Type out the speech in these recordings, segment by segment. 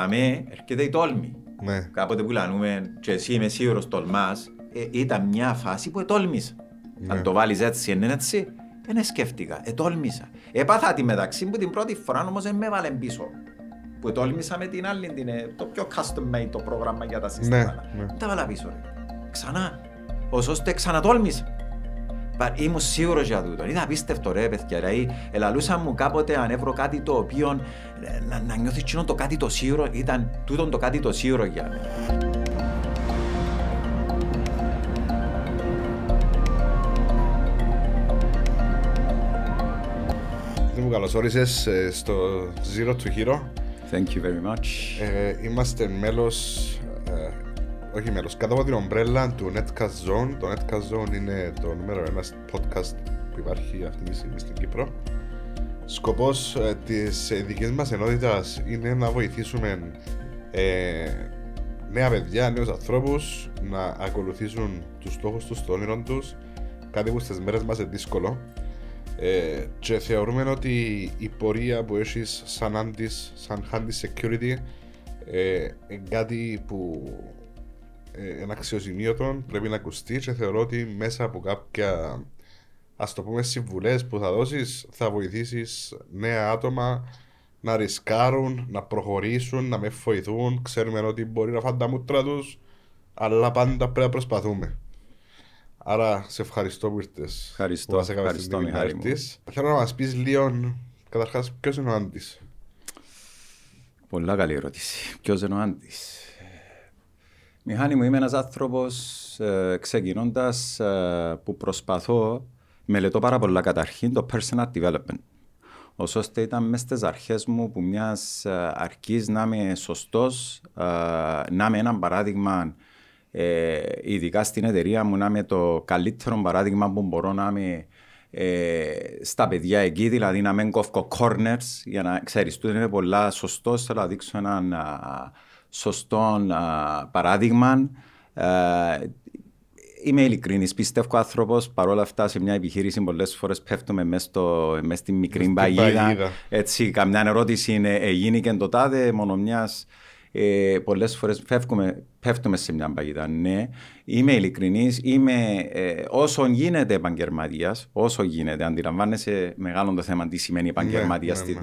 Δαμέ έρχεται η τόλμη. Ναι. Κάποτε που λανούμε και εσύ είμαι σίγουρος τολμάς, ε, ήταν μια φάση που ετόλμησα. Ναι. Αν το βάλεις έτσι, είναι έτσι, δεν σκέφτηκα, ετόλμησα. Έπαθα τη μεταξύ που την πρώτη φορά όμως δεν με έβαλε πίσω. Που ετόλμησα με την άλλη, την, ε, το πιο custom made το πρόγραμμα για τα συστήματα. ναι. Δεν τα βάλα πίσω. Ρε. Ξανά. Ως ώστε ξανατόλμησα. But ήμουν σίγουρος για τούτο. Ήταν απίστευτο ρε παιδιά. Δηλαδή, ελαλούσα μου κάποτε αν έβρω κάτι το οποίο ε, να, να νιώθεις κοινό το κάτι το σίγουρο ήταν τούτο το κάτι το σίγουρο για μένα. Δεν μου καλώς όρισες ε, στο Zero to Hero. Thank you very much. Ε, είμαστε μέλος, ε, όχι μέλος, κάτω από την ομπρέλα του Netcast Zone. Το Netcast Zone είναι το νούμερο ένας podcast που υπάρχει αυτή τη στιγμή στην Κύπρο. Σκοπός ε, της ε, δικής μας ενότητας είναι να βοηθήσουμε ε, νέα παιδιά, νέους ανθρώπους να ακολουθήσουν τους στόχους τους, το όνειρο τους, κάτι που στις μέρες μας είναι δύσκολο. Ε, και θεωρούμε ότι η πορεία που έχεις σαν Antis, σαν Handy Security ε, είναι κάτι που ε, είναι αξιοσημείωτο, πρέπει να ακουστεί και θεωρώ ότι μέσα από κάποια ας το πούμε συμβουλές που θα δώσεις θα βοηθήσεις νέα άτομα να ρισκάρουν, να προχωρήσουν, να με βοηθούν. Ξέρουμε ότι μπορεί να φάνε τα μούτρα τους, αλλά πάντα πρέπει να προσπαθούμε. Άρα σε ευχαριστώ που ήρθες. Ευχαριστώ, που μας έκανες ευχαριστώ, την τιμή να Μιχάλη μου. έρθεις. Θέλω να μας πεις λίγο, καταρχάς, ποιος είναι ο Άντης; Πολλά καλή ερώτηση. Ποιος είναι ο Άντης; Μιχάλη μου, είμαι ένας άνθρωπος ε, ξεκινώντας ε, που προσπαθώ, μελετώ πάρα πολλά καταρχήν το personal development. Ως ώστε ήταν μέσα στις αρχές μου που μιας ε, αρκής να είμαι σωστός, ε, να είμαι ένα παράδειγμα ε, ειδικά στην εταιρεία μου να είμαι το καλύτερο παράδειγμα που μπορώ να είμαι ε, στα παιδιά εκεί, δηλαδή να μην κόφω corners για να ξέρεις, τούτο είναι πολλά σωστός, θέλω να δείξω έναν α, σωστό α, παράδειγμα. Ε, είμαι ειλικρινής, πιστεύω άνθρωπος, παρόλα αυτά σε μια επιχείρηση πολλές φορές πέφτουμε μέσα, στο, μες στη μικρή στην παγίδα. παγίδα. Έτσι, καμιά ερώτηση είναι έγινε και το τάδε, μόνο μιας ε, πολλές φορές πέφτουμε, πέφτουμε σε μια παγίδα. Ναι, είμαι ειλικρινής, είμαι ε, όσο γίνεται επαγγελματίας, όσο γίνεται, αντιλαμβάνεσαι μεγάλο το θέμα τι σημαίνει επαγγελματία ναι, στη ναι.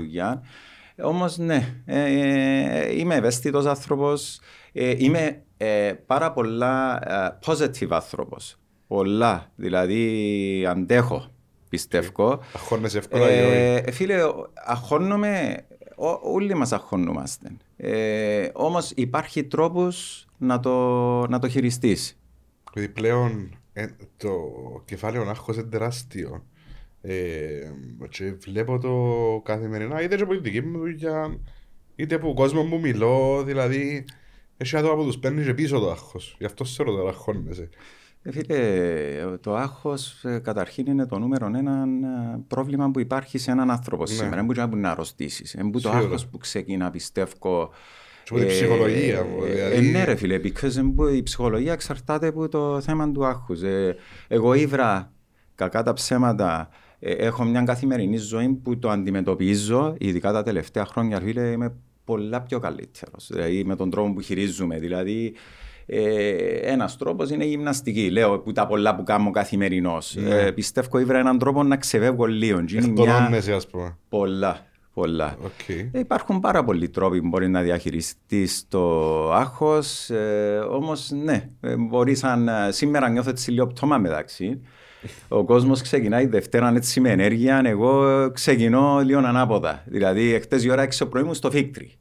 Δουλειά. Όμως, ναι, ε, ε, είμαι ευαίσθητος άνθρωπος. Ε, είμαι ε, πάρα πολλά ε, positive άνθρωπος. Πολλά. Δηλαδή, αντέχω, πιστεύω. Αχώνεσαι εύκολα ή όχι; Ε, φίλε, αγχώνομαι, ό- όλοι μας αγχώνομαστε. Ε, όμως υπάρχει τρόπος να το, να το χειριστείς. Επειδή πλέον ε, το κεφάλαιο άγχος είναι τεράστιο. Ε, και βλέπω το καθημερινά, είτε και από τη δική μου δουλειά, είτε από κόσμος που μιλώ, δηλαδή έχει άτομα που τους παίρνει και πίσω το άγχος. Γι' αυτό σε ρωτώ, αγχώνεσαι. Ε, φίλε, το άγχος ε, καταρχήν είναι το νούμερο ένα ε, πρόβλημα που υπάρχει σε έναν άνθρωπο Ναι. σήμερα. Δεν μπορεί να αρρωστήσεις. Δεν μπορεί το Σίγουρα. άγχος που ξεκινά, πιστεύω, Και από την ψυχολογία μου, ε, δηλαδή. ε, ναι ρε φίλε, because δεν μπορεί- η ψυχολογία εξαρτάται από το θέμα του άγχους. Ε, εγώ ήβρα κακά τα ψέματα, ε, έχω μια καθημερινή ζωή που το αντιμετωπίζω, ειδικά τα τελευταία χρόνια, φίλε, είμαι πολλά πιο καλύτερος. Δηλαδή με τον τρόπο που χειρίζουμε. Δηλαδή, ε, ένας τρόπος είναι η γυμναστική. Λέω που τα πολλά που κάνω καθημερινώς. Ναι. Ε, πιστεύω ήβρα έναν τρόπο να ξεβεύγω λίγο. Και είναι μια... Εκτονώνεσαι ας πούμε. Πολλά, πολλά. Οκ. Ε, Υπάρχουν πάρα πολλοί τρόποι που μπορεί να διαχειριστείς το άγχος. Ε, Όμως, ναι, ε, μπορείς αν ε, σήμερα νιώθω έτσι λίγο πτώμα μεταξύ. Ο κόσμος ξεκινάει Δευτέρα έτσι με ενέργεια. Εγώ ξεκινώ λίγο ανάποδα. Δηλαδή, εχθές η ώρα 6 το πρωί ήμουν στο Fig Tree.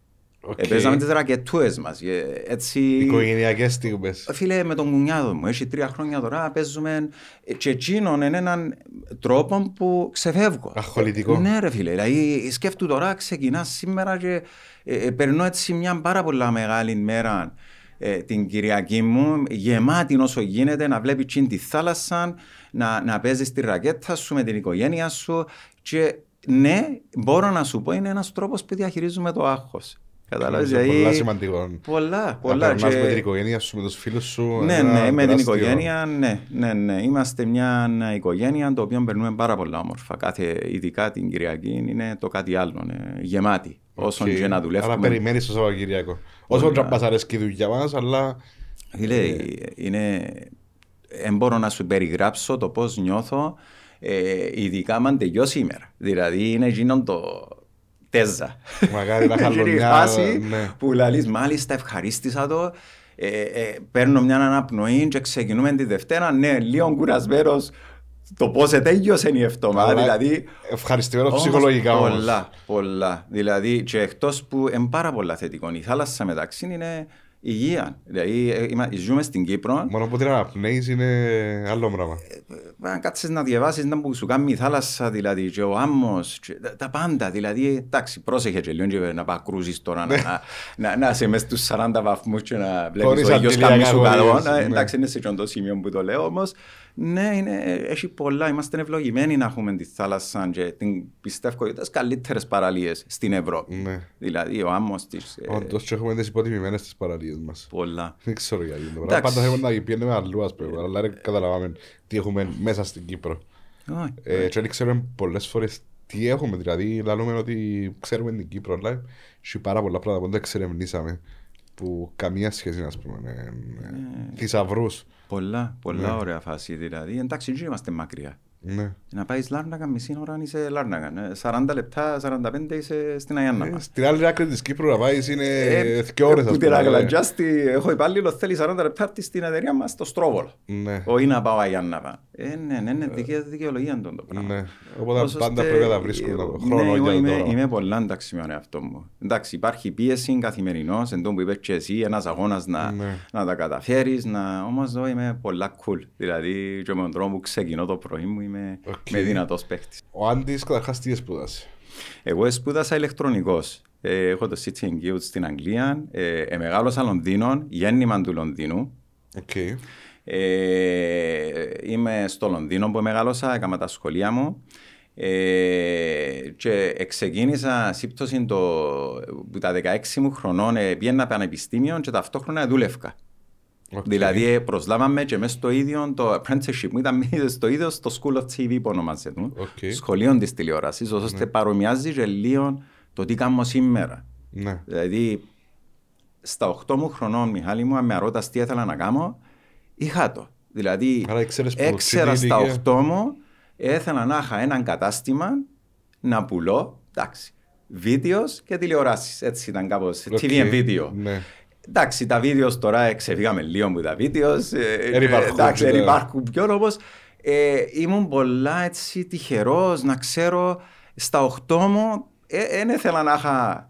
Οκ. Ε, παίζαμε τις ρακετούες μας. Έτσι. Οικογενειακές στιγμές. Φίλε, με τον κουνιάδο μου, έχει τρία χρόνια τώρα, παίζουμε ε, και εκείνον είναι έναν τρόπο που ξεφεύγω. Αγχολυτικό. Ναι ρε φίλε, δηλαδή σκέφτου τώρα, ξεκινά σήμερα και ε, ε, περνώ έτσι μια πάρα πολλά μεγάλη μέρα ε, την Κυριακή μου, γεμάτη όσο γίνεται, να βλέπεις τσιν τη θάλασσα, να, να παίζεις τη ρακέτα σου με την οικογένεια σου και ναι, μπορώ να σου πω, είναι ένας τρόπος που διαχειρίζουμε το άγχος. Καταλάβεις, Είναι δηλαδή- πολλά σημαντικό. Πολλά, Να πολλά. περνάς και- με την οικογένεια σου, με τους φίλους σου. ναι, ένα ναι, με την τεράστιο- οικογένεια, ναι, ναι, ναι. Είμαστε μια οικογένεια το οποίο περνούμε πάρα πολλά όμορφα. Κάθε, ειδικά την Κυριακή είναι το κάτι άλλο, ε, γεμάτη. Όσον Οκ. και να δουλεύουμε. Άρα περιμένεις το Σαββατοκύριακο. Όσο Πολλά. να αρέσει η δουλειά μας, αλλά... Φίλε, είναι... Δεν μπορώ να σου περιγράψω το πώς νιώθω, ε, ειδικά αν τελειώσει η ημέρα. Δηλαδή είναι εκείνον το τέζα. Μακάρι να Εκείνη η χαλωνιά, φάση ναι. που λαλείς μάλιστα ευχαρίστησα το, ε, ε, παίρνω μια αναπνοή και ξεκινούμε τη Δευτέρα, ναι, λίγο κουρασμένος το πώς ετέγιωσε η εβδομάδα, Αλλά δηλαδή Ευχαριστημένος όμως ψυχολογικά όμως. Πολλά, πολλά. Δηλαδή, και εκτός που είναι πάρα πολλά θετικό. Η θάλασσα μεταξύ είναι υγεία. Δηλαδή, ε, είμα- ζούμε στην Κύπρο. Μόνο που την αναπνέεις είναι άλλο πράγμα. Αν κάτσεις να διαβάσεις να που σου κάνει η θάλασσα, δηλαδή, και ο άμμος, και τα, τα πάντα. Δηλαδή, εντάξει, πρόσεχε και λίγο και να πάει κρούζεις τώρα, να, να, να είσαι μες στους 40 βαθμούς και να βλέπεις Χωρίς ο ήλιος αντιλιακά, κάνει σου καλό. χωρίς, Να- ναι. Εντάξει, είναι σε εκείνο το σημείο που το λέω, όμως, ναι, είναι, έχει πολλά. Είμαστε ευλογημένοι να έχουμε τη θάλασσα και την πιστεύω ότι είναι καλύτερες παραλίες στην Ευρώπη. Ναι. Δηλαδή, ο άμμος της, ε, Όντως και έχουμε τις υποτιμημένες τις παραλίες μας. πολλά. Δεν ξέρω γιατί το πράγμα. Εντάξει. Πάντα θέλουμε να πιένουμε αλλού, ας πούμε, αλλά δεν καταλαβαίνουμε τι έχουμε μέσα στην Κύπρο. Όχι. Ε, και δεν ξέρουμε πολλές φορές τι έχουμε, δηλαδή λαλούμε ότι ξέρουμε την Κύπρο, αλλά έχει πάρα πολλά πράγματα που δεν εξερευνήσαμε, που καμία σχέση, ας πούμε, ε, ε, θησαυρούς. Πολλά, πολλά Ναι. ωραία φάση δηλαδή. Εντάξει, δεν είμαστε μακριά. Ναι. Να πάεις Λάρνακα μισή ώρα αν είσαι Λάρνακα. Ε, 40 λεπτά, 45 είσαι στην Αγιάννα Ε, μας. Στην άλλη άκρη της Κύπρου να πάεις είναι Ε, δύο ώρες, Που ας την πούμε. Αγλαντζά στη- έχω υπάλληλο θέλει 40 λεπτά έρθει στην εταιρεία μας στο Στρόβολο. Ναι. Όχι να πάω Αγιάννα πάω. Ε, ναι, ναι, ναι, δικαι- δικαιολογία το πράγμα. Ναι. Οπότε Όσο πάντα στε- πρέπει να τα βρίσκουμε ε, το χρόνο ναι, εγώ για είμαι, το είμαι πολλά εντάξει με τον εαυτό μου. Εντάξει, υπάρχει πίεση καθημερινώς, εν τω που είπες και εσύ, ένας αγώνας να, Ναι. να τα καταφέρεις, να... όμως εγώ είμαι πολλά cool. Δηλαδή, και με τον τρόπο που ξεκινώ το πρωί μου είμαι Οκ. με δυνατός παίχτης. Ο Άντης καταρχάς τι σπούδασε. Εγώ σπούδασα ηλεκτρονικός. Ε, έχω το City and Guilds στην Αγγλία, ε, ε, μεγάλωσα Λονδίνο, γέννημα του Λονδίνου. Οκ. Ε, είμαι στο Λονδίνο που μεγάλωσα, έκανα τα σχολεία μου ε, και ξεκίνησα σύμπτωση το, που τα 16 μου χρονών ε, πήγαινα πανεπιστήμιο και ταυτόχρονα δούλευκα. Οκ. Δηλαδή ε, προσλάβαμε και μέσα στο ίδιο το apprenticeship μου ήταν μέσα στο ίδιο στο School of TV που ονομάζεται Οκ. σχολείο της τηλεόρασης ώστε παρομοιάζει και λίγο το τι κάνω σήμερα. Ναι. Δηλαδή, στα 8 μου χρονών, Μιχάλη μου, αν με ρωτάς τι ήθελα να κάνω, είχα το. Δηλαδή, Άρα ήξερες που έξερα τι στα ηλικία. 8 μου, ήθελα να είχα έναν κατάστημα να πουλώ, εντάξει, βίντεος και τηλεοράσεις. Έτσι ήταν κάπως, Οκ. TV and video. Ναι. Εντάξει, τα βίντεος τώρα ξεφύγαμε λίγο από τα βίντεος. Δεν υπάρχουν Εντάξει, δεν πια. υπάρχουν πιο όμω. Ε, ήμουν πολλά έτσι τυχερός να ξέρω στα 8 μου, δεν ήθελα να είχα.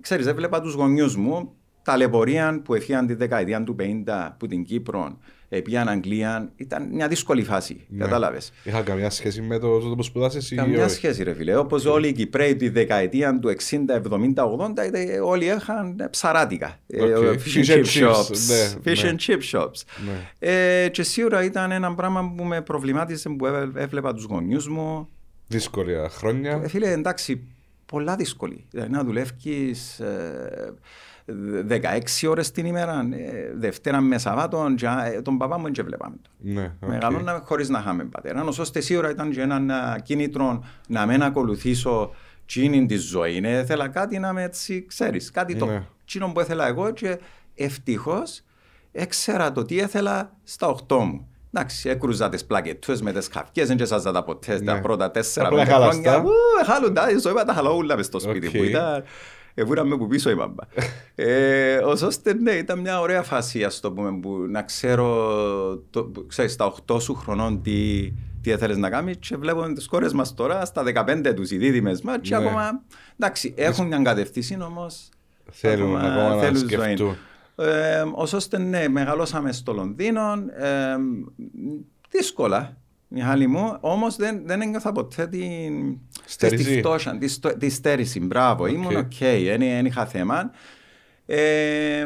Ξέρεις, έβλεπα τους γονιούς μου ταλαιπωρία που έφυγαν τη δεκαετία του 50 που την Κύπρο, ε, πήγαν Αγγλία. Ήταν μια δύσκολη φάση, Ναι. κατάλαβες. Είχα καμιά σχέση με το το που σπουδάσες ή Καμιά όχι; σχέση, ρε φίλε. Όπως όλοι οι Κυπρέοι τη δεκαετία του 60, 70, 80, είτε όλοι είχαν ψαράτικα. Ε, Οκ. Fish and Fish and chip chips, shops. ναι, Fish ναι. and chip shops. Ναι. Ε, και σίγουρα ήταν ένα πράγμα που με προβλημάτισε που έβε- έβλεπα τους γονιούς μου. Δύσκολα χρόνια. Ε, φίλε, εντάξει, πολλά δύσκολη. Δηλαδή να δουλεύει 16 ώρες την ημέρα, ε, Δευτέρα με Σαββάτο, και, ε, τον παπά μου δεν βλέπαμε. τον. Ναι. οκ. Μεγαλώναμε χωρίς να είχαμε πατέρα. Ώστε σίγουρα ήταν και ένα κίνητρο να μην ακολουθήσω τσίνη της ζωή. Ναι, ήθελα κάτι να με έτσι, ξέρεις, κάτι το Ναι. τσίνο που ήθελα εγώ και ευτυχώς έξερα το τι ήθελα στα 8 μου. Εντάξει, έκρουζα τις πλακετούες με τις χαφκές, δεν τσέσαζα τα ποτές Ναι. τα πρώτα τέσσερα Απλά πέντε χαλαστά. χρόνια. Ου, Χάλουντα, η ζωή τα χαλαούλα μες στο σπίτι Οκ. που ήταν. Εβούραμε που πίσω η μάμπα. ε, ως ώστε ναι, ήταν μια ωραία φάση, ας το πούμε, που να ξέρω, το, που, ξέρεις, στα 8 σου χρονών τι, τι ήθελες να κάνεις και βλέπουμε τις κόρες μας τώρα στα 15 τους οι δίδυμες μας και Ναι. ακόμα, εντάξει, έχουν μια κατευθύνση όμως Θέλουν ακόμα να θέλουν ζωή. σκεφτούν. Ε, ως ώστε ναι, μεγαλώσαμε στο Λονδίνο, ε, δύσκολα, Μιχάλη μου, όμως δεν, δεν ένιωθα ποτέ την Στέρηση. τη φτώχεια, τη, στο- τη στέρηση. Μπράβο, ήμουν οκ, δεν δεν είχα θέμα. Ε,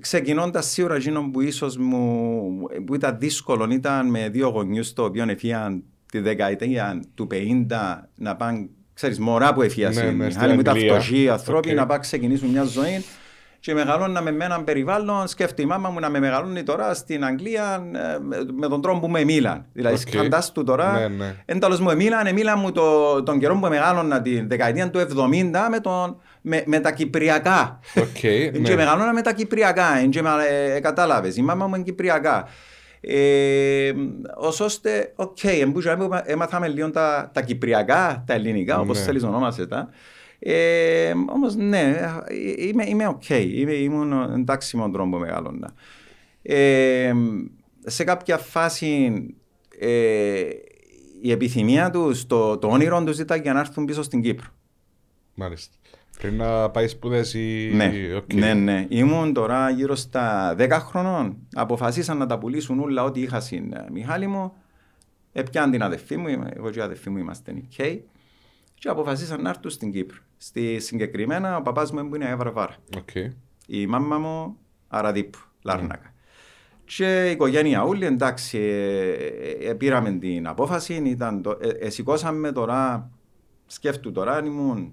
Ξεκινώντας σίγουρα εκείνο που ίσως μου που ήταν δύσκολο ήταν με δύο γονιούς το οποίο έφυγαν τη δεκαετία του 50 να πάνε, ξέρεις, μωρά που έφυγαν Ναι, ναι, στην Μιχάλη μου ήταν Αγγλία. φτωχοί άνθρωποι Οκ. να πάνε ξεκινήσουν μια ζωή και μεγαλώναμε με έναν περιβάλλον, σκέφτεται η μάμα μου να με μεγαλώνει τώρα στην Αγγλία ε, με- με τον τρόπο που με μίλαν. Δηλαδή, Οκ. φαντάσου τώρα, Ναι, ναι. Εν τέλος μου εμίλαν, εμίλαν μου το, τον καιρό που μεγάλωνα τη δεκαετία του 70 με τον, με, με τα κυπριακά. Ok, Okay, ναι. Και μεγαλώνα με τα κυπριακά, εν και με, ε, κατάλαβες. Η μάμα μου είναι κυπριακά. Ε, ως ώστε, ok, okay, έμαθαμε λίγο τα, τα κυπριακά, τα ελληνικά, όπως Ναι. θέλεις ονόμασες τα. Ε, όμως ναι, είμαι, είμαι οκ, είμαι, ήμουν εντάξει με τον τρόπο που μεγαλώνα. Ε, σε κάποια φάση ε, η επιθυμία τους, το, το όνειρο τους ήταν για να έρθουν πίσω στην Κύπρο. Μάλιστα. Πριν να πάει σπουδές ή... Ναι, οκ. ναι, ναι. Ήμουν τώρα γύρω στα 10 χρονών. Αποφασίσαν να τα πουλήσουν όλα ό,τι είχα στην ε, Μιχάλη μου. Επιάν την αδερφή μου, είμαι- εγώ και η αδερφή μου είμαστε νικαίοι. Και αποφασίσαν να έρθουν στην Κύπρο. Στη συγκεκριμένα, ο παπάς μου έμεινε Εύρα Οκ. η μάμα μου Αραδίπου, Λάρνακα. Και η οικογένεια όλη, εντάξει, ε, ε, πήραμε την απόφαση, ήταν το, ε, ε, σηκώσαμε τώρα, σκέφτου τώρα, αν ήμουν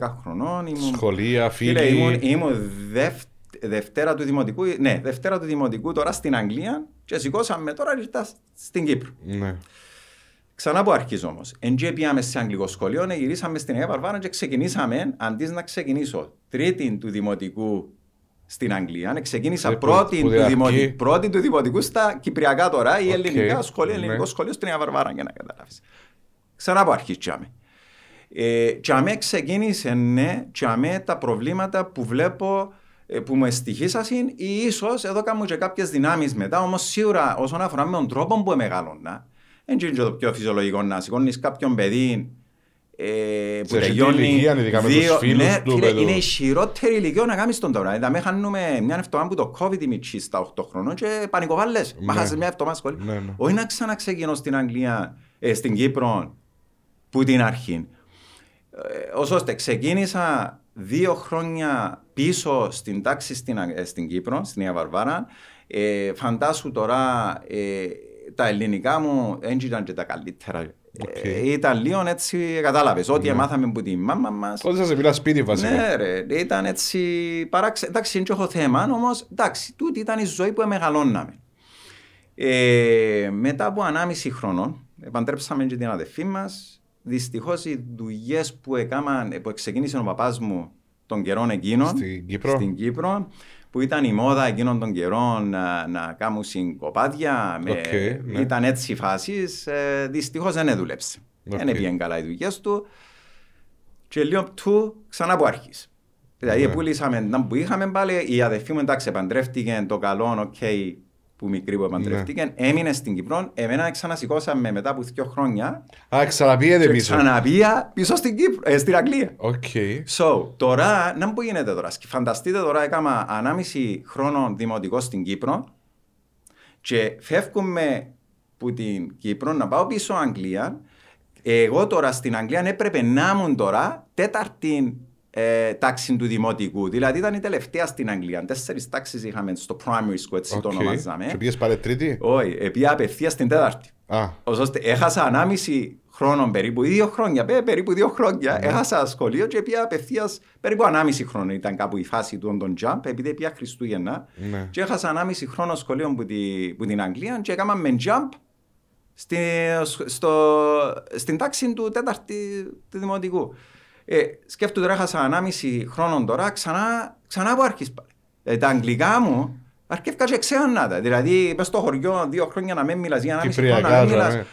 9-10 χρονών, ήμουν, Σχολεία, φίλοι. Φίλε, ήμουν, ήμουν δευ, Δευτέρα του Δημοτικού, ναι, Δευτέρα του Δημοτικού τώρα στην Αγγλία και σηκώσαμε τώρα και ήρθα στην Κύπρο. Ναι. Ξανά από αρχής όμως. Εν και πήγαμε σε αγγλικό σχολείο, ναι, γυρίσαμε στην Αγία Βαρβάρα και ξεκινήσαμε, αντί να ξεκινήσω τρίτη του δημοτικού στην Αγγλία, ναι, ξεκίνησα Σε πρώτη του, σπουδαιαρχή. δημοτικού, πρώτη του δημοτικού στα Κυπριακά τώρα ή Οκ, ελληνικά σχολείο, ναι. ελληνικό σχολείο στην Αγία Βαρβάρα για να καταλάβεις. Ξανά από αρχής τσάμε. Ε, τσάμε ξεκίνησε, ναι, τσάμε τα προβλήματα που βλέπω ε, που μου εστυχήσασαν ή ίσως εδώ κάνω και κάποιες δυνάμεις μετά, όμως σίγουρα όσον αφορά με τον τρόπο που μεγαλώνα, δεν είναι και το πιο φυσιολογικό να σηκώνεις κάποιον παιδί ε, που Σε αυτή τελειώνει ηλικία, ειδικά με τους φίλους ναι, του, φίλε, με το- είναι η χειρότερη ηλικία να κάνεις τον τώρα. Δηλαδή, χάνουμε μια εβδομάδα που το COVID η μητσή στα 8 χρονών και πανικοβάλλες. Μα Ναι. χάσεις μια εβδομάδα σχολή. Ναι, ναι. Όχι να ξαναξεκινώ στην Αγγλία, ε, στην Κύπρο, που την αρχή. Ε, ως ώστε ξεκίνησα δύο χρόνια πίσω στην τάξη στην, Α- ε, στην Κύπρο, στην Αγία Βαρβάρα. Ε, φαντάσου τώρα ε, τα ελληνικά μου δεν ήταν και τα καλύτερα. Οκ. Ε, ήταν λίγο έτσι, κατάλαβες, ό,τι έμαθαμε από τη μάμα μας. Τότε σας μιλά σπίτι βασικά. Ναι, ρε, ήταν έτσι παράξε... Εντάξει, δεν έχω θέμα, όμως εντάξει, τούτη ήταν η ζωή που μεγαλώναμε. Ε, μετά από 1,5 χρόνο, επαντρέψαμε και την αδερφή μας. Δυστυχώς οι δουλειές που, έκαναν, που ξεκίνησε ο παπάς μου των καιρών εκείνων Στην Κύπρο. στην Κύπρο, που ήταν η μόδα εκείνων των καιρών να, να κάνουν συγκοπάδια. Με, Οκ, ναι. Ήταν έτσι φάσεις. Ε, Δυστυχώς δεν έδουλεψε. Δεν Οκ. πήγαινε καλά οι δουλειές του. Και λίγο του ξανά από αρχής. Δηλαδή, Ναι. πουλήσαμε να που είχαμε πάλι, η αδερφή μου εντάξει επαντρεύτηκε το καλό, οκ, που μικρή που επαντρεύτηκε, Ναι. έμεινε στην Κύπρο, εμένα ξανασηκώσαμε μετά από δύο χρόνια Α, ξαναπήγαινε και πίσω. ξαναπία πίσω στην, Κύπρο, ε, στην Αγγλία. Ok. So, τώρα, να που γίνεται τώρα. Σκ- Φανταστείτε τώρα, έκανα 1,5 χρόνο δημοτικό στην Κύπρο και φεύγουμε από την Κύπρο να πάω πίσω Αγγλία. Εγώ τώρα στην Αγγλία έπρεπε να ήμουν τώρα τέταρτη ε, τάξη του δημοτικού. Δηλαδή ήταν η τελευταία στην Αγγλία. Τέσσερις τάξεις είχαμε στο primary school, έτσι το Οκ. ονομάζαμε. Και πήγες πάλι τρίτη; Όχι, επία απευθείας στην τέταρτη. Α, Ως ώστε έχασα 1,5 χρόνο περίπου, ή δύο χρόνια, πέ, περίπου δύο χρόνια. Έχασα σχολείο και πήγα απευθείας περίπου 1,5 χρόνο. Ήταν κάπου η φάση του τον jump, επειδή πήγα Χριστούγεννα. ναι. Και έχασα 1,5 χρόνο σχολείο που, τη, που την Αγγλία και έκαναμε jump στη, στο, στην τάξη του τέταρτη του δημοτικού. Ε, σκέφτομαι τώρα, έχασα 1,5 χρόνο τώρα, ξανά, ξανά από αρχής πάλι. Ε, τα αγγλικά μου, αρκεύκα και ξέχανα τα. Δηλαδή, μες στο χωριό δύο χρόνια να μην μιλάς για 1,5 χρόνο να Κυπριακά, μην τώρα, μιλάς.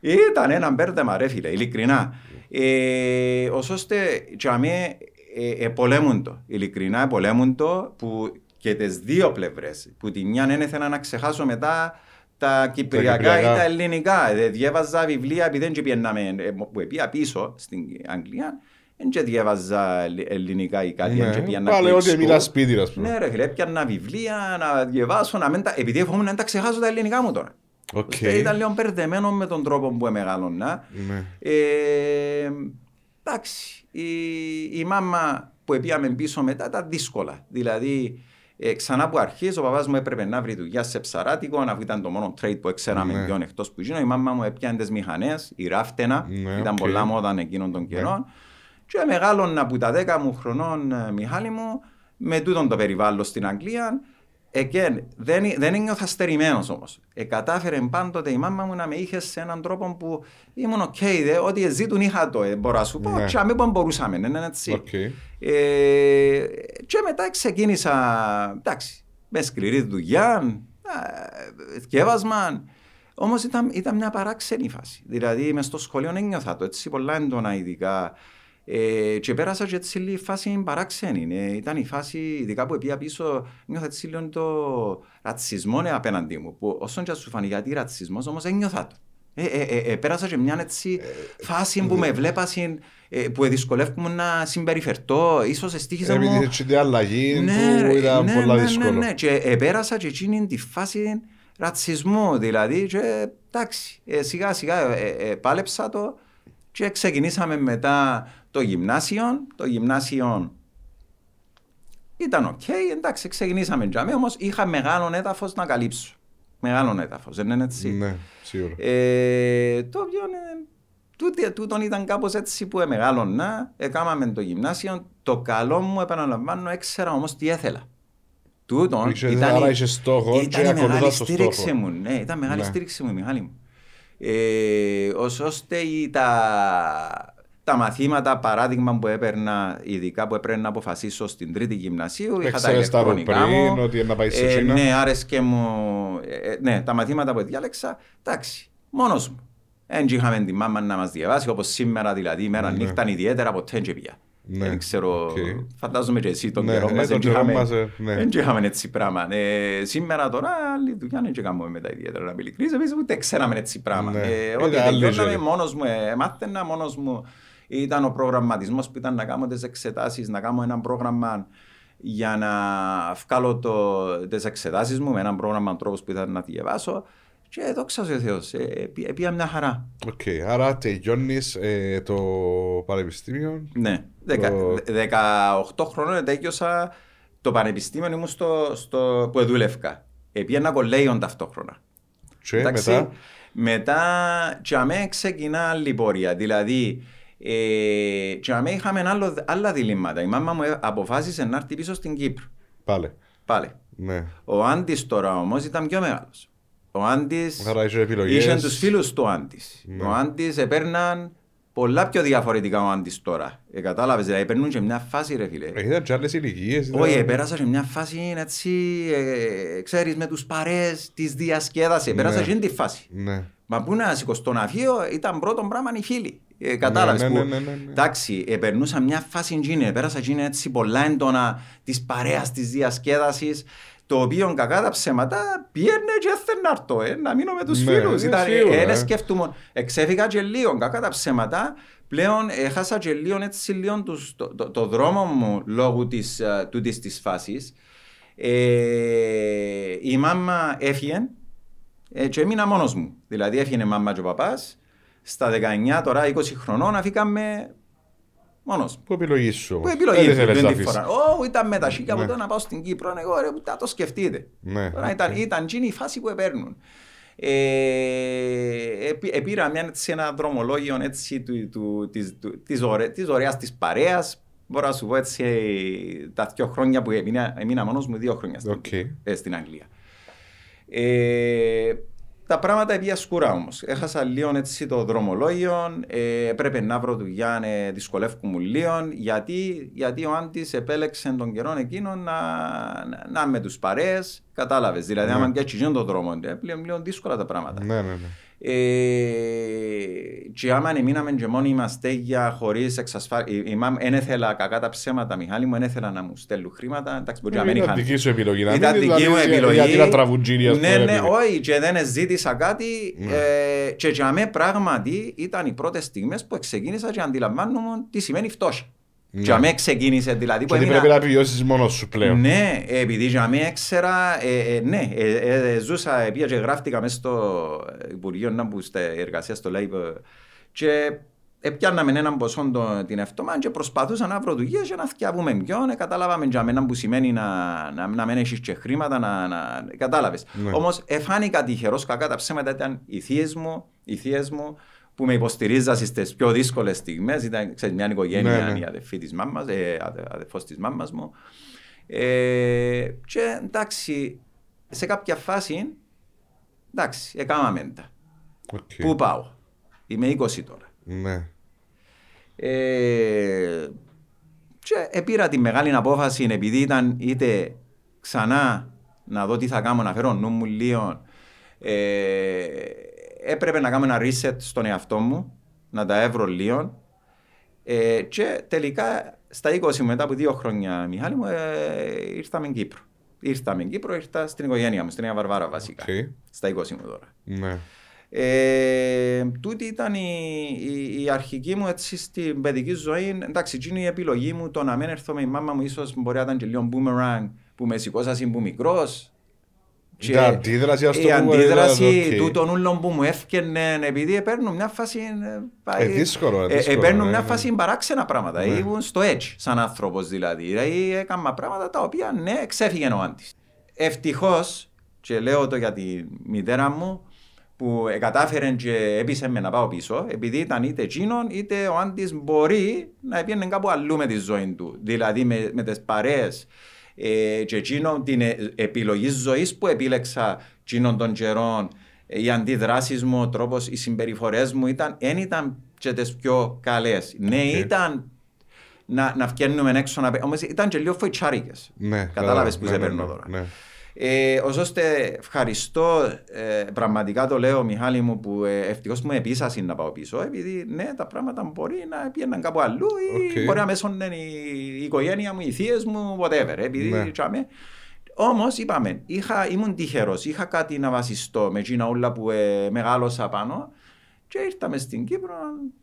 ναι. Ήταν ένα μπέρδεμα ρε φίλε, ειλικρινά. Ε, ως ώστε και αμέ ε, ε, πολέμουν το, ειλικρινά ε, πολέμουν το που και τις δύο πλευρές, που τη μια δεν ήθελα να ξεχάσω μετά τα κυπριακά, ή κυπριακά. τα ελληνικά. Ε, διέβαζα βιβλία επειδή δεν και πιέναμε, ε, που πήγα πίσω στην Αγγλία, δεν και διέβαζα ελλ- ελληνικά ή κάτι, δεν και Ναι. πιένα Πάλι quiz ό,τι school. μιλάς σπίτι, ας πούμε. Ναι ρε φίλε, έπιανα βιβλία να διαβάσω, να μην τα... επειδή φοβούμαι να τα ξεχάσω τα ελληνικά μου τώρα. Ok. Okay. Ήταν λίγο μπερδεμένο με τον τρόπο που μεγάλωνα. Ναι. Ε, εντάξει, η, η μάμα που πήγαμε πίσω μετά ήταν δύσκολα. Δηλαδή, ε, ξανά από αρχή ο παπάς μου έπρεπε να βρει δουλειά σε ψαράτικο, αφού ήταν το μόνο trade που ξέραμε Ναι. ναι. εκτός που γίνω. Η μάμα μου έπιανε τις μηχανές, η ράφτενα, Ναι, ήταν οκ. πολλά μόδα εκείνων των καιρών. Και μεγάλωνα από τα 10 μου χρονών, ε, Μιχάλη μου, με τούτον το περιβάλλον στην Αγγλία. Again, δεν, δεν ένιωθα στερημένος όμως. Ε, κατάφερε πάντοτε η μάμα μου να με είχε σε έναν τρόπο που ήμουν ok, okay, ό,τι ζήτουν είχα το, ε, μπορώ να σου πω, Ναι. και αμήν μπορούσαμε, ναι, ναι, έτσι. Οκ. Ε, και μετά ξεκίνησα, εντάξει, με σκληρή δουλειά, ε, θκιάβασμα. Όμως ήταν, ήταν μια παράξενη φάση. Δηλαδή, μες στο σχολείο ένιωθα το έτσι πολλά έντονα, ειδικά. Ε, και πέρασα και έτσι λίγη φάση παράξενη. Ε, ήταν η φάση, ειδικά που πήγα πίσω, νιώθα έτσι λίγο το ρατσισμό ναι, απέναντί μου. Που όσον και σου φανεί γιατί ρατσισμός, όμως ένιωθα το. Ε, ε, ε, ε, πέρασα και μια έτσι φάση που με βλέπασαν, ε, που δυσκολεύομαι να συμπεριφερθώ. Ίσως εστίχησα μου... Επειδή έτσι την αλλαγή Ναι, που ρε, ήταν ναι, πολλά ναι, δύσκολο. Ναι, ναι. Και επέρασα και εκείνη τη φάση ρατσισμού, δηλαδή, και εντάξει, ε, σιγά σιγά ε, ε, πάλεψα το και ξεκινήσαμε μετά το γυμνάσιο. Το γυμνάσιο ήταν οκ, εντάξει, ξεκινήσαμε τζάμε, όμως είχα μεγάλο έδαφος να καλύψω. Μεγάλο έδαφος, δεν είναι έτσι; Ναι, σίγουρα. Ε, το οποίο ε, τούτη- τούτον ήταν κάπως έτσι που εμεγάλωνα, έκαναμε το γυμνάσιο, το καλό μου επαναλαμβάνω έξερα όμως τι έθελα. Τούτον Είχες- άρα είχες στόχος και ήταν η ακολουθάς μεγάλη το στήριξη στόχο. μου, ναι, ήταν μεγάλη Ναι. στήριξη μου η μεγάλη μου. Ε, ως ώστε η- τα, τα μαθήματα, παράδειγμα που έπαιρνα, ειδικά που έπρεπε να αποφασίσω στην τρίτη γυμνασίου, είχα τα Ξέρεις τα από ηλεκτρονικά μου. πριν, ότι να πάει σε Ε, Κίνα. ναι, άρεσκε μου. ε, ναι, τα μαθήματα που διάλεξα, εντάξει, μόνος μου. Δεν είχαμε τη μάμα να μας διαβάσει, όπως σήμερα δηλαδή, ημέρα Ναι. νύχτα ιδιαίτερα ποτέ δεν πήγα. Ναι, Δεν ξέρω, οκ. φαντάζομαι και εσύ τον Ναι, καιρό ε, μας, τον δεν καιρό είχαμε- μας, ε, ναι. δεν είχαμε έτσι πράγμα. Ε, σήμερα τώρα άλλη δουλειά δεν κάνουμε μετά ιδιαίτερα να είμαι ειλικρινής, εμείς ούτε ξέραμε έτσι πράγμα. Ναι. Ε, Ήταν Ό,τι άλλη τελειώναμε ζωή. μόνος μου, ε, μάθαινα μόνος μου. Ήταν ο προγραμματισμός που ήταν να κάνω τις εξετάσεις, να κάνω ένα πρόγραμμα για να βγάλω το, τις εξετάσεις μου με έναν πρόγραμμα τρόπος που ήταν να διαβάσω και δόξα ο Θεός, ε, πή- πήγα μια χαρά. Οκ, άρα τελειώνεις ε, το πανεπιστήμιο. Ναι, Δεκα, Το- δε- 18 χρόνων τέλειωσα το πανεπιστήμιο ήμουν στο, στο, που δούλευκα. Επήγαινα κολέγιον ταυτόχρονα. Και Εντάξει, μετά; μετά και αμέ ξεκινά άλλη πορεία. Δηλαδή, ε, και αμέ είχαμε άλλο, άλλα διλήμματα. Η μάμα μου ε, αποφάσισε να έρθει πίσω στην Κύπρο. Πάλι. Πάλι. Ναι. Ο Άντης τώρα όμως ήταν πιο μεγάλος. Ο Άντης Άρα είσαι επιλογές. είχε τους φίλους του Άντης. Ναι. Ο Άντης έπαιρναν πολλά πιο διαφορετικά ο Άντης τώρα. Ε, κατάλαβες, δηλαδή παίρνουν και μια φάση ρε φίλε. Ε, Ήταν και άλλες ηλικίες. ήταν- Όχι, πέρασα σε μια φάση έτσι, ε, ξέρεις, με τους παρέες της διασκέδασης. Πέρασα Ναι. σε τη φάση. Ναι. Μα που να σηκωστώ στο ναυίο ήταν πρώτο πράγμα οι φίλοι. Ε, κατάλαβες ναι, που, ναι, ναι, ναι, ναι. εντάξει, ε, περνούσα μια φάση εκείνη, πέρασα εκείνη έτσι πολλά έντονα της παρέας, της διασκέδασης, το οποίο κακά τα ψέματα πιέρνε και έθελε να έρθω, ε, να μείνω με τους Ναι, φίλους. ναι, Ήταν, σίγουρα, ε, ε. ε, σκέφτομαι, εξέφυγα και λίγο, κακά τα ψέματα, πλέον έχασα και λίγο έτσι λίγο τους, το, το, το δρόμο μου λόγω της, ε, τούτης της φάσης. Ε, η μάμα έφυγε ε, και έμεινα μόνος μου. Δηλαδή έφυγε η μάμα και ο παπάς. Στα 19 τώρα 20 χρονών αφήκαμε μόνος μου. Που επιλογής σου Που όμως; επιλογή Δεν μου ήθελες την να τη αφήσεις. φορά. Ω, ήταν με τα σίκια Ναι. από το να πάω στην Κύπρο. Εγώ ρε, ούτε το σκεφτείτε. Ναι, Τώρα οκ. ήταν, ήταν εκείνη η φάση που παίρνουν. Ε, επί- επήρα μια, έτσι, ένα δρομολόγιο έτσι, του, του, της, του, της, ωραί, της ωραίας της παρέας. Μπορώ να σου πω έτσι τα δύο χρόνια που έμεινα, έμεινα μόνος μου, δύο χρόνια στην, Οκ. ε, στην Αγγλία. Ε, τα πράγματα πήγα σκούρα όμως. Έχασα λίγο έτσι το δρομολόγιο. Ε, πρέπει να βρω δουλειά, ε, δυσκολεύκουμουν λίγο. Γιατί, γιατί ο Άντι επέλεξε τον καιρό εκείνο να, να, να με τους παρέες. Κατάλαβες. Δηλαδή, Ναι. άμα πιάσει τον δρόμο, ε, πλέον λίγο δύσκολα τα πράγματα. Ναι, ναι, ναι. Ε, και άμα μείναμε και μόνοι είμαστε για χωρίς εξασφάλιση. Η, η μάμ δεν ήθελα κακά τα ψέματα, Μιχάλη μου, δεν ήθελα να μου στέλνουν χρήματα. Εντάξει, μπορεί να μην Ήταν είχαν. δική σου επιλογή. να Ήταν μην δική μου δηλαδή, επιλογή. Γιατί να τραβουτζίνει, ας Ναι, πούμε, ναι, επειδή- όχι, και δεν ζήτησα κάτι. Ναι. Ε, και για μέ πράγματι ήταν οι πρώτες στιγμές που ξεκίνησα και αντιλαμβάνομαι τι σημαίνει φτώχεια. Ναι. Για μέ ξεκίνησε δηλαδή που Και ότι έμεινα- πρέπει να επιβιώσεις μόνος σου πλέον. ναι, επειδή για μένα έξερα, ε, ε, ναι, ε, ε, ζούσα, πήγα και γράφτηκα μέσα στο Υπουργείο να μπω στα εργασία στο Labour και έπιαναμε έναν ποσό το, την ευτόμα και προσπαθούσα να βρω δουλειές και να θυκιάβουμε ποιον, ε, κατάλαβαμε για μένα που σημαίνει να, να, να μην έχεις και χρήματα, να, να, κατάλαβες. Ναι. Όμως εφάνηκα τυχερός, κακά τα ψέματα ήταν οι θείες μου, οι θείες μου που με υποστηρίζαν στις πιο δύσκολες στιγμές, ήταν ξέρεις, μια οικογένεια, Ναι, ναι. η αδερφή της μάμας, ε, αδε- αδερφός της μάμας μου. Ε, και εντάξει, σε κάποια φάση, εντάξει, έκαναμε τα. Οκ. Πού πάω; Είμαι 20 τώρα. Ναι. Ε, και επήρα τη μεγάλη απόφαση επειδή ήταν είτε ξανά να δω τι θα κάνω, να φέρω νου μου λίγο. Ε, έπρεπε να κάνω ένα reset στον εαυτό μου, να τα έβρω λίγο. Ε, και τελικά στα 20 μου, μετά από δύο χρόνια, Μιχάλη μου, ε, ήρθαμε Κύπρο. Ήρθαμε Κύπρο, ήρθα στην οικογένεια μου, στην Νέα Βαρβάρα βασικά. Οκ. Στα 20 μου τώρα. Ναι. Ε, τούτη ήταν η, η, η αρχική μου έτσι στην παιδική ζωή. Εντάξει, εκείνη η επιλογή μου το να μην έρθω με η μάμα μου ίσως μπορεί να ήταν και λίγο boomerang που με σηκώσασαν που μικρός. Η αντίδραση, ας το η πούμε, αντίδραση δηλαδή, οκ. τούτων ούλων που μου έφτιανε επειδή παίρνουν μια φάση. ε, πάει- Ε, δύσκολο, ε, ε, δύσκολο, παίρνουν ναι, μια ναι. φάση παράξενα πράγματα. Ναι. Ήμουν στο edge σαν άνθρωπος δηλαδή. Δηλαδή έκανα πράγματα τα οποία ναι, ξέφυγε ο Άντης. Ευτυχώς, και λέω το για τη μητέρα μου, που κατάφερε και έπεισε με να πάω πίσω, επειδή ήταν είτε εκείνον είτε ο Άντης μπορεί να πήγαινε κάπου αλλού με τη ζωή του. Δηλαδή με, με τις παρέες ε, και εκείνον την ε, επιλογή ζωής που επίλεξα εκείνον των καιρών, ε, οι αντιδράσεις μου, ο τρόπος, οι συμπεριφορές μου ήταν, δεν ήταν και τις πιο καλές. Ναι, Οκ. ήταν να, να βγαίνουμε έξω να πέ- Όμως ήταν και λίγο φοητσάρικες. Ναι, Κατάλαβες που ναι, σε ναι, παίρνω ναι, τώρα. ναι. Ε, ώστε ευχαριστώ, ε, πραγματικά το λέω Μιχάλη μου που ε, ευτυχώς μου επίσασαν να πάω πίσω επειδή ναι τα πράγματα μπορεί να πήγαιναν κάπου αλλού ή Οκ. μπορεί να μέσωνε η, η οικογένεια μου, οι θείες μου, whatever επειδή Ναι. τσάμε. Όμως είπαμε, είχα, ήμουν τυχερός, είχα κάτι να βασιστώ με εκείνα όλα που ε, μεγάλωσα πάνω και ήρθαμε στην Κύπρο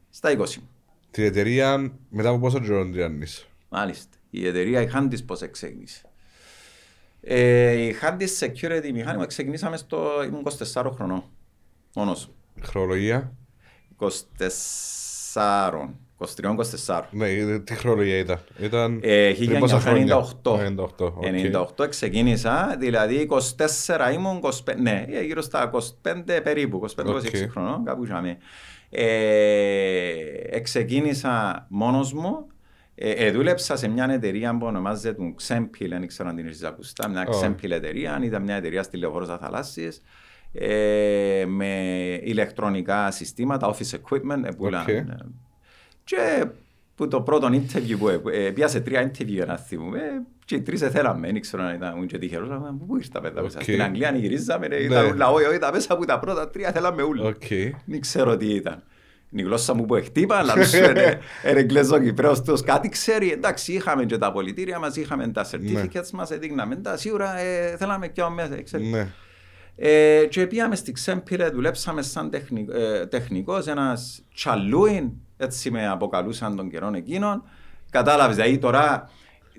στα 20 μου. Την εταιρεία μετά από πόσο καιρό την διάννεις. Μάλιστα. Η εταιρεία η Handis πώς ξεκίνησε. Ε, η Handis Security μηχάνημα ξεκινήσαμε στο... ήμουν 24 χρονών. Μόνος. Χρονολογία; 24. 23-24. Ναι, τι χρονολογία ήταν; Ήταν Ε, πριν πόσα χρόνια; 1998. 98, οκ. 98 ξεκίνησα, δηλαδή 24 ήμουν 25, ναι, ε, γύρω στα 25 περίπου, 25-26 Οκ. χρονών, κάπου είχαμε. Ε, ξεκίνησα μόνος μου, ε, ε, δούλεψα σε μια εταιρεία που ονομάζεται Xempil, δεν ξέρω αν την έχεις ακουστά, μια Ω. Xempil εταιρεία, ήταν μια εταιρεία στη Λεωφόρο Θαλάσσης, ε, με ηλεκτρονικά συστήματα, office equipment, ε, πουλάν, Οκ. ε, και που το πρώτο interview που ε, ε, πιάσε τρία interview για να θυμούμε και οι τρεις θέλαμε, δεν ξέρω αν ήταν ήμουν και τυχερός, αλλά πού ήρθα πέτα μέσα. Οκ. Στην Αγγλία γυρίζαμε, ρε, Ναι. ήταν όλα, όχι, όχι, τα μέσα από τα πρώτα τρία θέλαμε όλα. Οκ. Δεν ξέρω τι ήταν. Είναι η γλώσσα μου που εκτύπα, αλλά σου είναι εγγλέζο Κυπρέος τους κάτι ξέρει. Εντάξει, είχαμε και τα πολιτήρια μας, είχαμε τα certificates μας, έδειχναμε τα σίγουρα, ε, θέλαμε και μέσα, ξέρεις. Ναι. Ε, και πήγαμε στη Ξέμπυρε, δουλέψαμε σαν τεχνικ, ε, τεχνικός, ένας τσαλούιν, έτσι με αποκαλούσαν τον καιρό εκείνον. Κατάλαβες, δηλαδή τώρα,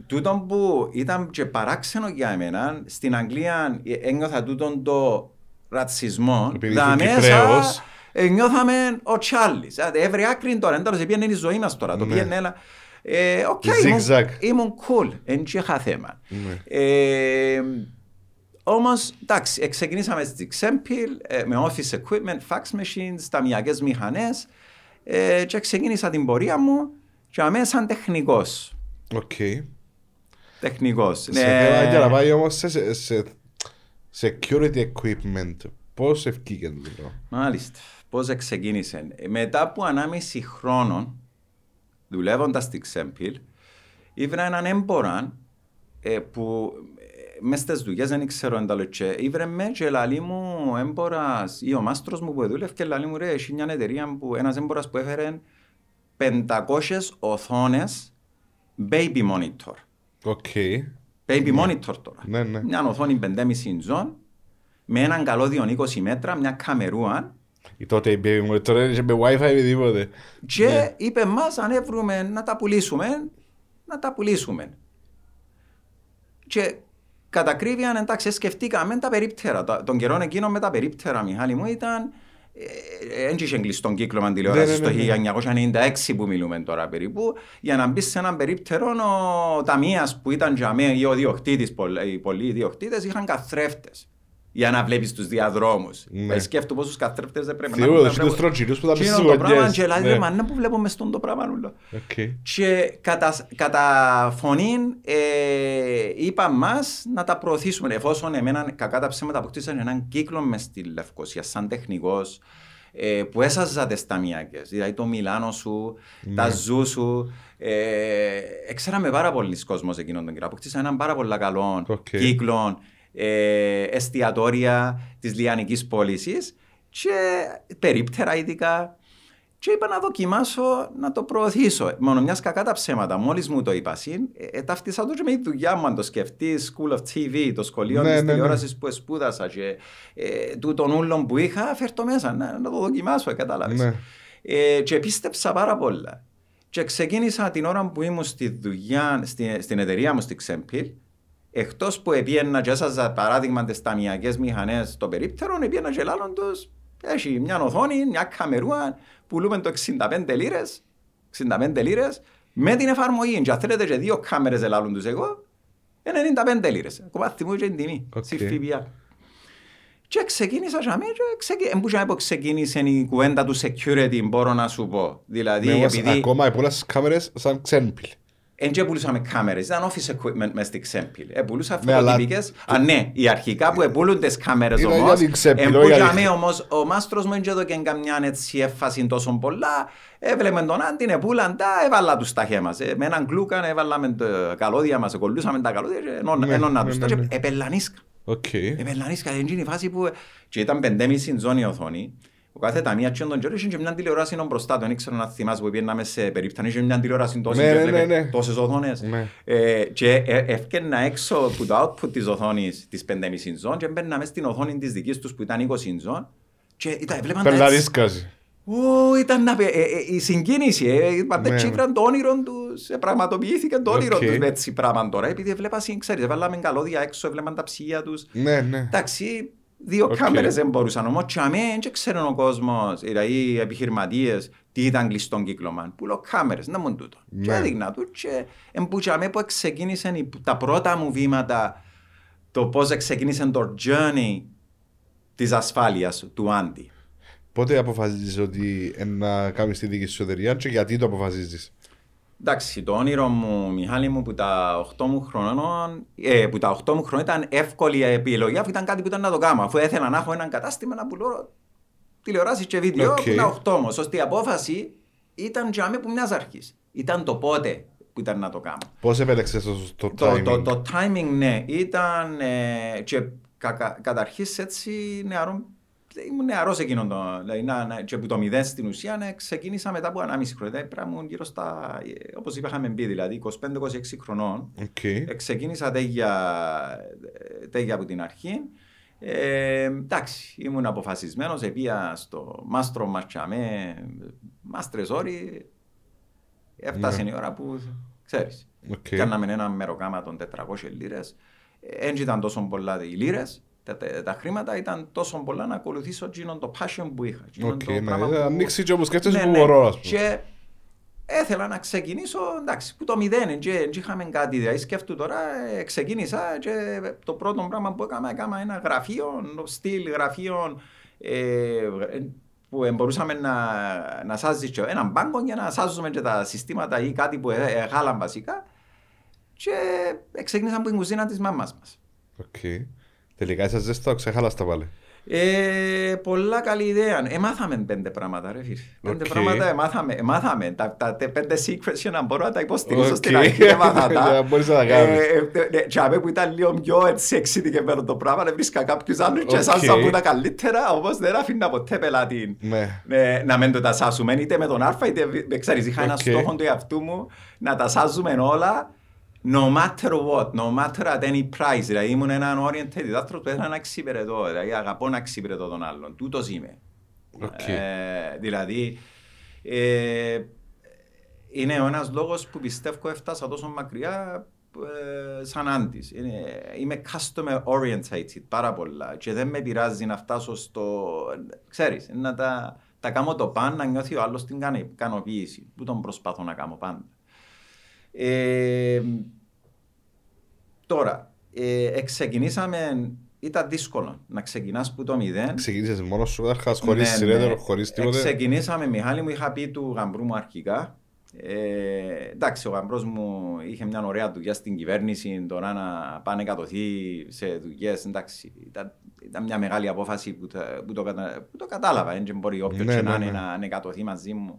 τούτον που ήταν και παράξενο για εμένα, στην Αγγλία ε, ένιωθα τούτον το ρατσισμό. Επειδή δα είσαι μέσα, Κυπρέος. Ε, νιώθαμε ο Τσάρλις. Δηλαδή, έβρε άκρη τώρα, εν τέλος πήγαινε η ζωή μας τώρα, το Ναι. πήγαινε έλα. Ε, οκ, ήμουν, Zigzag. ήμουν cool, δεν είχα θέμα. Ναι. Ε, Όμως, εντάξει, ξεκινήσαμε στη Xempil ε, με office equipment, fax machines, ταμιακέ μηχανές ε, και ξεκίνησα την πορεία μου και αμέσως σαν τεχνικός. Οκ. Τεχνικός. Σε θέμα για να πάει όμως σε- σε- σε security equipment, πώς ευκήκε το πράγμα. Μάλιστα. Πώς ξεκίνησε. Ε, Μετά από 1,5 χρόνο δουλεύοντας στη Xempil, ήβρα έναν έμπορα ε, που μες στις δουλειές δεν ξέρω αν τα λέω και ήβρε με και λαλεί μου έμπορας ή ο μάστρος μου που δούλευε και λαλεί μου ρε έχει μια εταιρεία που ένας έμπορας που έφερε 500 οθόνες baby monitor. OK. Baby monitor τώρα. Ναι, ναι. Μια οθόνη 5,5 inch με έναν καλώδιο 20 μέτρα, μια καμερούα Ή τότε η baby monitor τώρα εν είχαμε wifi ή τίποτε. και Ναι. είπε μας αν έβρουμε να τα πουλήσουμε, να τα πουλήσουμε. Και κατά ακρίβεια, εντάξει, σκεφτήκαμε τα περίπτερα. Τα- Τον καιρό εκείνο με τα περίπτερα, Μιχάλη μου, ήταν... Δεν είχε κλειστόν κύκλωμα τηλεόραση Ναι, ναι, ναι, ναι. στο 1996 που μιλούμε τώρα περίπου. Για να μπει σε έναν περίπτερο, ο ταμείας που ήταν για μέ, ή ο διοκτήτης, πολλοί- οι πολλοί διοκτήτες είχαν καθρέφτες. Για να βλέπεις τους διαδρόμους. Ναι. Ε, Σκέφτομαι πόσους καθρέφτες δεν πρέπει να Θεωρώ, να τους βλέπω. τροτζινούς που θα πεις Εκείνο στις το πράγμα γωνιές. και λέει, Ναι. μα να που βλέπουμε στον το πράγμα όλο. Οκ. Και κατά, κατά φωνή ε, είπα μας να τα προωθήσουμε. Εφόσον εμένα κακά τα ψέματα αποκτήσαν έναν κύκλο μες στη Λευκοσία σαν τεχνικός ε, που έσαζα τις ταμειακές. Δηλαδή το Μιλάνο σου, τα ζου σου. Ε, έξεραμε πάρα πολλοί κόσμος εκείνον τον καιρό. Αποκτήσα έναν πάρα πολύ καλό Οκ. κύκλο ε, εστιατόρια της λιανικής πώλησης και περίπτερα ειδικά. Και είπα να δοκιμάσω να το προωθήσω. Μόνο μιας κακά τα ψέματα. Μόλις μου το είπα, συν, ε, ε, ταυτίσα το και με τη δουλειά μου. Αν το σκεφτείς, School of TV, το σχολείο Ναι, της ναι, ναι. τηλεόρασης που σπούδασα και ε, του των ούλων που είχα, φέρ το μέσα να, να το δοκιμάσω, κατάλαβες. Ναι. Ε, και πίστεψα πάρα πολλά. Και ξεκίνησα την ώρα που ήμουν στη δουλειά, στη, στην εταιρεία μου στη Ξέμπιλ, εκτός που επίαινα και έσαζα παράδειγμα τις ταμιακές μηχανές στο περίπτερο, επίαινα και λάλλον τους. Έχει μια οθόνη, μια καμερούα, πουλούμε το 65 λίρες, 65 λίρες, με την εφαρμογή. Και αν θέλετε και δύο κάμερες ελάλουν τους εγώ, 95 λίρες. Ακόμα θυμούμαι και την τιμή. Οκ. Στη ΦΠΑ. Και ξεκίνησα για μένα και ξεκι... εμπούσα που ξεκίνησε η κουβέντα του security, μπορώ να σου πω. Δηλαδή, Ναι, όμως επειδή Ακόμα πολλές κάμερες σαν ξένπιλ. Δεν και πουλούσαμε κάμερες, ήταν office equipment μες στη Ξέμπιλ. Επουλούσα Ναι, αλλά- φωτοτυπικές. Α, ναι, οι αρχικά που επούλουν τις κάμερες Ήταν όμως, για την Ξέμπιλ, όχι για εμπούκαμε την- όμως, ο μάστρος μου δεν και καμιά έτσι έφαση τόσο πολλά, έβλεπε τον Άντιν, επούλαν τα, έβαλα τους στα χέρια μας. Ε, Με έναν κλούκαν έβαλαμε τα καλώδια μας, κολλούσαμε τα καλώδια και ενώνα- Ναι, ενώνα ναι, τους. ναι, Και ναι. επελανίσκα. Οκ. Επελανίσκα, δεν είναι η φάση που... Και ήταν πεντέμιση ζώνη η οθόνη. Ο κάθε ταμεία και τον καιρό είχε και μια τηλεόραση νο μπροστά του. Δεν ήξερα να θυμάσαι που πήγαιναμε σε περίπτωση. Είχε μια τηλεόραση τόση Ναι, και ναι, έβλεπε ναι, ναι. τόσες οθόνες. Ναι. Ε, και ε, έφκαινα έξω από το output της οθόνης της 5,5 ζών και μπαίνα μες στην οθόνη της δικής τους που ήταν 20 ζών και ήταν, έβλεπαν τα έτσι. Πελαρίσκαζε. Ω, ήταν να, πε- ε, ε, η συγκίνηση, ε, πάντα Ναι. τσίφραν το όνειρο τους, ε, πραγματοποιήθηκε το όνειρο Οκ. τους με έτσι πράγμα τώρα, επειδή έβλεπα, συν- ξέρεις, έβαλαμε καλώδια έξω, έβλεπαν τα ψυγεία τους, Ναι, ναι. Εντάξει, δύο Οκ. κάμερες δεν μπορούσαν όμως και αμέ δεν ξέρουν ο κόσμος, δηλαδή οι επιχειρηματίες, τι ήταν κλειστό κύκλωμα. Πουλώ κάμερες, να μου τούτο. Ναι. Και έδειχνα του και εν που τζιαμέ που ξεκίνησαν οι- τα πρώτα μου βήματα, το πώς ξεκίνησε το journey της ασφάλειας του Άντι. Πότε αποφασίζεις ότι ε, να κάνεις τη δική σου εταιρεία και γιατί το αποφασίζεις; Εντάξει, το όνειρο μου, Μιχάλη μου, που τα 8 μου χρονών, ε, που τα 8 μου χρόνια ήταν εύκολη επιλογή, αφού ήταν κάτι που ήταν να το κάνω. Αφού έθελα να έχω ένα κατάστημα να πουλώ τηλεοράσεις και βίντεο, Οκ. που ήταν 8 όμως. Ώστε η απόφαση ήταν για μένα που μιας αρχής. Ήταν το πότε που ήταν να το κάνω. Πώς επέλεξες το, το, Το, timing; το, το timing, ναι, ήταν ε, και κα, καταρχής έτσι νεαρό, ήμουν νεαρός εκείνον το, δηλαδή, να, να, και από το μηδέν στην ουσία ναι, ξεκίνησα μετά από 1,5 χρόνια, δηλαδή πρέπει να ήμουν γύρω στα, ε, όπως είχαμε πει, δηλαδή 25-26 χρονών, Οκ. ε, ξεκίνησα τέγια, ε, τέγια από την αρχή. Ε, εντάξει, ήμουν αποφασισμένος, επία στο μάστρο Μαρτσαμέ, μάστρες ώροι, έφτασε Ναι. η ώρα που, ξέρεις, Οκ. Κάναμε ένα μεροκάμα των 400 λίρες. Δεν ήταν τόσο πολλά οι λίρες. Τα, τα, τα χρήματα ήταν τόσο πολλά να ακολουθήσω εκείνον το passion που είχα. εκείνον Οκ, το ναι. πράγμα Ε, που- ανοίξει και όπως σκέφτεσαι Ναι, που ναι. μπορώ, ας πούμε. Και έθελα να ξεκινήσω, εντάξει, που το μηδέν, και δεν είχαμε κάτι. Δηλαδή σκέφτου τώρα, ε, ξεκίνησα και το πρώτο πράγμα που έκανα, έκανα ένα γραφείο, στυλ γραφείο, ε, που ε, μπορούσαμε να, να σάζεις και έναν μπάγκο για να σάζουμε και τα συστήματα ή κάτι που ε, ε, γάλαν βασικά. Και ε, ξεκίνησα από την κουζίνα της μάμας μας. Οκ. Τελικά είσαι ζεστό, ξεχάλαστα πάλι. Ε, πολλά καλή ιδέα. Εμάθαμε πέντε πράγματα, ρε φίλε. Πέντε Οκ. πράγματα εμάθαμε. εμάθαμε. Τα, τα, τα πέντε secrets για να μπορώ να τα υποστηρίζω Οκ. στην αρχή. Έμαθα Για να τα. μπορείς να τα κάνεις. Ε, ε, ναι, Και αμέ που ήταν λίγο πιο έτσι εξειδικευμένο το πράγμα, δεν βρίσκα κάποιους άλλους και Οκ. εσάς θα τα καλύτερα, όμως δεν άφηνα ποτέ πελάτη Ναι. ε, να μην το τα σάσουμε είτε με τον Α είτε με- ξέρεις, είχα ένα Οκ. στόχο του εαυτού μου να τα σάζουμε όλα no matter what, no matter at any price. Δηλαδή ήμουν έναν oriented άνθρωπο που ήθελα να εξυπηρετώ, δηλαδή αγαπώ να εξυπηρετώ τον άλλον. Τούτος είμαι. Οκ. Ε, δηλαδή, ε, είναι ο ένας λόγος που πιστεύω έφτασα τόσο μακριά ε, σαν Άντης. Είναι, είμαι customer orientated πάρα πολλά και δεν με πειράζει να φτάσω στο... Ξέρεις, να τα, τα κάνω το παν να νιώθει ο άλλος την ικανο- ικανοποίηση που τον προσπαθώ να κάνω πάντα. Ε, τώρα, ε, ξεκινήσαμε ήταν δύσκολο να ξεκινάς που το μηδέν. Ξεκίνησες μόνος σου καταρχάς, χωρίς Ναι, σειρέτερο, ναι. χωρίς Ε, τίποτε. Ξεκινήσαμε, Μιχάλη μου, είχα πει του γαμπρού μου αρχικά. Ε, εντάξει, ο γαμπρός μου είχε μια ωραία δουλειά στην κυβέρνηση, τώρα να πάνε κατωθεί σε δουλειές, εντάξει, ήταν, ήταν μια μεγάλη απόφαση που, τα- που, το, κατα, που το κατάλαβα, δεν μπορεί όποιος Ναι, και ναι, να ναι. είναι να, να κατωθεί μαζί μου.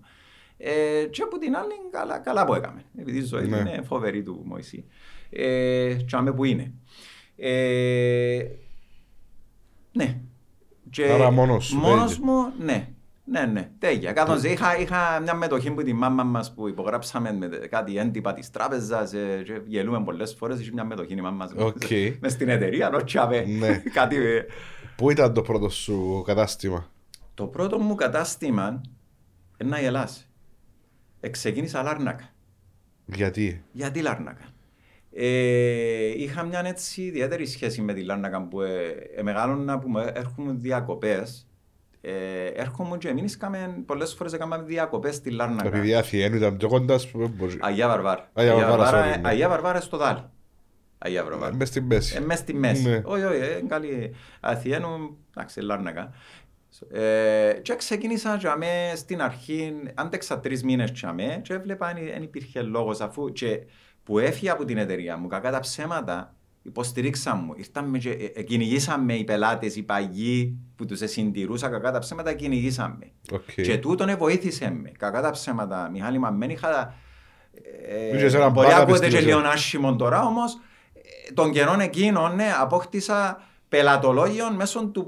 Ε, και από την άλλη, καλά, καλά που έκαμε, επειδή η ζωή Ναι. είναι φοβερή του Μωυσή. Ε, και άμε που είναι. Ε, ναι. Και Άρα μόνος σου, Μόνος τέλεια. μου, ναι. Ναι, ναι, τέλεια. Κάτω, είχα, είχα μια μετοχή που τη μάμα μας που υπογράψαμε με κάτι έντυπα της τράπεζας ε, και γελούμε πολλές φορές, είχε μια μετοχή η μάμα μας Οκ. μες στην εταιρεία, ρώτσαμε Ναι. κάτι. ε. Πού ήταν το πρώτο σου κατάστημα; Το πρώτο μου κατάστημα είναι να γελάς. Εξεκίνησα Λάρνακα. Γιατί; Γιατί Λάρνακα. Ε, είχα μια έτσι ιδιαίτερη σχέση με τη Λάρνακα που ε, ε, μεγάλωνα που με έρχομαι διακοπές. Ε, έρχομαι και εμείς είχαμε, πολλές φορές έκαναμε διακοπές στη Λάρνακα. Επειδή Αθιένου ήταν πιο κοντάς σου, δεν μπορεί. Αγία Βαρβάρα. Αγία Βαρβάρα, sorry, ναι. Αγία Βαρβάρα στο Δάλι. Αγία Βαρβάρα. Μες στην μέση. Ε, μες στη μέση. Ναι. Όχι, όχι, ε, καλή. Αθιένου, εντάξει, Λάρνακα. Ε, και ξεκίνησα και αμέ στην αρχή, άντεξα τρεις μήνες και αμέ και έβλεπα δεν υπήρχε λόγος αφού και που έφυγα από την εταιρεία μου, κακά τα ψέματα, υποστηρίξαν μου. Ήρθαμε και ε, ε, κυνηγήσα με οι πελάτες, οι παλιοί που τους συντηρούσα, κακά τα ψέματα κυνηγήσα με. Οκ. Και τούτον βοήθησε με. Κακά τα ψέματα, Μιχάλη, μα δεν είχα... Ε, Είχες έναν μπορεί backup να ακούγεται στην και ουσία. λίγο άσχημο τώρα, όμως ε, τον καιρόν εκείνον, ναι, απόκτησα πελατολόγιο μέσω του,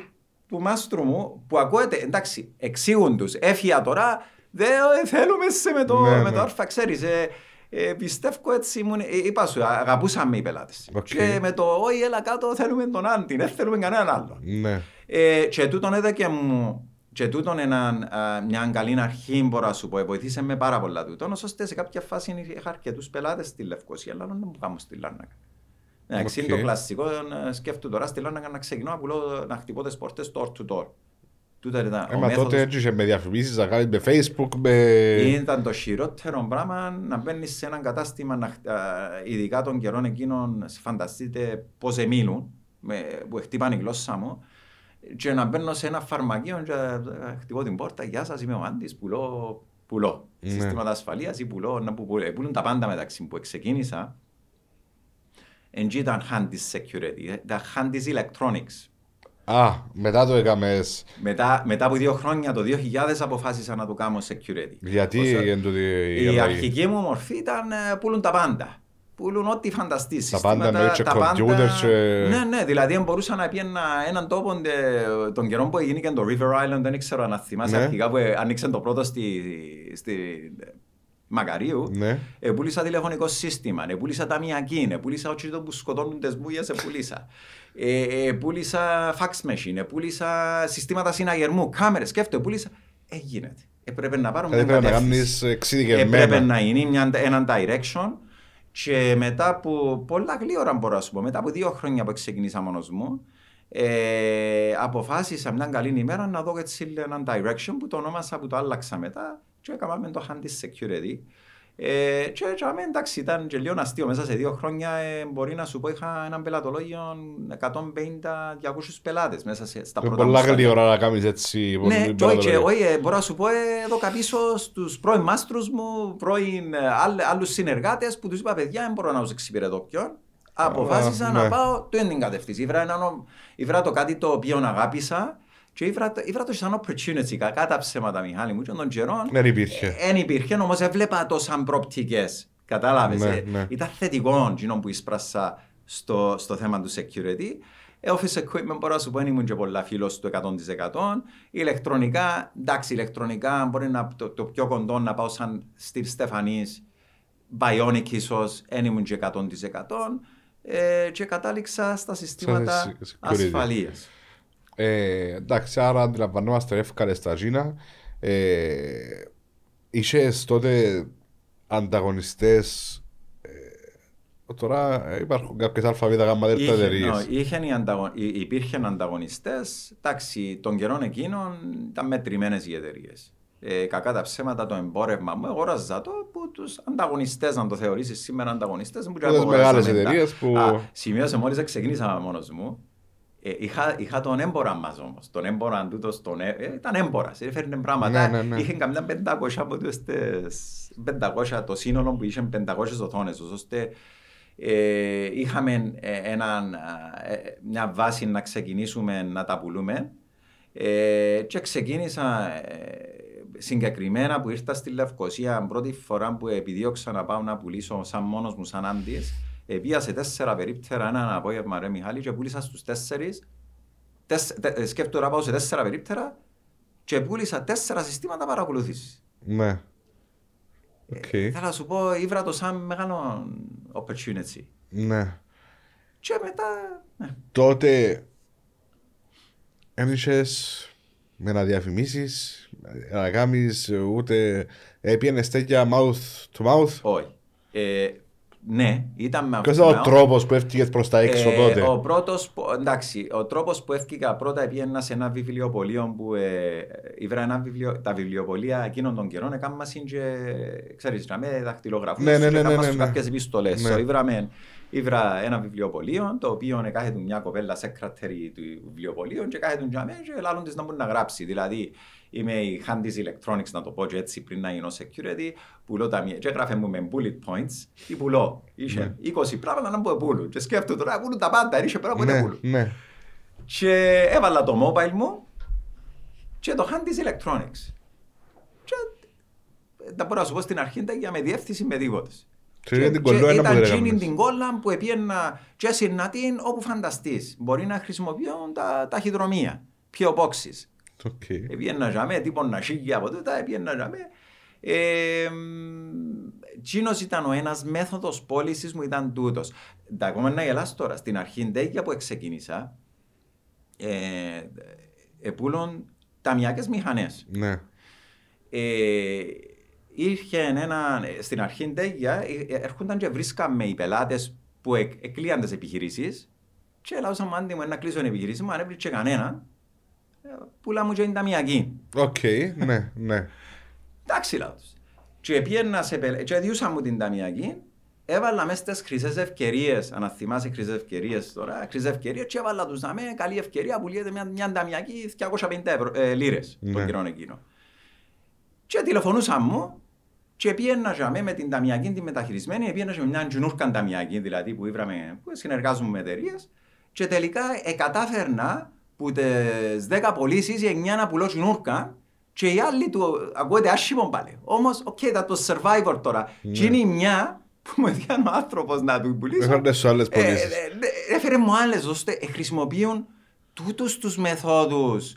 του μάστρου μου που ακούεται, εντάξει, εξήγουν τους, έφυγα τώρα, δεν ε, θέλουμε σε με το, Ναι, με το ναι. άρφα, ξέρεις, ε, ε, πιστεύω έτσι, ήμουν, ε, είπα σου, αγαπούσα με οι πελάτες. Οκ. Και με το, όχι, έλα κάτω, θέλουμε τον Άντι, δεν θέλουμε κανέναν άλλον. Ναι. Ε, και τούτον έδωκε μου και τούτον έναν, α, μια καλή αρχή μπορώ να σου πω, βοηθήσε με πάρα πολλά τούτον, ώστε σε κάποια φάση είχα αρκετούς πελάτες στη Λευκοσία, αλλά δεν μου κάνω στη Λάρνακα. Εντάξει, Οκ. είναι το κλασικό, ε, σκέφτομαι τώρα στη Λάρνακα να ξεκινώ να πουλώ, να χτυπώ τις πόρτες door to door. Τούτα ήταν Ε, ο μα μέθοδος. τότε έτσι είχε με διαφημίσεις, να κάνεις με facebook, με... Ήταν το χειρότερο πράγμα να μπαίνεις σε έναν κατάστημα, να, χ- α, ειδικά των καιρών εκείνων, φανταστείτε πώς εμίλουν, με, που χτύπαν η γλώσσα μου, και να μπαίνω σε ένα φαρμακείο και α, χτυπώ την πόρτα. Γεια σας, είμαι ο Άντι, πουλώ, πουλώ. Ναι. Συστήματα ασφαλείας ή πουλώ, να που, πουλώ. πουλούν τα πάντα μεταξύ που ξεκίνησα. Εν τζι ήταν Handys Security, ήταν Handys Electronics. Α, μετά το έκαμες. Μετά, μετά από δύο χρόνια, το 2000, αποφάσισα να το κάνω security. Γιατί Όσο- είναι τούτη η η αλλαγή; αρχική μου μορφή ήταν ε, πουλούν τα πάντα. Πουλούν ό,τι φανταστείς. Τα πάντα εννοείς και computers και- Ναι, ναι, δηλαδή μπορούσα να πιένα έναν τόπο ε, τον καιρό που έγινε και το River Island, δεν ξέρω αν θυμάσαι Ναι. αρχικά που ε, ανοίξαν το πρώτο στη, στη ε, Μακαρίου. Ναι. Ε, πούλησα τηλεφωνικό σύστημα, ε, πούλησα ταμιακή, ε, πούλησα όχι το που σκοτώνουν τις μπούγιες, ε, πούλησα. Ε, ε, πούλησα fax machine, ε, πούλησα συστήματα συναγερμού, κάμερες, σκέφτομαι, πούλησα. Ε, γίνεται. Έπρεπε να πάρω Δηλαδή μια πρέπει να κατεύθυνση. κάνεις Έπρεπε εξειδικευμένα. να είναι μια, έναν direction και μετά από πολλά γλύωρα μπορώ να σου πω, μετά από δύο χρόνια που ξεκινήσα μόνος μου, ε, αποφάσισα μια καλή ημέρα να δω έτσι έναν direction που το ονόμασα που το άλλαξα μετά και έκαναμε το Handy Security. Ε, και και αμέ, εντάξει, ήταν και λίγο αστείο. Μέσα σε δύο χρόνια ε, μπορεί να σου πω είχα έναν πελατολόγιο 150-200 πελάτες μέσα σε, στα Είναι πρώτα μου πολλά στάδια. γλυόρα να κάνεις έτσι. Ναι, πολύ και όχι, και πελατολογία. όχι, ε, μπορώ να σου πω ε, εδώ πίσω στους πρώην μάστρους μου, πρώην ε, άλλ- άλλους συνεργάτες που τους είπα παιδιά δεν μπορώ να τους εξυπηρετώ ποιον. Αποφάσισα Α, να ναι. πάω το την κατεύθυνση. Ήβρα, έναν- ήβρα το κάτι το οποίο αγάπησα και ήβρα, το- ήβρα το σαν opportunity, κακά τα ψέματα Μιχάλη μου και των καιρών. Δεν υπήρχε. Δεν υπήρχε, όμως έβλεπα το σαν προπτικές. Κατάλαβες, Ναι, ε, ναι. ήταν θετικό εκείνο που εισπράσα στο, στο θέμα του security. Ε, Office equipment μπορώ να σου πω δεν ήμουν και πολλά φίλος του 100%. Ηλεκτρονικά, εντάξει, ηλεκτρονικά μπορεί να το, το πιο κοντό να πάω σαν Steve Στεφανής, Bionic ίσως, δεν ήμουν και 100%. Ε, και κατάληξα στα συστήματα σε- security. ασφαλείας. Ε, εντάξει, άρα αντιλαμβανόμαστε εύκολα στα Ζήνα. Ε, είχες τότε ανταγωνιστές ε, τώρα ε, υπάρχουν κάποιες ΑΒ γάμμα δέλτα Είχε, εταιρείες. no, είχαν οι ανταγω... υ- υπήρχαν ανταγωνιστές. Εντάξει, των καιρών εκείνων ήταν μετρημένες οι εταιρείες. Ε, κακά τα ψέματα, το εμπόρευμα μου, αγόραζα το από τους ανταγωνιστές, να το θεωρήσεις σήμερα ανταγωνιστές. τις μεγάλες εταιρείες που- σημείωσε μόλις ξεκίνησα μόνος μου. Ε, είχα, είχα τον έμπορα μας όμως. Τον έμπορα τούτος στον, ε, ε, ήταν έμπορας, έφερνε πράγματα. Ναι, ναι, ναι. Είχε καμιά 500 από τις 500, το σύνολο που είχε 500 οθόνες, ώστε ε, είχαμε ε, έναν, ε, μια βάση να ξεκινήσουμε να τα πουλούμε ε, και ξεκίνησα ε, συγκεκριμένα που ήρθα στη Λευκοσία πρώτη φορά που επιδίωξα να πάω να πουλήσω σαν μόνος μου σαν άντις Επία σε τέσσερα περίπτερα έναν απόγευμα ρε Μιχάλη και πούλησα στους τέσσερις τεσ, τε, σκέφτομαι να πάω σε τέσσερα περίπτερα και πούλησα τέσσερα συστήματα παρακολούθησης. Ναι. Οκ. Ε, θέλω να σου πω, ήβρα το σαν μεγάλο opportunity. Ναι. Και μετά, ναι. Τότε έμεινες με να διαφημίσεις, να κάνεις ούτε... Έπιενες τέτοια mouth to mouth; όχι. Ε, ναι, ήταν με Ποιος αυτό. ήταν ο τρόπος που έφυγες προς τα έξω Ε, τότε; Ο πρώτος, που- εντάξει, ο τρόπος που έφυγα πρώτα πήγαινα σε ένα βιβλιοπωλείο που ε, ήβρα ένα βιβλιο, τα βιβλιοπωλεία εκείνων των καιρών έκανα συν και, ξέρεις, να με δαχτυλογραφίες Ναι, ναι, και ναι, έκανα ναι, στους ναι. κάποιες επιστολές. Ναι. So, ήβραμε- Ήβρα ένα βιβλιοπωλείο, το οποίο κάθεται μια κοπέλα secretary του βιβλιοπωλείου και κάθεται για μένα και λάλλον της να μπορεί να γράψει. Δηλαδή, είμαι η Handy's Electronics, να το πω και έτσι πριν να γίνω security, πουλώ τα μία. Και έγραφε μου με bullet points, τι πουλώ; Είχε 20 πράγματα να πω πουλούν. Και σκέφτομαι τώρα, πουλούν τα πάντα, είχε πέρα που δεν Ναι, πουλούν. ναι. Και έβαλα το mobile μου και το Handy's Electronics. Και ε, τα μπορώ να σου πω στην αρχή ήταν για με διεύθυνση με τίποτε. Και είναι την κολλό ένα που ήταν δεν εκείνη έκαμες. την κόλλα που επίαινα και συναντήν όπου φανταστείς. Μπορεί να χρησιμοποιούν τα ταχυδρομεία, πιο boxes. Οκ. Επίαινα για με, τίπονα σίγια από τούτα, επίαινα για με. Ε, Τσίνος ήταν ο ένας μέθοδος πώλησης μου ήταν τούτος. Τα ακόμα να γελάς τώρα. Στην αρχή τέτοια που ξεκίνησα, ε, επούλων ταμιακές μηχανές. Ναι. Ε, είχε ένα, στην αρχή τέτοια, ε, έρχονταν και βρίσκαμε οι πελάτες που εκ, εκλείαν τις επιχειρήσεις και λαούσα μου άντι μου να κλείσω την επιχειρήση μου, αν έβρισκε κανένα, ε, πουλά μου και την ταμιακή. Οκ, ναι, ναι. Εντάξει λαό τους. Και πήγαινα σε πελ... και διούσα μου την ταμιακή, έβαλα μέσα στις χρυσές ευκαιρίες, αν θυμάσαι χρυσές ευκαιρίες τώρα, χρυσές ευκαιρίες και έβαλα τους να με καλή ευκαιρία που λέγεται μια, μια ταμιακή 250 ευρώ, ε, λίρες Ναι. τον καιρό εκείνο. Και τηλεφωνούσαν μου και πήγαινα για με, με την ταμιακή την μεταχειρισμένη, πήγαινα σε μια τζινούρκαν ταμιακή, δηλαδή που, ήβραμε, που συνεργάζομαι με εταιρείες. Και τελικά ε, κατάφερνα που τις 10 πωλήσεις η 9 να πουλώ τζινούρκα και οι άλλοι του ακούγεται άσχημο πάλι. Όμως, οκ, ήταν το survivor τώρα. Και είναι η μια που μου έδιαν ο άνθρωπος να του πουλήσω. Έφερνε σου άλλες Ε, πωλήσεις. ε, ε, Έφερε μου άλλες, ώστε ε, χρησιμοποιούν τούτους τους μεθόδους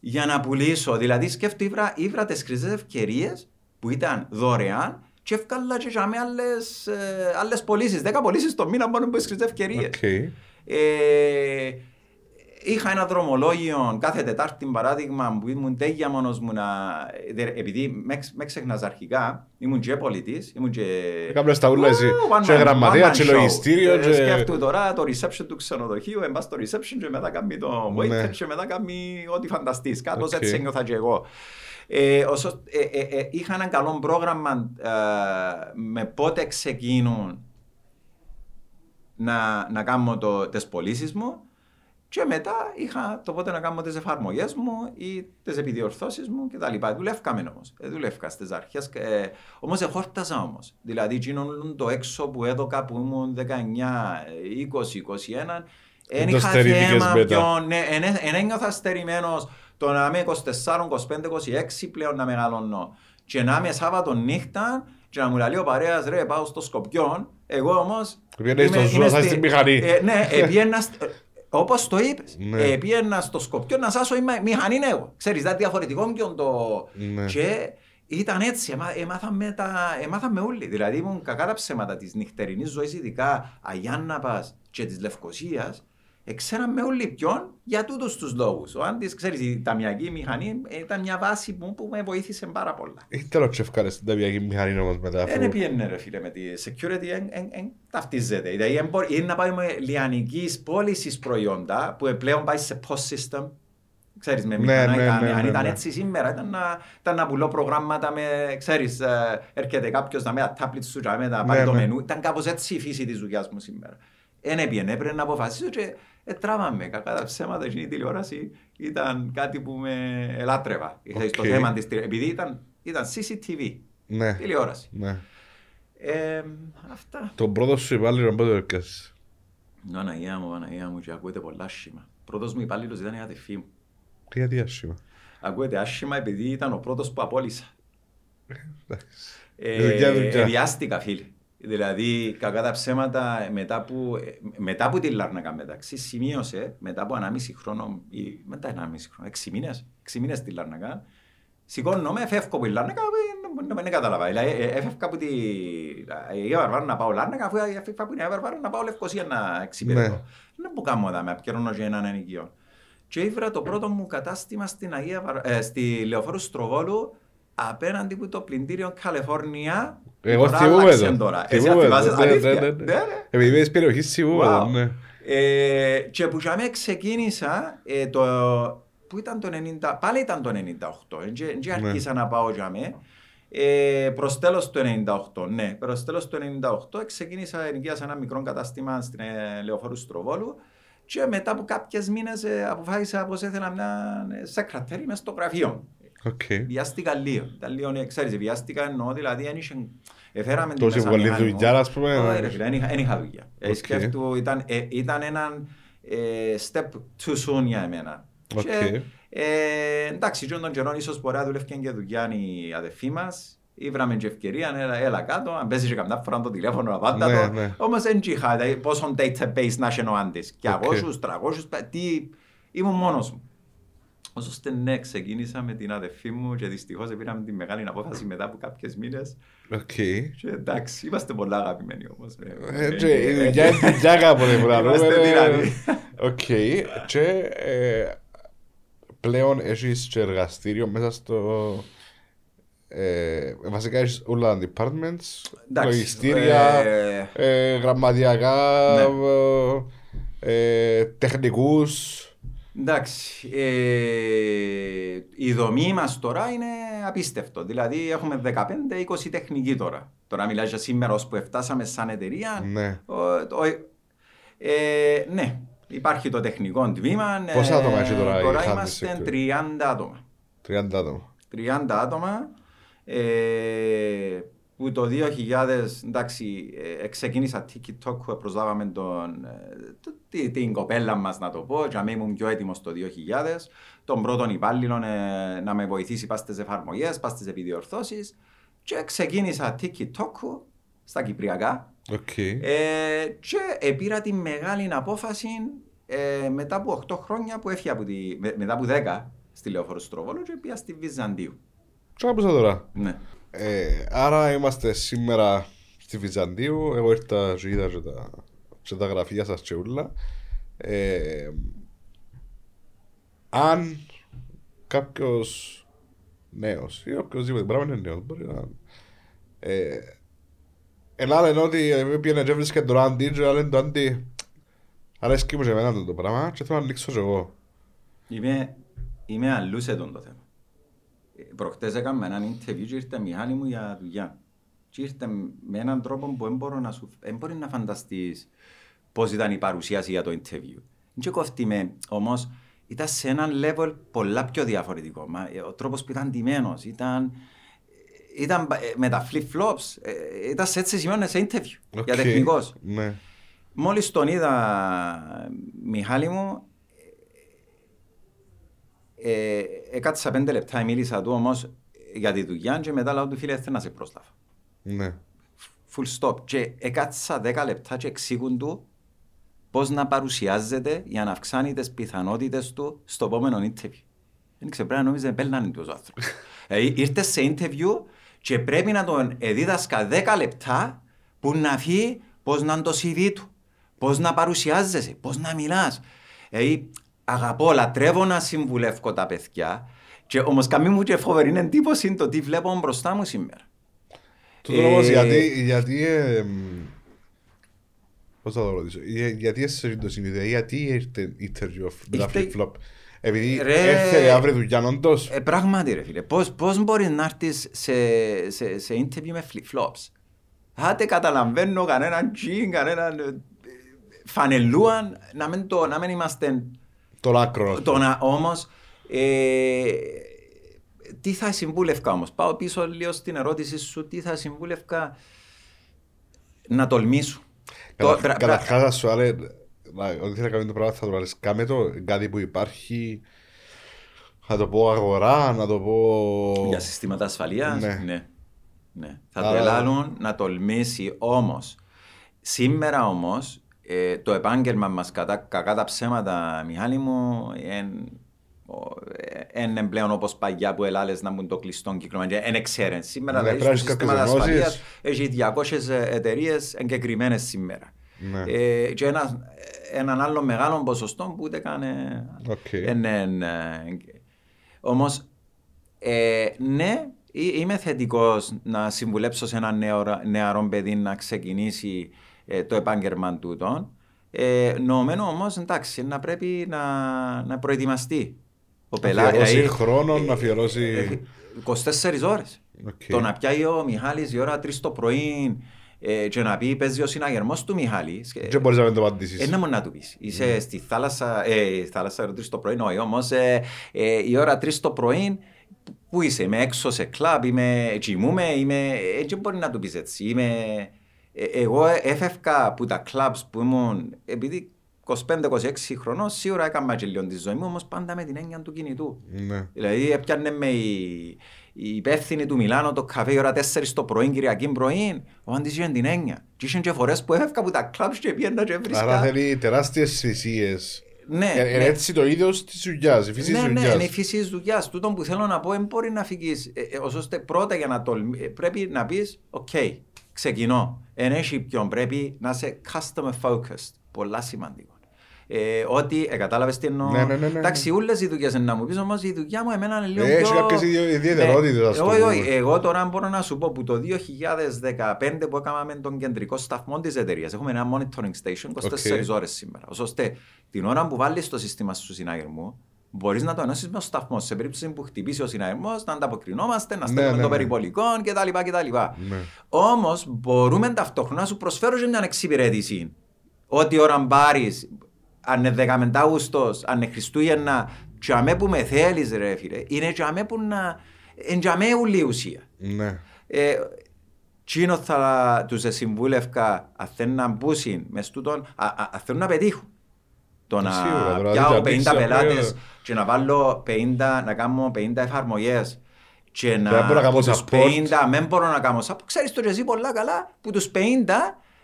για να πουλήσω. Δηλαδή σκέφτομαι ήβρα, ήβρα τις χρυσές ευκαιρίες που ήταν δωρεάν και έφκαλα και για με άλλες, ε, άλλες πωλήσεις. Δέκα πωλήσεις το μήνα μόνο από τις χρυσές ευκαιρίες. Οκ. Ε, είχα ένα δρομολόγιο κάθε Τετάρτη παράδειγμα που ήμουν τέγια μόνος μου να... δε- επειδή με, εξ- με ξεχνάς αρχικά, ήμουν και πωλητής, ήμουν και... Έκανες τα ούλα εσύ. One Και man- γραμματεία, one man και show. λογιστήριο, Ε, και- Σκέφτομαι τώρα το reception του ξενοδοχείου, εμπάς στο reception και μετά κάνει το waiter Ναι. και μετά κάνει ό,τι φανταστείς. Κάπως Οκ. έτσι ένιωθα και εγώ. Ε, όσο, ε, ε, ε, είχα ένα καλό πρόγραμμα ε, με πότε ξεκινούν να, να κάνω το, τις πωλήσεις μου και μετά είχα το πότε να κάνω τις εφαρμογές μου ή τις επιδιορθώσεις μου κτλ. Δουλεύκαμε όμως. Ε, δουλεύκα στις αρχές. Ε, όμως εχόρταζα όμως. Δηλαδή εκείνον το έξω που έδωκα που ήμουν 19, 20, 21 Δεν δεν το είχα στερήθηκες θέμα μετά. ποιον, ναι, εν, εν ένιωθα στερημένος το να είμαι 24, 25, 26 πλέον να μεγαλώνω και να είμαι Σάββατο νύχτα και να μου λέει ο παρέας ρε πάω στο Σκοπιόν εγώ όμως Πήγαινε στο είμαι- ζώο, είμαι θα στη- στην μηχανή. Ε, ναι, επίαινα στ- ε, όπως το είπες, Ναι. ε, πήγαινα στο Σκοπιό να σάσω η μα- μηχανή εγώ. Ξέρεις, ήταν διαφορετικό και το... Ναι. Και ήταν έτσι, εμά, εμάθαμε, τα, εμάθαμε όλοι. Δηλαδή ήμουν κακά τα ψέματα της νυχτερινής ζωής, ειδικά Αγιάνναπας και της Λευκοσίας, Ξέραμε όλοι ποιον για τούτους τους λόγους. Ο Άντης, ξέρεις, η ταμιακή μηχανή ήταν μια βάση που, που με βοήθησε πάρα πολλά. Έχει τέλος τσεφκάρες στην ταμιακή μηχανή όμως μετά. αφού- Δεν πιένε ρε φίλε με τη security, εν, εν, εν, ταυτίζεται. Δηλαδή εν μπορεί- είναι να πάει με λιανικής πώλησης προϊόντα που πλέον πάει σε post system. Ξέρεις, με Ναι, μηχανά ναι, ήταν, ναι, αν ναι, ήταν ναι. έτσι σήμερα ήταν να, ήταν να πουλώ προγράμματα με, ξέρεις, ε, έρχεται κάποιος να με τα tablets σου και να με τα πάρει Ναι, το ναι. μενού. Ήταν κάπως έτσι η φύση της δουλειάς μου σήμερα. Εν έπιεν, έπρεπε να αποφασίσω και ε, τράβαμε. Κακά τα ψέματα εκείνη η τηλεόραση ήταν κάτι που με ελάτρευα. Okay. Στο θέμα της, επειδή ήταν, ήταν CCTV, Ναι, τηλεόραση. ναι. Ε, αυτά. Το πρώτο σου υπάλληλο πότε το έπιασες; Παναγία μου, Παναγία μου και ακούεται πολλά άσχημα. Πρώτος μου υπάλληλος ήταν η αδερφή μου. Γιατί άσχημα; Ακούεται άσχημα επειδή ήταν ο πρώτος που απόλυσα. Εντάξει. Ε, Δουλειά, δουλειά. Βιάστηκα φίλε. Δηλαδή, κακά τα ψέματα, μετά που, ε, μετά που τη Λάρνακα μεταξύ, σημείωσε μετά από 1,5 χρόνο, ή μετά 1,5 χρόνο, 6 μήνες, 6 μήνες τη Λάρνακα, σηκώνομαι, φεύγω από τη Λάρνακα, ε, δεν κατάλαβα. Δηλαδή, ε, ε, έφευγα από τη Αγία Βαρβάρα να πάω Λάρνακα, αφού έφευγα από την Αγία Βαρβάρα να πάω Λευκοσία να εξυπηρετώ. Ναι. Δεν που κάνω εδώ, με απκαιρώνω και έναν ενοικείο. Και ήβρα το πρώτο μου κατάστημα στην Αγία Βαρ... ε, στη Λεωφόρου Στροβόλου απέναντι από το πλυντήριο Καλιφόρνια. Εγώ Τώρα θυμούμαι άλλαξε το. τώρα. Εσύ Θυμούμαι το. θυμάσαι, Ναι, ναι, αλήθεια. ναι, ναι. Ναι, ναι. Επειδή είμαι της περιοχής θυμούμαι το, Wow. ναι. Ε, και που για μένα ξεκίνησα ε, το, που ήταν το 90, πάλι ήταν το 98, δεν Ναι. άρχισα να πάω για μένα. Ε, προς τέλος του 98, ναι, προς τέλος του 98 ξεκίνησα ενοικίασα ένα μικρό κατάστημα στην ε, Λεωφόρου Στροβόλου και μετά από κάποιες μήνες ε, αποφάσισα πως ήθελα μια ε, secretary μες στο γραφείο. Οκ. Βιάστηκα λίγο. Ήταν λίγο, ε, ξέρεις, βιάστηκα εννοώ, δηλαδή δεν είχε... Εφέραμε την Τόση μέσα πολλή μηχανή μου. δουλειά, ας πούμε. Όχι, ρε φίλε, δεν είχα- δεν είχα δουλειά. Ε, Οκ. σκέφτου, ήταν, ε, ήταν ένα ε, step too soon για εμένα. Οκ. Και, ε, εντάξει, και τον καιρό ίσως μπορεί να δουλεύει και δουλειά η αδερφή μας. Ήβραμε και ευκαιρία, έλα, έλα κάτω, αν παίζεις και καμιά φορά το τηλέφωνο, απάντα Ναι, το. ναι. Όμως δεν είχα, δηλαδή, πόσο database να έχει ο Άντης. Και Οκ. 200, 300, πα- τι, ήμουν μόνος μου. Ώστε ναι, ξεκίνησα με την αδερφή μου και δυστυχώς πήραμε τη μεγάλη απόφαση μετά από κάποιες μήνες. Οκ. Και εντάξει, είμαστε πολλά αγαπημένοι όμως. ε. Ε, και η δουλειά είναι δουλειά κάποτε που να Είμαστε λέμε. τυραννοί. Οκ. Και ε, πλέον έχεις και εργαστήριο μέσα στο... Ε, βασικά έχεις όλα τα departments, Εντάξει, λογιστήρια, ε, ε, γραμματιακά, Ναι. ε, τεχνικούς. Εντάξει, ε, η δομή μας τώρα είναι απίστευτο. Δηλαδή έχουμε 15-20 τεχνικοί τώρα. Τώρα μιλάς για σήμερα ως που φτάσαμε σαν εταιρεία. Ναι. Ο- το- ε, ναι, υπάρχει το τεχνικό τμήμα. ε, Πόσα άτομα έχει τώρα η Τώρα Handy είμαστε Sector? 30 άτομα. 30 άτομα. 30 άτομα ε, που το 2000 εντάξει ε, ξεκίνησα TikTok που προσλάβαμε τον, ε, το- τη- την κοπέλα μας να το πω και αμέ ήμουν πιο έτοιμος το 2000 τον πρώτον υπάλληλο ε, να με βοηθήσει πας στις εφαρμογές, πας στις επιδιορθώσεις και ξεκίνησα TikTok στα Κυπριακά Οκ. ε, και πήρα τη μεγάλη απόφαση ε, μετά από 8 χρόνια που έφυγα από τη, με- μετά από 10 στη Λεωφόρο Στροβόλου και πήγα στη Βυζαντίου. Τι να πω τώρα. Ναι. Ε, άρα είμαστε σήμερα στη Βυζαντίου. Εγώ ήρθα και είδα και τα, και τα γραφεία σας και ούλα. Ε, αν κάποιος νέος ή οποιοςδήποτε πράγμα είναι νέος μπορεί να... Ε, Ελά λένε ότι ε, πήγαινε και έβρισκε τον Άντι και λένε το Άντι αρέσκει μου και εμένα το πράγμα και θέλω να ανοίξω και εγώ. Είμαι, είμαι αλλούς σε τον το θέμα. Ε, Προχτές έκανα έναν interview και ήρθε μηχάνη μου για δουλειά. Και ήρθε με έναν τρόπο που δεν μπορώ να σου... Δεν μπορεί να φανταστείς πώς ήταν η παρουσίαση για το interview. Δεν κόφτει με, όμως ήταν σε έναν level πολλά πιο διαφορετικό. Μα, ε, ο τρόπος που ήταν ντυμένος ήταν... Ήταν ε, με τα flip-flops, ε, ήταν σε έτσι σημείο σε interview, για Οκ. τεχνικός. Ναι. Μόλις τον είδα, Μιχάλη μου, ε, έκατσα πέντε λεπτά, μίλησα του όμως για τη δουλειά και μετά λέω του φίλε θέλω να σε πρόσλαβα. Ναι. Full stop. Και έκατσα δέκα λεπτά και εξήγουν του πώς να παρουσιάζεται για να αυξάνει τις πιθανότητες του στο επόμενο interview. Δεν ξέρω, πρέπει να νόμιζε πέλνανε του ο άνθρωπος. Ε, ήρθε σε interview και πρέπει να τον δίδασκα 10 λεπτά που να φύγει πώς να είναι το CV του, πώς να παρουσιάζεσαι, πώς να μιλάς. Ε, αγαπώ, λατρεύω να συμβουλεύω τα παιδιά και όμως καμί μου και φοβερή εντύπωση το τι βλέπω μπροστά μου σήμερα. Τούτο όμως Ε, γιατί, γιατί ε, μ, πώς θα το ρωτήσω, Ε, γιατί είσαι το συνειδητή, γιατί ήρθε interview με τα Ήρθε- flip-flop; Επειδή Ρε- έρθε αύριο δουλειά όντως. Ε, πράγματι ρε φίλε, πώς, πώς μπορείς να έρθεις σε, σε, σε interview με flip-flops; Άτε καταλαβαίνω κανέναν τζιν, κανέναν... ε, φανελούαν να μην, το, να μην είμαστε Το άκρος. το να, όμως, ε, τι θα συμβούλευκα όμως; Πάω πίσω λίγο στην ερώτηση σου, τι θα συμβούλευκα να τολμήσω; Το- πρα- πρα- Καταρχάς θα σου άρε, ότι θέλει να κάνει το πράγμα θα το βάλεις κάμε το, κάτι που υπάρχει, να το πω αγορά, να το πω... Για συστήματα ασφαλείας, Ναι. ναι. ναι. Θα Άρα- το ελάλουν να τολμήσει όμως. Σήμερα όμως, ε, το επάγγελμα μας κατά κακά τα ψέματα, Μιχάλη μου, είναι πλέον όπως παγιά που ελάλες να μπουν το κλειστό κύκλωμα. Είναι εξαίρεν. Σήμερα Ναι, δηλαδή πρέπει στο να σύστημα έχεις κάποιες ασφαλείας έχει 200 εταιρείες εγκεκριμένες σήμερα. Ναι. Ε, και ένα, έναν άλλο μεγάλο ποσοστό που ούτε καν ε, Οκ. είναι, ε, όμως, ε, ναι, εί- είμαι θετικός να συμβουλέψω σε ένα νέο, νεαρό παιδί να ξεκινήσει ε, το επάγγελμα τούτο. Ε, νομένω όμως, εντάξει, να πρέπει να, να προετοιμαστεί. Ο Να αφιερώσει χρόνο, να αφιερώσει... ε, 24 ώρες. Οκ. Το να πιάει ο Μιχάλης η ώρα 3 το πρωί ε, και να πει παίζει ο συναγερμός του Μιχάλης. ε, Και μπορείς να μην το απαντήσεις. ένα μόνο να του πεις. Είσαι στη θάλασσα, ε, θάλασσα ώρα 3 το πρωί, όχι όμως ε, ε, η ώρα 3 το πρωί πού είσαι, είμαι έξω σε κλαμπ, είμαι, κοιμούμαι, είμαι, έτσι μπορεί να του πεις έτσι. Είμαι, ε, εγώ έφευκα από τα κλαμπς που ήμουν, επειδή 25-26 χρονών σίγουρα έκανα και λίγο τη ζωή μου, όμως πάντα με την έννοια του κινητού. Ναι. Δηλαδή έπιανε με η, η υπεύθυνη του Μιλάνο το καφέ η ώρα 4 το πρωί, Κυριακή πρωί, ο Άντης είχε την έννοια. Και είχαν και φορές που έφευκα από τα κλαμπς και πήγαινα και βρίσκα. Άρα θέλει τεράστιες θυσίες. Ναι, Ε, Είναι ναι. έτσι το ίδιο τη δουλειά, η φύση Ναι, της ναι, δουλειά. είναι η φύση της δουλειά. Τούτο που θέλω να πω, δεν μπορεί να φύγεις. Ε, ε, ώστε πρώτα για να τολμήσει, πρέπει να πεις: OK, ξεκινώ. Εν έχει ποιον πρέπει να είσαι customer focused. Πολλά σημαντικό. Ε, ότι ε, κατάλαβες τι εννοώ; Ναι, ναι, ναι, ναι. Εντάξει, όλες οι δουλειές να μου πεις, όμως η δουλειά μου εμένα είναι λίγο Ε, έχει πιο. κάποιες ιδιο- ιδιαιτερότητες, ας το όχι, όχι. πούμε. Εγώ τώρα μπορώ να σου πω που το 2015 που έκαναμε τον κεντρικό σταθμό της εταιρείας, έχουμε ένα monitoring station 24 Οκ. ώρες σήμερα. Ώστε την ώρα που βάλεις το σύστημα σου συναγερμού, μπορείς να το ενώσει με το σταθμός. Σε περίπτωση που χτυπήσει ο συναγερμό, να ανταποκρινόμαστε, να στέλνουμε ναι, το ναι. περιπολικό κτλ. κτλ. Ναι. Όμως μπορούμε ταυτόχρονα να σου προσφέρω και μια εξυπηρέτηση. Ό,τι ώρα πάρει, αν είναι 15 Αύγουστο, αν είναι Χριστούγεννα, τζαμέ που με θέλεις, ρε φίλε, είναι τζαμέ που να. Είναι τζαμέ ούλη η ουσία. Ναι. Ε, Τσίνο θα τους συμβούλευκα αν θέλουν να μπούσουν μες τούτον, α- α- αν θέλουν να πετύχουν. Το να Σίγουρα, τώρα, πιάω δείτε, 50 απ' πελάτες έξω, και να βάλω 50, να κάνω 50 εφαρμογές και να δεν μπορώ να κάνω που τους support. 50 δεν μπορώ να κάνω support. Ξέρεις το και εσύ πολλά καλά που τους 50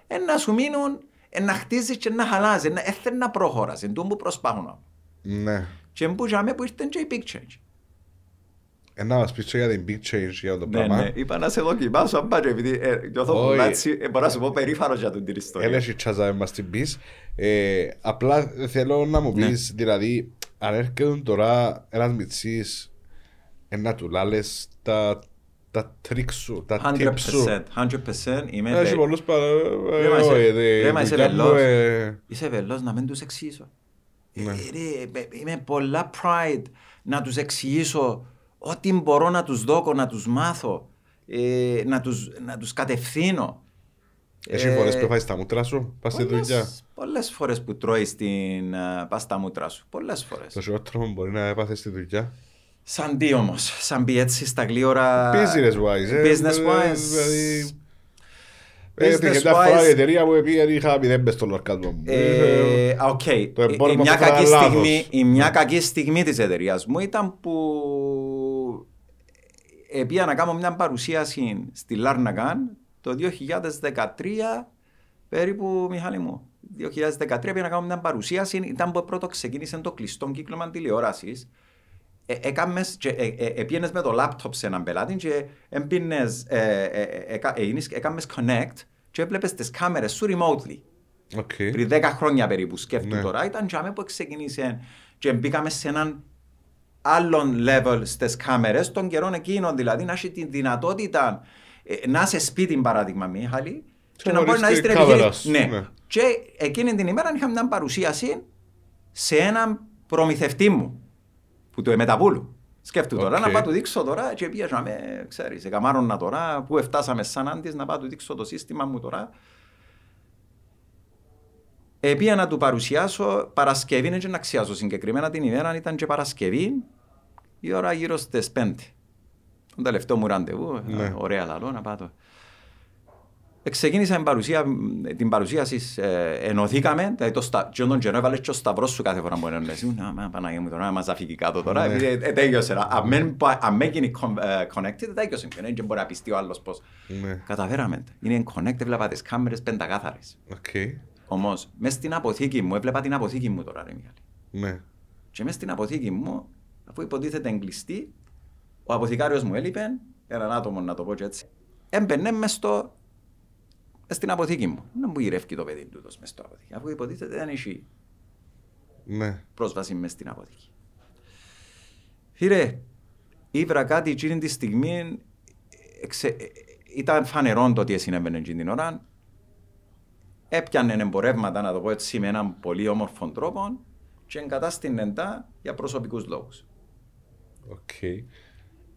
ε, να σου μείνουν ε, να χτίζεις και να χαλάζεις, να έθελ να προχωράς, εν τούτο που προσπάθουν. Ναι. Και που για που ήρθε και η big change. Ε, να μας πεις και για την big change για το Ναι, πράγμα. ναι, είπα να σε δοκιμάσω αν πάτε, επειδή ε, νιώθω Όχι. πολλά έτσι, ε, μπορώ να σου πω περήφανος για τον την ιστορία. Έλα εσύ τσάζα μας την πεις. Ε, απλά θέλω να μου Ναι. πεις, δηλαδή, αν έρχεται τώρα ένας μητσής ε, να του λάλες τα, τα τρίκ σου, τα tips σου. 100%, 100% είμαι Έχει βε- πολλούς παρα... Ρε, μα ε, είσαι- όχι, δε- ρε, μα είσαι δουλειά μου, βελός. ε, Είσαι βελός να μην τους εξηγήσω. Ναι. Ε, ρε, ε, είμαι πολλά pride να τους εξηγήσω ό,τι μπορώ να τους δώκω, να τους μάθω, ε, να, τους, να τους κατευθύνω. Έχει Ε, φορές που φάεις τα μούτρα σου, πας στη πολλές- δουλειά. Πολλές φορές που τρώεις στην uh, πάστα μούτρα σου. Πολλές φορές. Το χειρότερο που μπορεί να έπαθες στη δουλειά. Σαν τι όμως, σαν πει έτσι στα γλύωρα... Business wise. ε, Business ε, wise. Δηλαδή... Ε, Business Έτυχε τα φορά η wise. εταιρεία μου επειδή είχα μηδέν μες στο λορκασμό μου. Ε, Ε, οκ. Η- το η εμπόρευμα μια που έκανα κακή λάθος. στιγμή, η μια κακή στιγμή της εταιρείας μου ήταν που επία να κάνω μια παρουσίαση στη Λάρναγκαν το 2013 περίπου Μιχάλη μου. 2013 πήγα να κάνω μια παρουσίαση, ήταν που πρώτο ξεκίνησε το κλειστό κύκλωμα τηλεόρασης ε, έκαμες και ε, ε, επήγαινες με το λάπτοπ σε έναν πελάτη και έμπαινες, ε, ε, ε, έκα- έγινες- έκαμες connect και έβλεπες τις κάμερες σου remotely. Οκ. Πριν 10 χρόνια περίπου σκέφτομαι Ναι. τώρα, ήταν τζιαμέ που ξεκίνησε και μπήκαμε σε έναν άλλον level στις κάμερες, των καιρών εκείνων δηλαδή, να έχει τη δυνατότητα ε, να είσαι σπίτι παράδειγμα Μιχάλη και Και να να μπορεί να βρεις είσαι την στην κάμερα επιχείρηση. σου, Ναι. ναι. Και εκείνη την ημέρα είχα μια παρουσίαση σε έναν προμηθευτή μου, που του Εμεταπούλου. Σκέφτομαι τώρα Οκ. να πάω του δείξω τώρα και πήγαμε, ξέρεις, εκαμάρωνα τώρα, που φτάσαμε σαν άντις, να πάω του δείξω το σύστημα μου τώρα. Επία να του παρουσιάσω Παρασκευή, είναι και να αξιάσω συγκεκριμένα την ημέρα, ήταν και Παρασκευή, η ώρα γύρω στις 5. Το τελευταίο μου ραντεβού, Ναι. ωραία λαλό, να πάω. Ξεκίνησα την, παρουσία, την παρουσίαση, ε, ενωθήκαμε, δηλαδή το στα, και τον καιρό έβαλες και ο σταυρός σου κάθε φορά που ενώνες. Να, μα, Παναγία μου, τώρα να μας αφήκει κάτω τώρα, Ναι. επειδή ε, τέλειωσε. ρε. Αν μεν πα- Αν μην γίνει con- ε, connected, τέλειωσε. Δεν και μπορεί να πιστεί ο άλλος πώς. Ναι. Καταφέραμε. το. Είναι connected, έβλεπα τις κάμερες πεντακάθαρες. Οκ. Όμως, μες στην αποθήκη μου, έβλεπα την αποθήκη μου τώρα, ρε Μιχάλη. Ναι. Και μέσα στην αποθήκη μου, αφού υποτίθεται εν κλειστή, ο αποθηκάριος μου έλειπε, έναν άτομο να το πω και έτσι, έμπαινε μες στο μες στην αποθήκη μου. Να μου γυρεύει το παιδί του μες στο αποθήκη. Αφού υποτίθεται δεν έχει Ναι. πρόσβαση μες στην αποθήκη. Φίλε, ήβρα κάτι εκείνη τη στιγμή, εξε- ήταν φανερόν το τι συνέβαινε εκείνη την ώρα. Έπιανε εμπορεύματα, να το πω έτσι, με έναν πολύ όμορφο τρόπο και εγκατάστηνε τα για προσωπικούς λόγους. Οκ.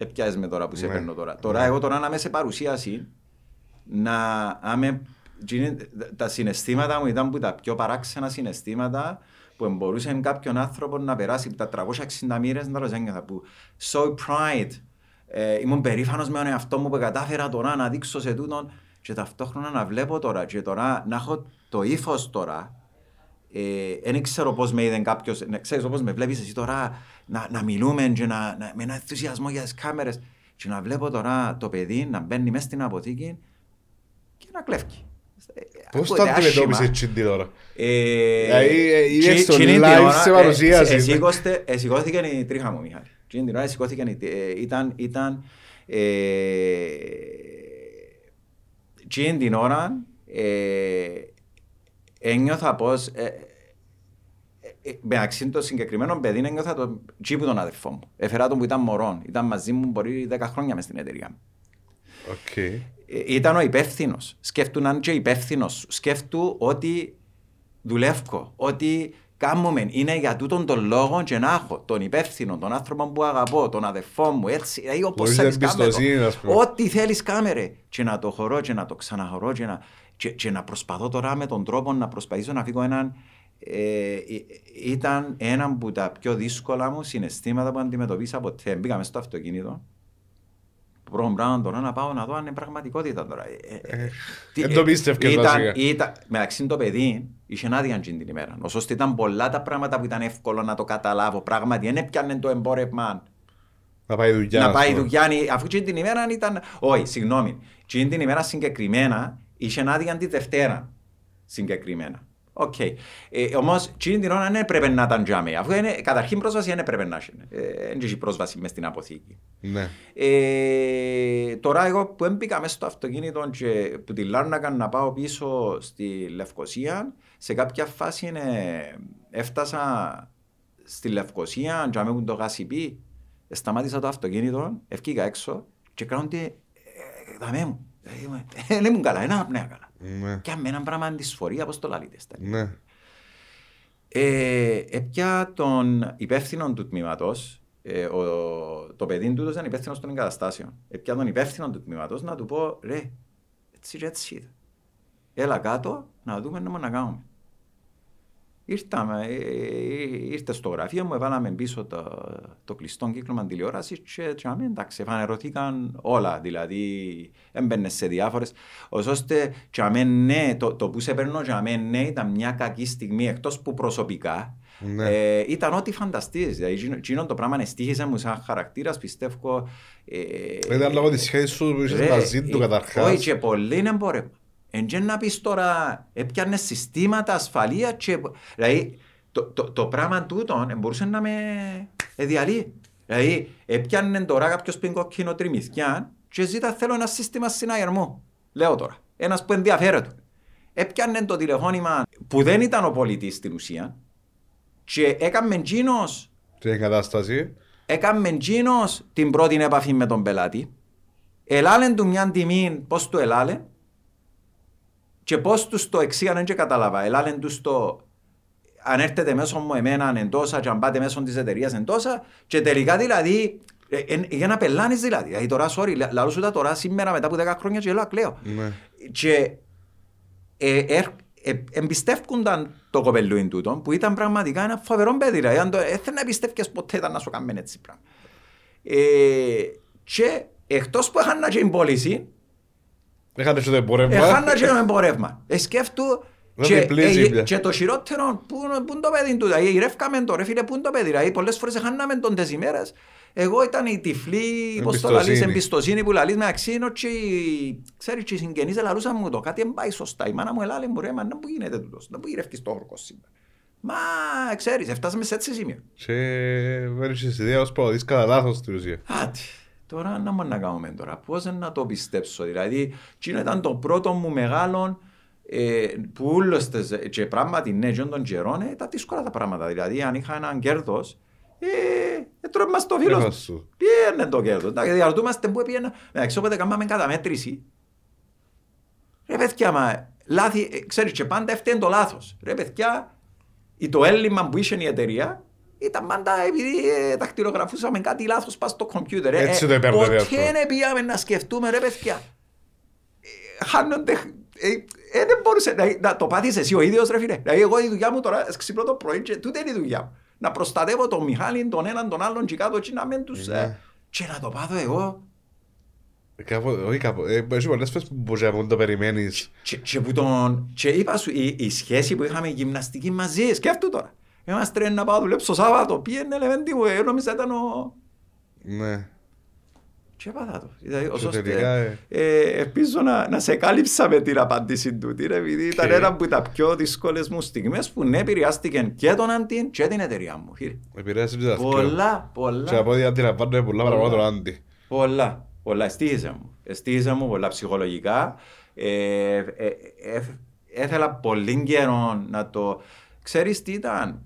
Επιάζεις με τώρα που σε Ναι. παίρνω τώρα. Τώρα εγώ τώρα να είμαι σε παρουσίαση, να άμε, γίνει- τα συναισθήματα μου ήταν που τα πιο παράξενα συναισθήματα που μπορούσε κάποιον άνθρωπο να περάσει τα 360 μοίρες να το ένιωθα που so pride ε, ήμουν περήφανος με τον εαυτό μου που κατάφερα τώρα να δείξω σε τούτον και ταυτόχρονα να βλέπω τώρα και τώρα να έχω το ύφος τώρα δεν ε, ξέρω πώς με είδε κάποιος, ναι, ξέρεις πώς με βλέπεις εσύ τώρα να, να μιλούμε και να, να, με ένα ενθουσιασμό για τις κάμερες και να βλέπω τώρα το παιδί να μπαίνει μέσα στην αποθήκη και να κλέφκει. Ε, Πώς το ακούγεται αντιμετώπισες άσχημα. έτσι την ώρα; Ε, Δηλαδή, ε, είναι τσι- στο τσινή την live ώρα, σε ε, παρουσίασης. ε, εσήκωστε- Εσηκώθηκε η τρίχα μου, Μιχάλη. Τσινή την ώρα εσηκώθηκε η- ε, ήταν, ήταν, ε, τζείνη την ώρα ε, ένιωθα πως ε, ε, ε, μεταξύ των συγκεκριμένων παιδιών ένιωθα τον τσίπου τον αδερφό μου. Έφερα τον που ήταν μωρόν. Ήταν μαζί μου μπορεί 10 χρόνια μες στην εταιρεία μου. Οκ. Ε, ήταν ο υπεύθυνος. Σκέφτου να είναι και υπεύθυνος. Σκέφτου ότι δουλεύω, ότι κάνουμε. Είναι για τούτον τον λόγο και να έχω τον υπεύθυνο, τον άνθρωπο που αγαπώ, τον αδερφό μου, έτσι. Δηλαδή, όπως Χωρίς θέλεις εμπιστοσύνη, ας πούμε. Ό,τι θέλεις κάμερε. Και να το θωρώ και να το ξαναθωρώ και να, και, και να προσπαθώ τώρα με τον τρόπο να προσπαθήσω να φύγω έναν. Ε, ε, ήταν ένα από τα πιο δύσκολα μου συναισθήματα που αντιμετωπίσα ποτέ. Μπήκαμε στο αυτοκίνητο πρώτο πράγμα τώρα να πάω να δω αν είναι πραγματικότητα τώρα. Ε, ε, τι- δεν το ε, πίστευκες ήταν- βασικά. ήταν- Μεταξύ το παιδί είχε άδεια εκείνη την ημέρα. Ωστόσο ήταν πολλά τα πράγματα που ήταν εύκολο να το καταλάβω. Πράγματι, δεν έπιανε το εμπόρευμα Να πάει δουλειά. να ας πάει πούμε. δουλειά. Αφού εκείνη την ημέρα ήταν. Όχι, συγγνώμη. Εκείνη την ημέρα συγκεκριμένα είχε άδεια τη Δευτέρα. Συγκεκριμένα. Οκ. Ε, Όμως, εκείνη την ώρα δεν έπρεπε να ήταν τζιαμέ. Αφού είναι, καταρχήν πρόσβαση δεν έπρεπε να έχει. Ε, Δεν είχε πρόσβαση μες στην αποθήκη. Ναι. Ε, τώρα εγώ που έμπηκα μέσα στο αυτοκίνητο και που τη λάρνακα να πάω πίσω στη Λευκοσία, σε κάποια φάση είναι, έφτασα στη Λευκοσία, και με το ΓΣΠ, σταμάτησα το αυτοκίνητο, ευκήκα έξω και κάνονται, ε, δαμέ μου, ε, δεν ήμουν καλά, ένα πνέα καλά. Ναι. Και με έναν πράγμα αντισφορία, πώς το λαλείτε. στα Ναι. ε, έπια τον υπεύθυνο του τμήματος, ε, ο- το παιδί του ήταν υπεύθυνος των εγκαταστάσεων. Έπια τον υπεύθυνο του τμήματος να του πω, ρε, έτσι και έτσι ήταν. Έλα κάτω να δούμε να να κάνουμε. Ήρθαμε, ε, ε, ήρθε στο γραφείο μου, έβαλαμε πίσω το, το κλειστό κύκλωμα τηλεόρασης και τσάμε, εντάξει, φανερωθήκαν όλα. Δηλαδή, έμπαινε σε διάφορες. ώστε τσάμε, ναι, το, το που σε παίρνω τσάμε, ναι, ήταν μια κακή στιγμή εκτός που προσωπικά. Ναι. Ε, ήταν ό,τι φανταστείς. Δηλαδή, εκείνο- εκείνο το πράγμα εστίχησε μου σαν χαρακτήρας, πιστεύω. Ε, Ήταν λόγω της σχέσης σου που είσαι Ρε, μαζί του ε, καταρχάς. Όχι και πολύ είναι εμπόρευμα. Εν και να πεις τώρα, έπιανες συστήματα ασφαλείας και... Δηλαδή, το, το, το πράγμα τούτο ε, μπορούσε να με διαλύει. Δηλαδή, έπιανε τώρα κάποιος που είναι κοκκίνο τριμηθιά και ζήτα θέλω ένα σύστημα συναγερμού. Λέω τώρα. Ένας που ενδιαφέρεται. Έπιανε το τηλεφώνημα που δεν ήταν ο πολιτής στην ουσία και έκαμε εκείνος Την εγκατάσταση. Έκαμε τζίνος την πρώτη επαφή με τον πελάτη. Ελάλεν του μια τιμή, πώς του ελάλε. Και πώς τους το εξήγανε και κατάλαβα. Ελάλεν τους το αν έρθετε μέσω μου εμένα εν τόσα και αν πάτε μέσω της εταιρείας εν τόσα και τελικά δηλαδή ε, ε, για να πελάνεις δηλαδή. Δηλαδή τώρα, sorry, λα- λαλώ σου τα τώρα σήμερα μετά από 10 χρόνια και λέω κλαίω. Ναι. Και ε, ερ- ε, εμπιστεύκονταν το κοπελούιν τούτο που ήταν πραγματικά ένα φοβερό παιδί. Δηλαδή, αν το, ε, δεν να εμπιστεύκες ποτέ ήταν να σου κάνουν έτσι πράγμα. Ε, και εκτός που είχαν να και πώληση, Έχανε και το εμπορεύμα. είχαν και το εμπορεύμα. Ε, σκέφτου Δεν και, διπλίζει ε, πια. και το χειρότερο, πού πού είναι το παιδί του, δηλαδή γυρεύκαμε το ρε φίλε, πού είναι το παιδί, δηλαδή πολλές φορές χάναμε τον τις ημέρες. Εγώ ήταν η τυφλή, πώς το λαλείς, Εμπιστοσύνη. εμπιστοσύνη που λαλείς μεταξύ ενώ και οι- ξέρεις και οι συγγενείς ελαλούσαν μου το, κάτι δεν πάει σωστά. Η μάνα μου ελάλε μου ρε, μα να που γίνεται τούτος, να που γυρεύκεις το όρκος σήμερα. Μα ξέρεις, φτάσαμε σε έτσι σημείο. Και δεν είχες ιδέα ως ποδής κατά λάθος στην ουσία. Άτι, τώρα να μου να κάνουμε τώρα, πώς να το πιστέψω, δηλαδή, εκείνο ήταν το πρώτο μου μεγάλο ε, που ούλος τες, και πράγματι ναι, και των καιρών, ε, ήταν δύσκολα τα πράγματα, δηλαδή αν είχα έναν κέρδος, ε, ε, τρώμε μας το φίλο Έχας σου. σου. Πιένε το κέρδος, δηλαδή διαρτούμαστε που πήγαινε, εντάξει όποτε κάναμε καταμέτρηση, ρε παιδιά, μα, λάθη, ε, ξέρεις και πάντα έφτιανε το λάθος, ρε παιδιά, ή το έλλειμμα που είχε η εταιρεία ήταν πάντα επειδή ε, δακτυλογραφούσαμε κάτι λάθος πας στο κομπιούτερ. Ε, Έτσι ε, το υπέρδευε αυτό. Ποτέ δεν πήγαμε να σκεφτούμε ρε παιδιά. Ε, Χάνονται... Ε, ε, δεν μπορούσε να, να το πάθεις εσύ ο ίδιος ρε φίλε. Δηλαδή εγώ η δουλειά μου τώρα ξυπνώ το πρωί και τούτη είναι η δουλειά μου. Να προστατεύω τον Μιχάλη, τον έναν, τον άλλον και κάτω και να μην τους... Ναι. Ε, και να το πάθω εγώ. Ε, κάπου- Όχι κάπου. ε, Έχει πολλές φορές που μπορείς να μην το περιμένεις. Και, και, που τον, και είπα σου, η, η σχέση που είχαμε γυμναστική μαζί, σκέφτου τώρα. Είμαστε να πάω δουλέψω Σάββατο, πήγαινε ελεμέντη μου, ε, νόμιζα ήταν ο... Ναι. Και έπαθα το. Δηλαδή, ως Και ώστε, τελικά, ε. ε, ελπίζω να, να σε κάλυψα με την απάντηση του, ρε, επειδή ήταν Και- ένα από τα πιο δύσκολες μου στιγμές που ναι, επηρεάστηκε και τον Αντίν και την εταιρεία μου. κύριε. Επηρέασε και τα δυο. Πολλά, Και πολλά, από ό,τι αντιλαμβάνομαι πολλά πράγματα τον Άντι. πολλά, πολλά. Εστίχησε μου. Εστίχησε μου πολλά ψυχολογικά. Ε, ε, ε, ε, έθελα πολύ καιρό να το... Ξέρεις τι ήταν.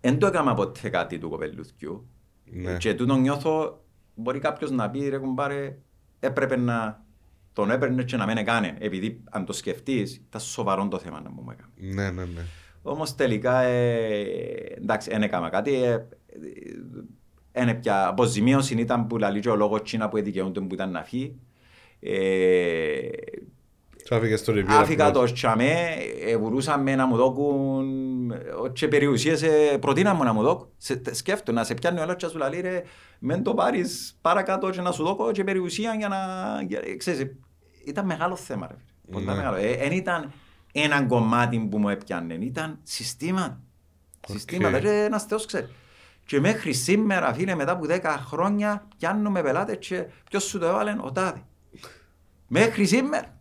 Δεν το έκανα ποτέ κάτι του κοπελούθκιου. Ναι. Και τούτο νιώθω, μπορεί κάποιος να πει ρε κουμπάρε, έπρεπε να τον έπαιρνε και να μην έκανε. Επειδή αν το σκεφτείς, ήταν σοβαρό το θέμα να μου έκανε. Ναι, ναι, ναι. Όμως τελικά, ε, εντάξει, δεν έκανα κάτι. Ε, ε, ε, πια αποζημίωση ήταν που λαλεί και ο λόγος Κίνα που δικαιούνται που ήταν να φύγει. Ε, Άφηκα το απλώς. τσαμέ, ε, βουρούσαμε να μου δώκουν ε, και περιουσίες ε, προτείναν μου να μου δώκουν. Σε- τε- Σκέφτομαι να σε πιάνει ο άλλος και να σου λέει ρε μεν το πάρεις παρακάτω και να σου δώκω και περιουσία για να... για- ε, Ξέρεις, ε, ήταν μεγάλο θέμα ρε. φίλε. Πολλά Ναι. μεγάλο. Δεν ήταν ένα κομμάτι που μου έπιανε, ήταν συστήματα. Συστήματα και ένας θεός ξέρεις. Και μέχρι σήμερα, φίλε, μετά από 10 χρόνια, πιάνουμε πελάτες και ποιος σου το έβαλε, ο τάδε. Μέχρι σήμερα.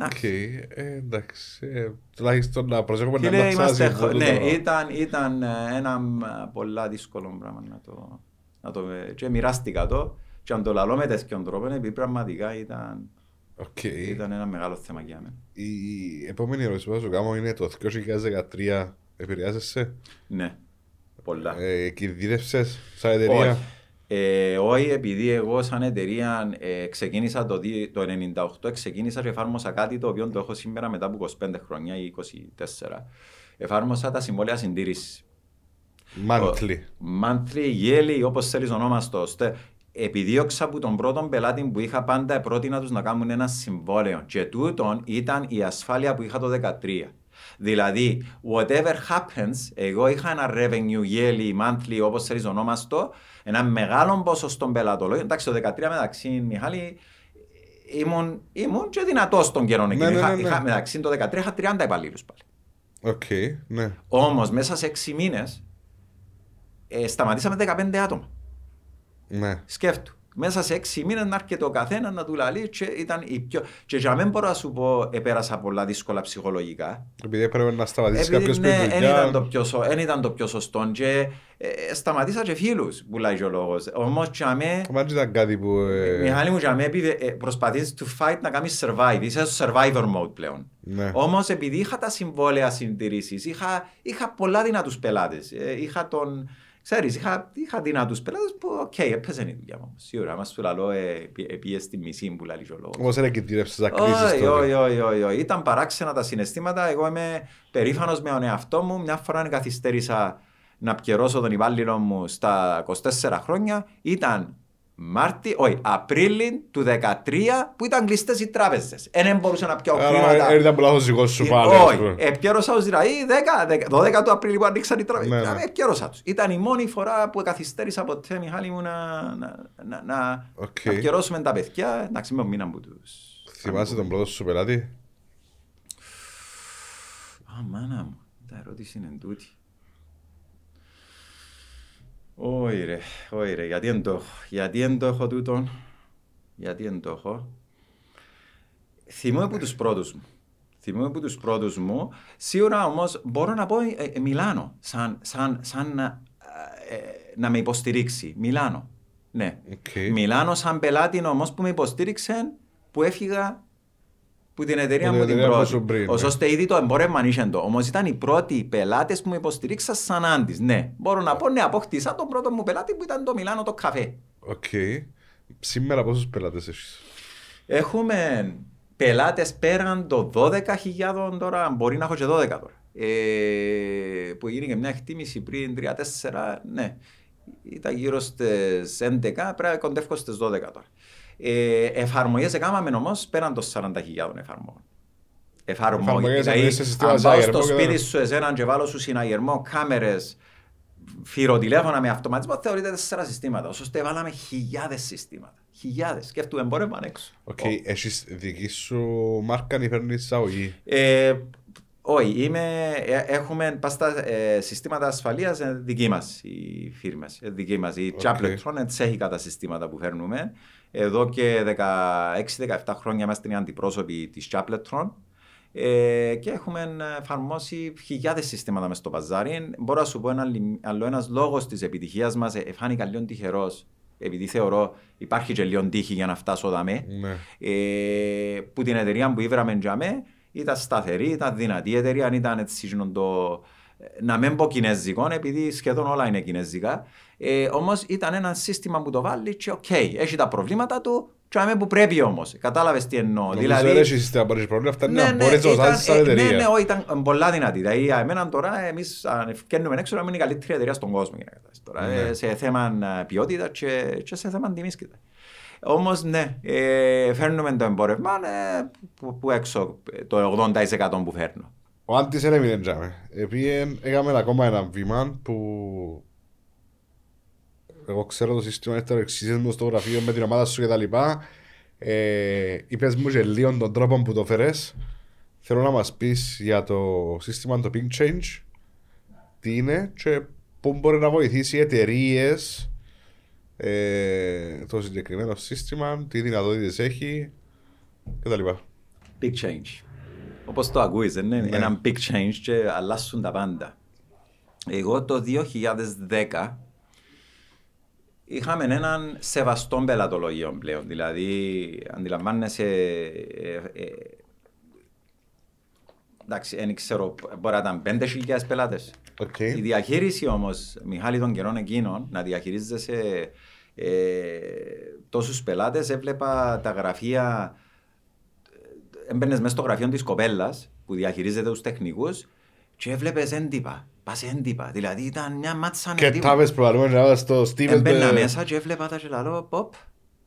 Οκ, ε, εντάξει. ε, Τουλάχιστον να προσέχουμε να Φίλε, μην είμαστε, φτάσει αυτό ναι, το- ήταν, ήταν ε, ένα μ, πολλά δύσκολο πράγμα να το, να το και μοιράστηκα το και αν το λαλώ με τέτοιον τρόπο επειδή πραγματικά ήταν, Οκ. ήταν ένα μεγάλο θέμα για μένα. Η επόμενη ερώτηση που θα σου κάνω είναι το 2013 επηρεάζεσαι, Ναι, πολλά. ε, κινδύνευσες σαν εταιρεία; Όχι. Ε, όχι, επειδή εγώ σαν εταιρεία ε, ξεκίνησα το, δι- το 98, ξεκίνησα και εφάρμοσα κάτι το οποίο το έχω σήμερα μετά από 25 χρόνια ή 24. Εφάρμοσα τα συμβόλαια συντήρησης. Monthly. Monthly, yearly, όπως θέλεις ονόμαστο. ώστε Επιδίωξα από τον πρώτον πελάτη που είχα πάντα πρότεινα τους να κάνουν ένα συμβόλαιο και τούτον ήταν η ασφάλεια που είχα το 2013. Δηλαδή, whatever happens, εγώ είχα ένα revenue yearly, monthly, όπως θέλεις ονόμαστο, ένα μεγάλο ποσοστό πελατολόγιο. Εντάξει, το 2013 μεταξύ, Μιχάλη, ήμουν, ήμουν και δυνατός στον καιρό Ναι, εκείνο. ναι, Είχα- ναι, ναι. είχα- μεταξύ το 13 είχα 30 υπαλλήλους πάλι. Οκ, ναι. Όμως μέσα σε 6 μήνες ε, σταματήσαμε 15 άτομα. Ναι. Σκέφτου. Μέσα σε 6 μήνες να έρχεται ο καθένας να του λαλεί και ήταν η πιο. Και για μην μπορώ να σου πω, επέρασα πολλά δύσκολα ψυχολογικά. Επειδή έπρεπε να σταματήσει Επειδή κάποιος ναι, με δεν ήταν, το δουλειά. πιο, σω- εν ήταν το πιο σωστό. Και ε, σταματήσα και φίλους που λέει και ο λόγος. Όμως για μέ, Μα δεν ήταν κάτι που... ε, Μιχάλη μου, για μέ ε, προσπαθείς to fight να κάνεις survive. Είσαι στο survivor mode πλέον. Ναι. Όμως, επειδή είχα τα συμβόλαια συντηρήσεις, είχα, είχα πολλά δυνατούς πελάτες. είχα τον. Ξέρεις, είχα, είχα δυνατούς πελάτες που, οκ, έπαιζε η δουλειά μου. Σίγουρα, μας σου λαλώ, ε, πι- ε, πήγε στη μισή που λαλεί και ο λόγος. Όμως δεν κινδύνευσες να κλείσεις Όχι, τότε. όχι, όχι, όχι, όχι. Ήταν παράξενα τα συναισθήματα. Εγώ είμαι περήφανος με τον εαυτό μου. Μια φορά καθυστέρησα να πιερώσω τον υπάλληλο μου στα 24 χρόνια. Ήταν Μάρτι, όχι, Απρίλη του 2013 που ήταν κλειστές οι τράπεζες. Δεν μπορούσε να πιάω Άρα χρήματα. ε, ήταν που λάθος δικός σου Ε, πάλι. ας Όχι, πούμε. επιέρωσα τους δηλαδή 10, 12 του Απρίλη που ανοίξαν οι τράπεζες. Ναι, ναι. Ε, Επιέρωσα τους. Ήταν η μόνη φορά που καθυστέρησα ποτέ, Μιχάλη μου, να, να, να, να, Οκ. να επικαιρώσουμε τα παιδιά. Εντάξει, με μήνα που τους... Θυμάσαι τον πρώτο σου πελάτη; Α, μάνα μου, τα ερώτηση είναι τούτη. Όχι ρε, όχι ρε, γιατί δεν το έχω, γιατί δεν το έχω τούτον, γιατί δεν το έχω. Θυμούμαι από τους πρώτους μου. Θυμούμαι από τους πρώτους μου. Σίγουρα όμως μπορώ να πω ε, ε, Μιλάνο, σαν, σαν, σαν να, ε, να με υποστηρίξει. Μιλάνο, ναι. Οκ. Μιλάνο σαν πελάτη όμως που με υποστήριξε, που έφυγα που την εταιρεία Που μου την την εταιρεία που πρώτη. σου πριν, Ως ναι. ώστε ήδη το εμπόρευμα είχε το. Όμως ήταν οι πρώτοι πελάτες που με υποστηρίξαν σαν Άντης. Ναι, μπορώ να πω, ναι, αποκτήσα τον πρώτο μου πελάτη που ήταν το Μιλάνο το καφέ. Οκ. Σήμερα πόσους πελάτες έχεις; Έχουμε πελάτες πέραν των 12.000 τώρα, μπορεί να έχω και 12 τώρα. Ε, που έγινε και μια εκτίμηση πριν 3-4, ναι. Ήταν γύρω στις 11, πρέπει να κοντεύω στις 12 τώρα. Ε, εφαρμογές έκαναμε όμως πέραν των 40.000 εφαρμογών. Εφαρμογές, Εφαρμογές δηλαδή, εννοείς σε συστήματα αν πάω στο συναγερμού και σπίτι τα- σου εσένα και βάλω σου συναγερμό, κάμερες, θυροτηλέφωνα με αυτοματισμό, θεωρείται τέσσερα συστήματα. Ωστόσο, βάλαμε χιλιάδες συστήματα. Χιλιάδες. Σκέφτομαι εμπόρευμα έξω. Οκ. Έχεις δική σου μάρκα ή φέρνεις εισαγωγή; Ε, όχι, είμαι, ε, έχουμε πας στα ε, συστήματα ασφαλείας ε, δική μας οι φίρμες, ε, δική μας. Η OK. Jablotron ε, τσέχικα τα συστήματα που φέρνουμε. Εδώ και 16-17 χρόνια είμαστε οι αντιπρόσωποι της Chapletron ε, και έχουμε εφαρμόσει χιλιάδες συστήματα μες στο παζάρι. Μπορώ να σου πω ένα, λι- άλλο ένας λόγος της επιτυχίας μας, ε, εφάνηκα λίγο τυχερός, επειδή θεωρώ υπάρχει και λίγο τύχη για να φτάσω δαμέ Ναι. ε, που την εταιρεία που ήβραμε τζαμέ ήταν σταθερή, ήταν δυνατή η εταιρεία, ήταν έτσι γίνον το, να μην πω κινέζικο, επειδή σχεδόν όλα είναι κινέζικα. Ε, Όμως ήταν ένα σύστημα που το βάλει και οκ, έχει τα προβλήματα του, τζαμέ που πρέπει όμως. Κατάλαβες τι εννοώ. Νομίζω δηλαδή, δεν έχεις σύστημα που έχεις πρόβλημα. Αυτά είναι να μπορείς να ήταν- δώσεις σαν ε, ναι, εταιρεία. ναι, όχι, ήταν πολλά δυνατή. Δηλαδή, για εμένα τώρα, εμείς φτιάχνουμε έξω να είναι η καλύτερη εταιρεία στον κόσμο. για να καταλάβεις τώρα, Ναι. ε, σε θέμα ποιότητα και, και σε θέμα τιμής. Όμως, ναι, ε, φέρνουμε το εμπόρευμα ε, που, που έξω ε, το 80% που φέρνω. Ο Άντης εν έμεινεν τζιαμέ. Επήεν, έκαμε ακόμα ένα βήμα που εγώ ξέρω το σύστημα είναι το εξήσεις μου στο γραφείο με την ομάδα σου και τα λοιπά. Ε, είπες μου και λίγο τον τρόπο που το φέρες. Θέλω να μας πεις για το σύστημα το Pink Change τι είναι και πού μπορεί να βοηθήσει οι εταιρείες ε, το συγκεκριμένο σύστημα, τι δυνατότητες έχει κτλ. Big change. Όπως το ακούεις, δεν είναι Ναι. ένα big change και αλλάσουν τα πάντα. Εγώ το 2010 είχαμε έναν σεβαστό πελατολογίο πλέον. Δηλαδή, αντιλαμβάνεσαι... ε, ε, εντάξει, δεν ξέρω, μπορεί να ήταν 5.000 πελάτες. Οκ. Η διαχείριση όμως, Μιχάλη, των καιρών εκείνων, να διαχειρίζεσαι ε, τόσους πελάτες, έβλεπα τα γραφεία. Έμπαινες μέσα στο γραφείο της κοπέλας που διαχειρίζεται τους τεχνικούς και έβλεπες έντυπα. Πας έντυπα. Δηλαδή ήταν μια μάτσα Και τάβες που παρούμε να στο Stevens Έμπαινα με- μέσα και έβλεπα τα και λέω, ποπ,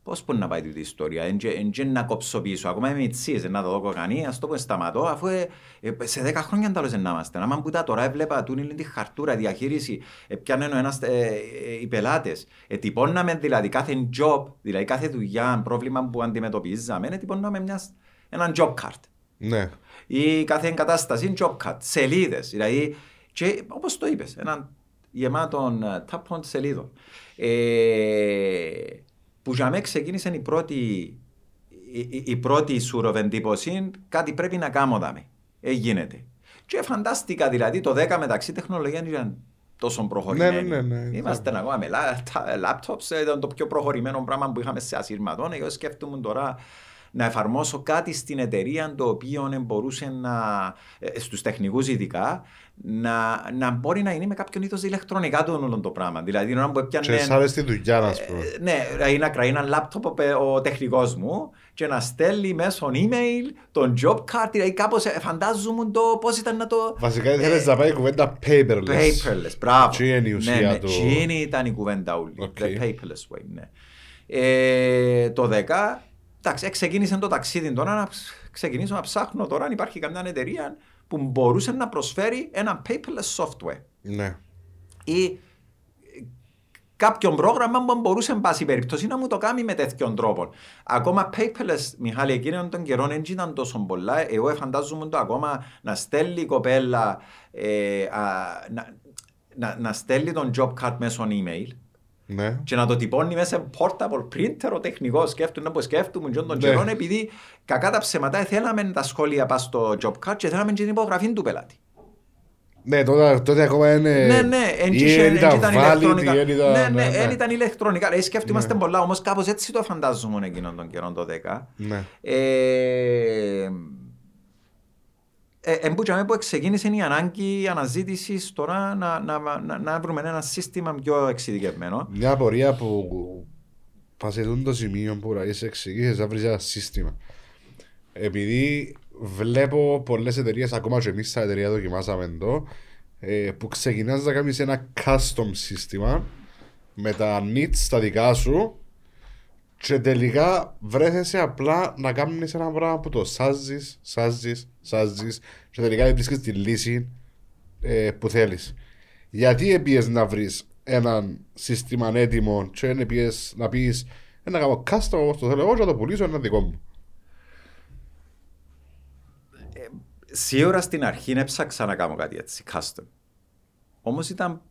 πώς μπορεί να πάει τούτη η ιστορία, εν και- εν και να κόψω πίσω, ακόμα είμαι μητσής, να το δω κοκανή, ας το πω σταματώ, αφού ε, ε, σε δέκα χρόνια τα να είμαστε. Άμα που τα τώρα έβλεπα τούτη είναι τη χαρτούρα, διαχείριση, ε, πιάνε ο ένας, ε, ε, οι πελάτες, ε, τυπώναμε δηλαδή κάθε job, δηλαδή κάθε δουλειά, πρόβλημα που αντιμετωπίζαμε, ε, τυπώναμε μιας, έναν job card Ναι. ή κάθε εγκατάσταση job cut, σελίδες, δηλαδή και όπως το είπες, έναν γεμάτον ε, top point σελίδων. Ε, που για μένα ξεκίνησε η πρώτη, η, η- η πρώτη σουροβεντύπωση, κάτι πρέπει να κάνω δάμε. Ε, γίνεται. Και φαντάστηκα δηλαδή το 10 μεταξύ τεχνολογία ήταν τόσο προχωρημένη. Ναι, ναι, ναι. Είμαστε ακόμα με λα- τα- laptops, ε, ήταν το πιο προχωρημένο πράγμα που είχαμε σε ασύρματον. Εγώ σκέφτομαι τώρα να εφαρμόσω κάτι στην εταιρεία το οποίο μπορούσε να, ε, στους τεχνικούς ειδικά, να, να μπορεί να είναι με κάποιον είδος ηλεκτρονικά το όλο το πράγμα. Δηλαδή, την ώρα που Και έπιανε... σ' άρεσε τη δουλειά, να πούμε. Ε, Ναι, δηλαδή να κρατεί ένα λάπτοπ ο, πε- ο τεχνικός μου και να στέλνει μέσω email τον job card, δηλαδή κάπως ε, φαντάζομαι το πώς ήταν να το... Βασικά ήθελες να πάει η κουβέντα paperless. Paperless, μπράβο. Τι είναι η ουσία ναι, ναι, του- Τι είναι ήταν η κουβέντα όλη. OK. The paperless way, ναι. Ε, το 10, εντάξει, ξεκίνησε το ταξίδι τώρα να ξεκινήσω να ψάχνω τώρα αν υπάρχει καμιά εταιρεία που μπορούσε να προσφέρει ένα paperless software. Ναι. Ή κάποιον πρόγραμμα που μπορούσε εν πάση περιπτώσει να μου το κάνει με τέτοιον τρόπο. Ακόμα paperless, Μιχάλη, εκείνον τον καιρό δεν ήταν τόσο πολλά. Εγώ φαντάζομαι το ακόμα να στέλνει η κοπέλα, ε, α, να, να, να στέλνει τον job card μέσω email Ναι. και να το τυπώνει μέσα σε portable printer ο τεχνικός σκέφτομαι που σκέφτομαι και τον Ναι. καιρό επειδή κακά τα ψέματα θέλαμε τα σχόλια πας στο job card και θέλαμε και την υπογραφή του πελάτη. Ναι, τότε, τότε ακόμα είναι. Ναι, ναι, εν ή είχε- εν εν ήταν ήταν valid, ηλεκτρονικά. ή εν ήταν- Ναι, ναι, εν ήταν ηλεκτρονικά. Δηλαδή σκέφτομαστε πολλά, όμως κάπως έτσι το φαντάζομαι εκείνον τον καιρό το 10. Ναι. Ε, ε, εμπούτζαμε που ξεκίνησε η ανάγκη αναζήτησης τώρα να, να, να, να βρούμε ένα σύστημα πιο εξειδικευμένο. Μια απορία που πας σε τούτο το σημείο που είσαι εξηγήσεις να βρεις ένα σύστημα. Επειδή βλέπω πολλές εταιρείες, ακόμα και εμείς στα εταιρεία δοκιμάσαμε το, ε, που ξεκινάς να κάνεις ένα custom σύστημα με τα needs τα δικά σου και τελικά βρέθεσαι απλά να κάνεις ένα πράγμα που το σάζεις, σάζεις, σάζεις και τελικά δεν βρίσκεις τη λύση ε, που θέλεις. Γιατί έπιες να βρεις έναν σύστημα έτοιμο και δεν έπιες να πεις «Ε, να κάνω custom όπως το θέλω εγώ και να το πουλήσω ένα δικό μου. Σίγουρα στην αρχή έψαξα να κάνω κάτι έτσι, custom. Όμως ήταν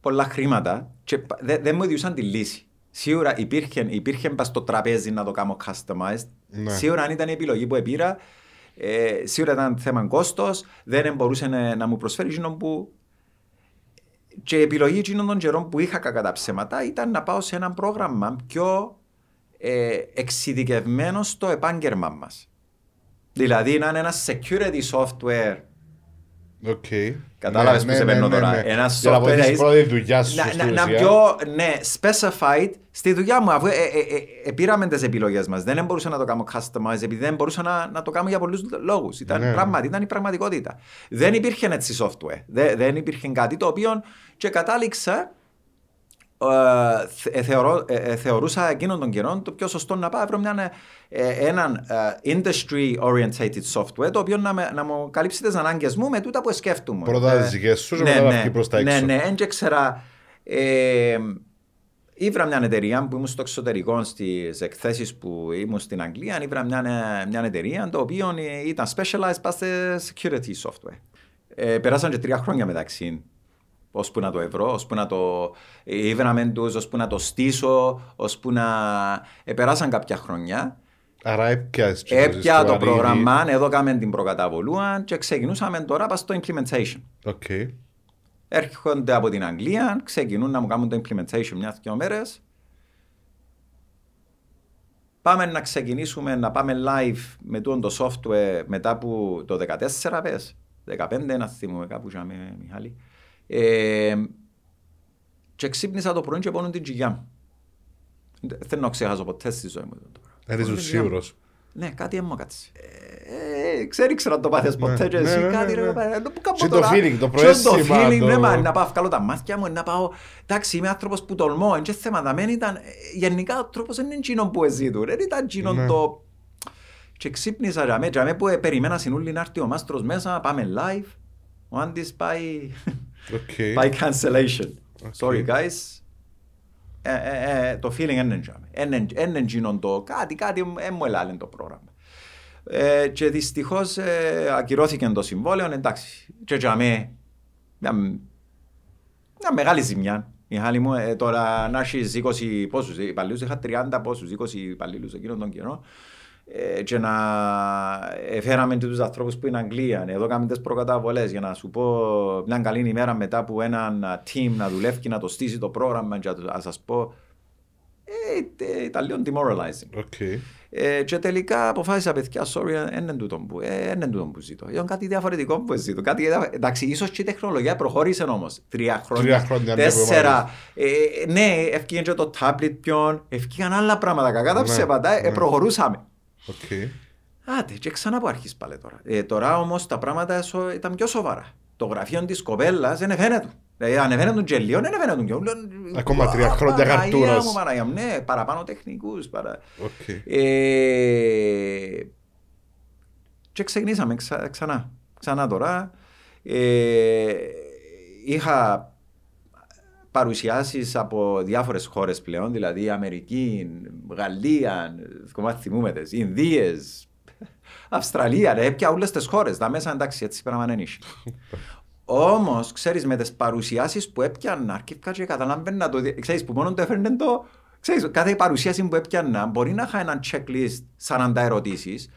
πολλά χρήματα και πα- δεν δεν μου έδιουσαν τη λύση. Σίγουρα υπήρχε, υπήρχε πας στο τραπέζι να το κάνω customized. Ναι. Σίγουρα αν ήταν η επιλογή που επήρα, ε, σίγουρα ήταν θέμα κόστος, δεν μπορούσε να, να μου προσφέρει εκείνο που. Και η επιλογή εκείνων των καιρών που είχα κακά τα ψέματα ήταν να πάω σε ένα πρόγραμμα πιο ε, εξειδικευμένο στο επάγγελμα μας. Δηλαδή να είναι ένα security software. OK. Κατάλαβες Ναι, που σε ναι, παίρνω ναι, τώρα. ναι. Ένα Για να software βοηθήσεις is- πρώτα τη δουλειά σου να, στην να, να ουσία. πιο ναι, specified στη δουλειά μου. Αφού ε, ε, ε, ε, πήραμε τις επιλογές μας. Δεν μπορούσα να το κάνω customize επειδή δεν μπορούσα να, να το κάνω για πολλούς λόγους. Ήταν, Ναι. πράγματι, ήταν η πραγματικότητα. Δεν υπήρχε έτσι software. Δεν, δεν υπήρχε κάτι το οποίο και κατάληξα. Ε, θε- ε, θεωρώ, ε, ε, θεωρούσα εκείνον τον καιρό το πιο σωστό να πάω βρω μια, ε, έναν ε, industry orientated software το οποίο να, με, να μου καλύψει τις ανάγκες μου με τούτα που σκέφτομαι. Πρώτα Ε, τις δικές σου και μετά να βγει προς τα ναι, έξω. ναι, δεν ξέρα. Ε, Ήβρα μια εταιρεία που ήμουν στο εξωτερικό στις εκθέσεις που ήμουν στην Αγγλία. Ήβρα μια, μια εταιρεία το οποίο ήταν specialized πας σε security software. Ε, περάσαν και τρία χρόνια μεταξύ ώσπου να το ευρώ, ώσπου να το ήβραμε τους, ώσπου να το στήσω, ώσπου να... Ε, περάσαν κάποια χρόνια. Άρα έπιασες και Έπια το ανοίγει. πρόγραμμα, εδώ κάμε την προκαταβολούα και ξεκινούσαμε τώρα πας στο implementation. OK. Έρχονται από την Αγγλία, ξεκινούν να μου κάνουν το implementation μια-δυο μέρες. Πάμε να ξεκινήσουμε να πάμε live με τούτο το software μετά που το 14 πες, 15 να θυμούμε κάπου είχαμε Μιχάλη. Ε, και ξύπνησα το πρωί και πόνουν την τζιγιά μου. Δεν θέλω να ξεχάσω ποτέ στη ζωή μου. το πράγμα. Δεν είσαι Πόνουν την τζιγιά μου. σίγουρος. Ναι, κάτι έμμο κάτσε. Ε, ξέρει, ξέρω αν το πάθες ποτέ Ναι, και ναι, εσύ ναι, κάτι ναι, ρε ναι. παπά, το που κάνω Και το τώρα. feeling, το Και προαίσθημα, Το feeling, το- ναι, μα, να πάω βγάλω τα μάτια μου, να πάω... Εντάξει, είμαι άνθρωπος που τολμώ, είναι και θέμα, δεν ήταν... ε, Γενικά ο τρόπος δεν είναι εκείνο που εζήτουν, δεν ήταν εκείνο Ναι. το... Και ξύπνησα για μέ, για μέ που ε, περιμένα συνούλη να έρθει ο μάστρος μέσα, πάμε live. Ο Άντις πάει... OK. By cancellation. Okay. Sorry guys. Ε, ε, ε, το feeling είναι τζάμε. Είναι γίνον το κάτι, κάτι ε, μου ελάλε το πρόγραμμα. Ε, και δυστυχώς ε, ακυρώθηκε το συμβόλαιο, εντάξει. Και τζάμε μια, μια μεγάλη ζημιά. Μιχάλη μου, ε, τώρα να έχεις 20 πόσους, ε, υπαλλήλους, είχα 30 πόσους, 20 υπαλλήλους εκείνον τον καιρό ε, και να φέραμε και τους ανθρώπους που είναι Αγγλία, εδώ κάνουμε τις προκαταβολές για να σου πω μια καλή ημέρα μετά που έναν α, team να δουλεύει και να το στήσει το πρόγραμμα και να σας πω ε, ε, ήταν λίγο demoralizing. OK. Ε, και τελικά αποφάσισα παιδιά, sorry, δεν είναι τούτο που, ε, δεν είναι τούτο που ζητώ. Ήταν κάτι διαφορετικό που ζητώ. Κάτι, διαφο- εντάξει, ίσως και η τεχνολογία προχώρησε όμως. Τρία χρόνια, Τρία χρόνια, ναι, τέσσερα. Ε, ναι, ευκήγαν και το tablet πιον, ευκήγαν άλλα πράγματα. Κακά τα Ναι, ψέματα, ε, ναι. προχωρούσαμε. Οκ. Άντε, και ξανά από αρχής πάλι τώρα. Ε, τώρα όμως τα πράγματα σο- ήταν πιο σοβαρά. Το γραφείο της κοπέλας δεν φαίνεται. Δηλαδή ανεβαίνουν τον Τζελίον, δεν ανεβαίνουν τον Ακόμα τρία χρόνια χαρτούρας. Μου, Παναγία μου, ναι, παραπάνω τεχνικούς. Παρα... Okay. Ε, και ξεκινήσαμε ξα, ξανά. Ξανά τώρα. Ε, είχα παρουσιάσεις από διάφορες χώρες πλέον, δηλαδή Αμερική, Γαλλία, κομμάτι θυμούμετες, Ινδίες, Αυστραλία, ρε, πια όλες τις χώρες, τα μέσα εντάξει έτσι πράγμα δεν είχε. Όμως, ξέρεις, με τις παρουσιάσεις που έπιανα, αρκεύκα και καταλάβαινα το. Ξέρεις, που μόνο το έφερνε το. Ξέρεις, κάθε παρουσίαση που έπιανα μπορεί να είχα ένα checklist 40 ερωτήσεις.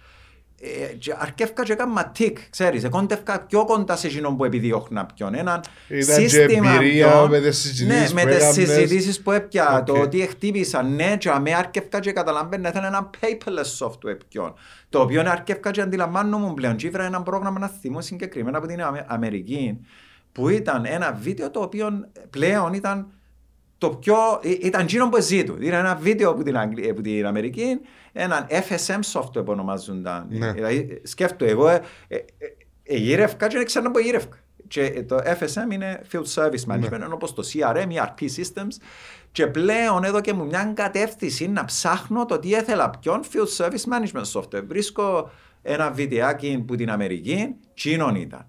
Ε, και αρκεύκα και έκανα τικ, ξέρεις, εκόντευκα πιο κοντά σε εκείνον που επιδιώχνα ποιον. Ένα Ήταν και σύστημα εμπειρία ποιον- με τις συζητήσεις ναι, που με τις έκαμνες. συζητήσεις που έπια, Οκ. το ότι χτύπησα, ναι, και με αρκεύκα και καταλαβαίνω, ήθελα ένα paperless software ποιον, το οποίο αρκεύκα και αντιλαμβάνομαι πλέον και ήβρα ένα πρόγραμμα να θυμώ συγκεκριμένα από την Αμε- Αμερική, που ήταν ένα βίντεο το οποίο πλέον ήταν το πιο. ή- ήταν εκείνο που ζήτου. Ήταν ένα βίντεο από την, Αγγλ- από την Αμερική, έναν FSM software που ονομάζονταν. Ναι. Δηλαδή, σκέφτομαι εγώ, ε, ε, ε, γύρευκα και δεν ξέρω που γύρευκα. Και το FSM είναι Field Service Management, Ναι. όπως το CRM, ERP Systems. Και πλέον εδώ και μου μια κατεύθυνση να ψάχνω το τι έθελα ποιον Field Service Management Software. Βρίσκω ένα βιντεάκι που την Αμερική, τσίνον ήταν.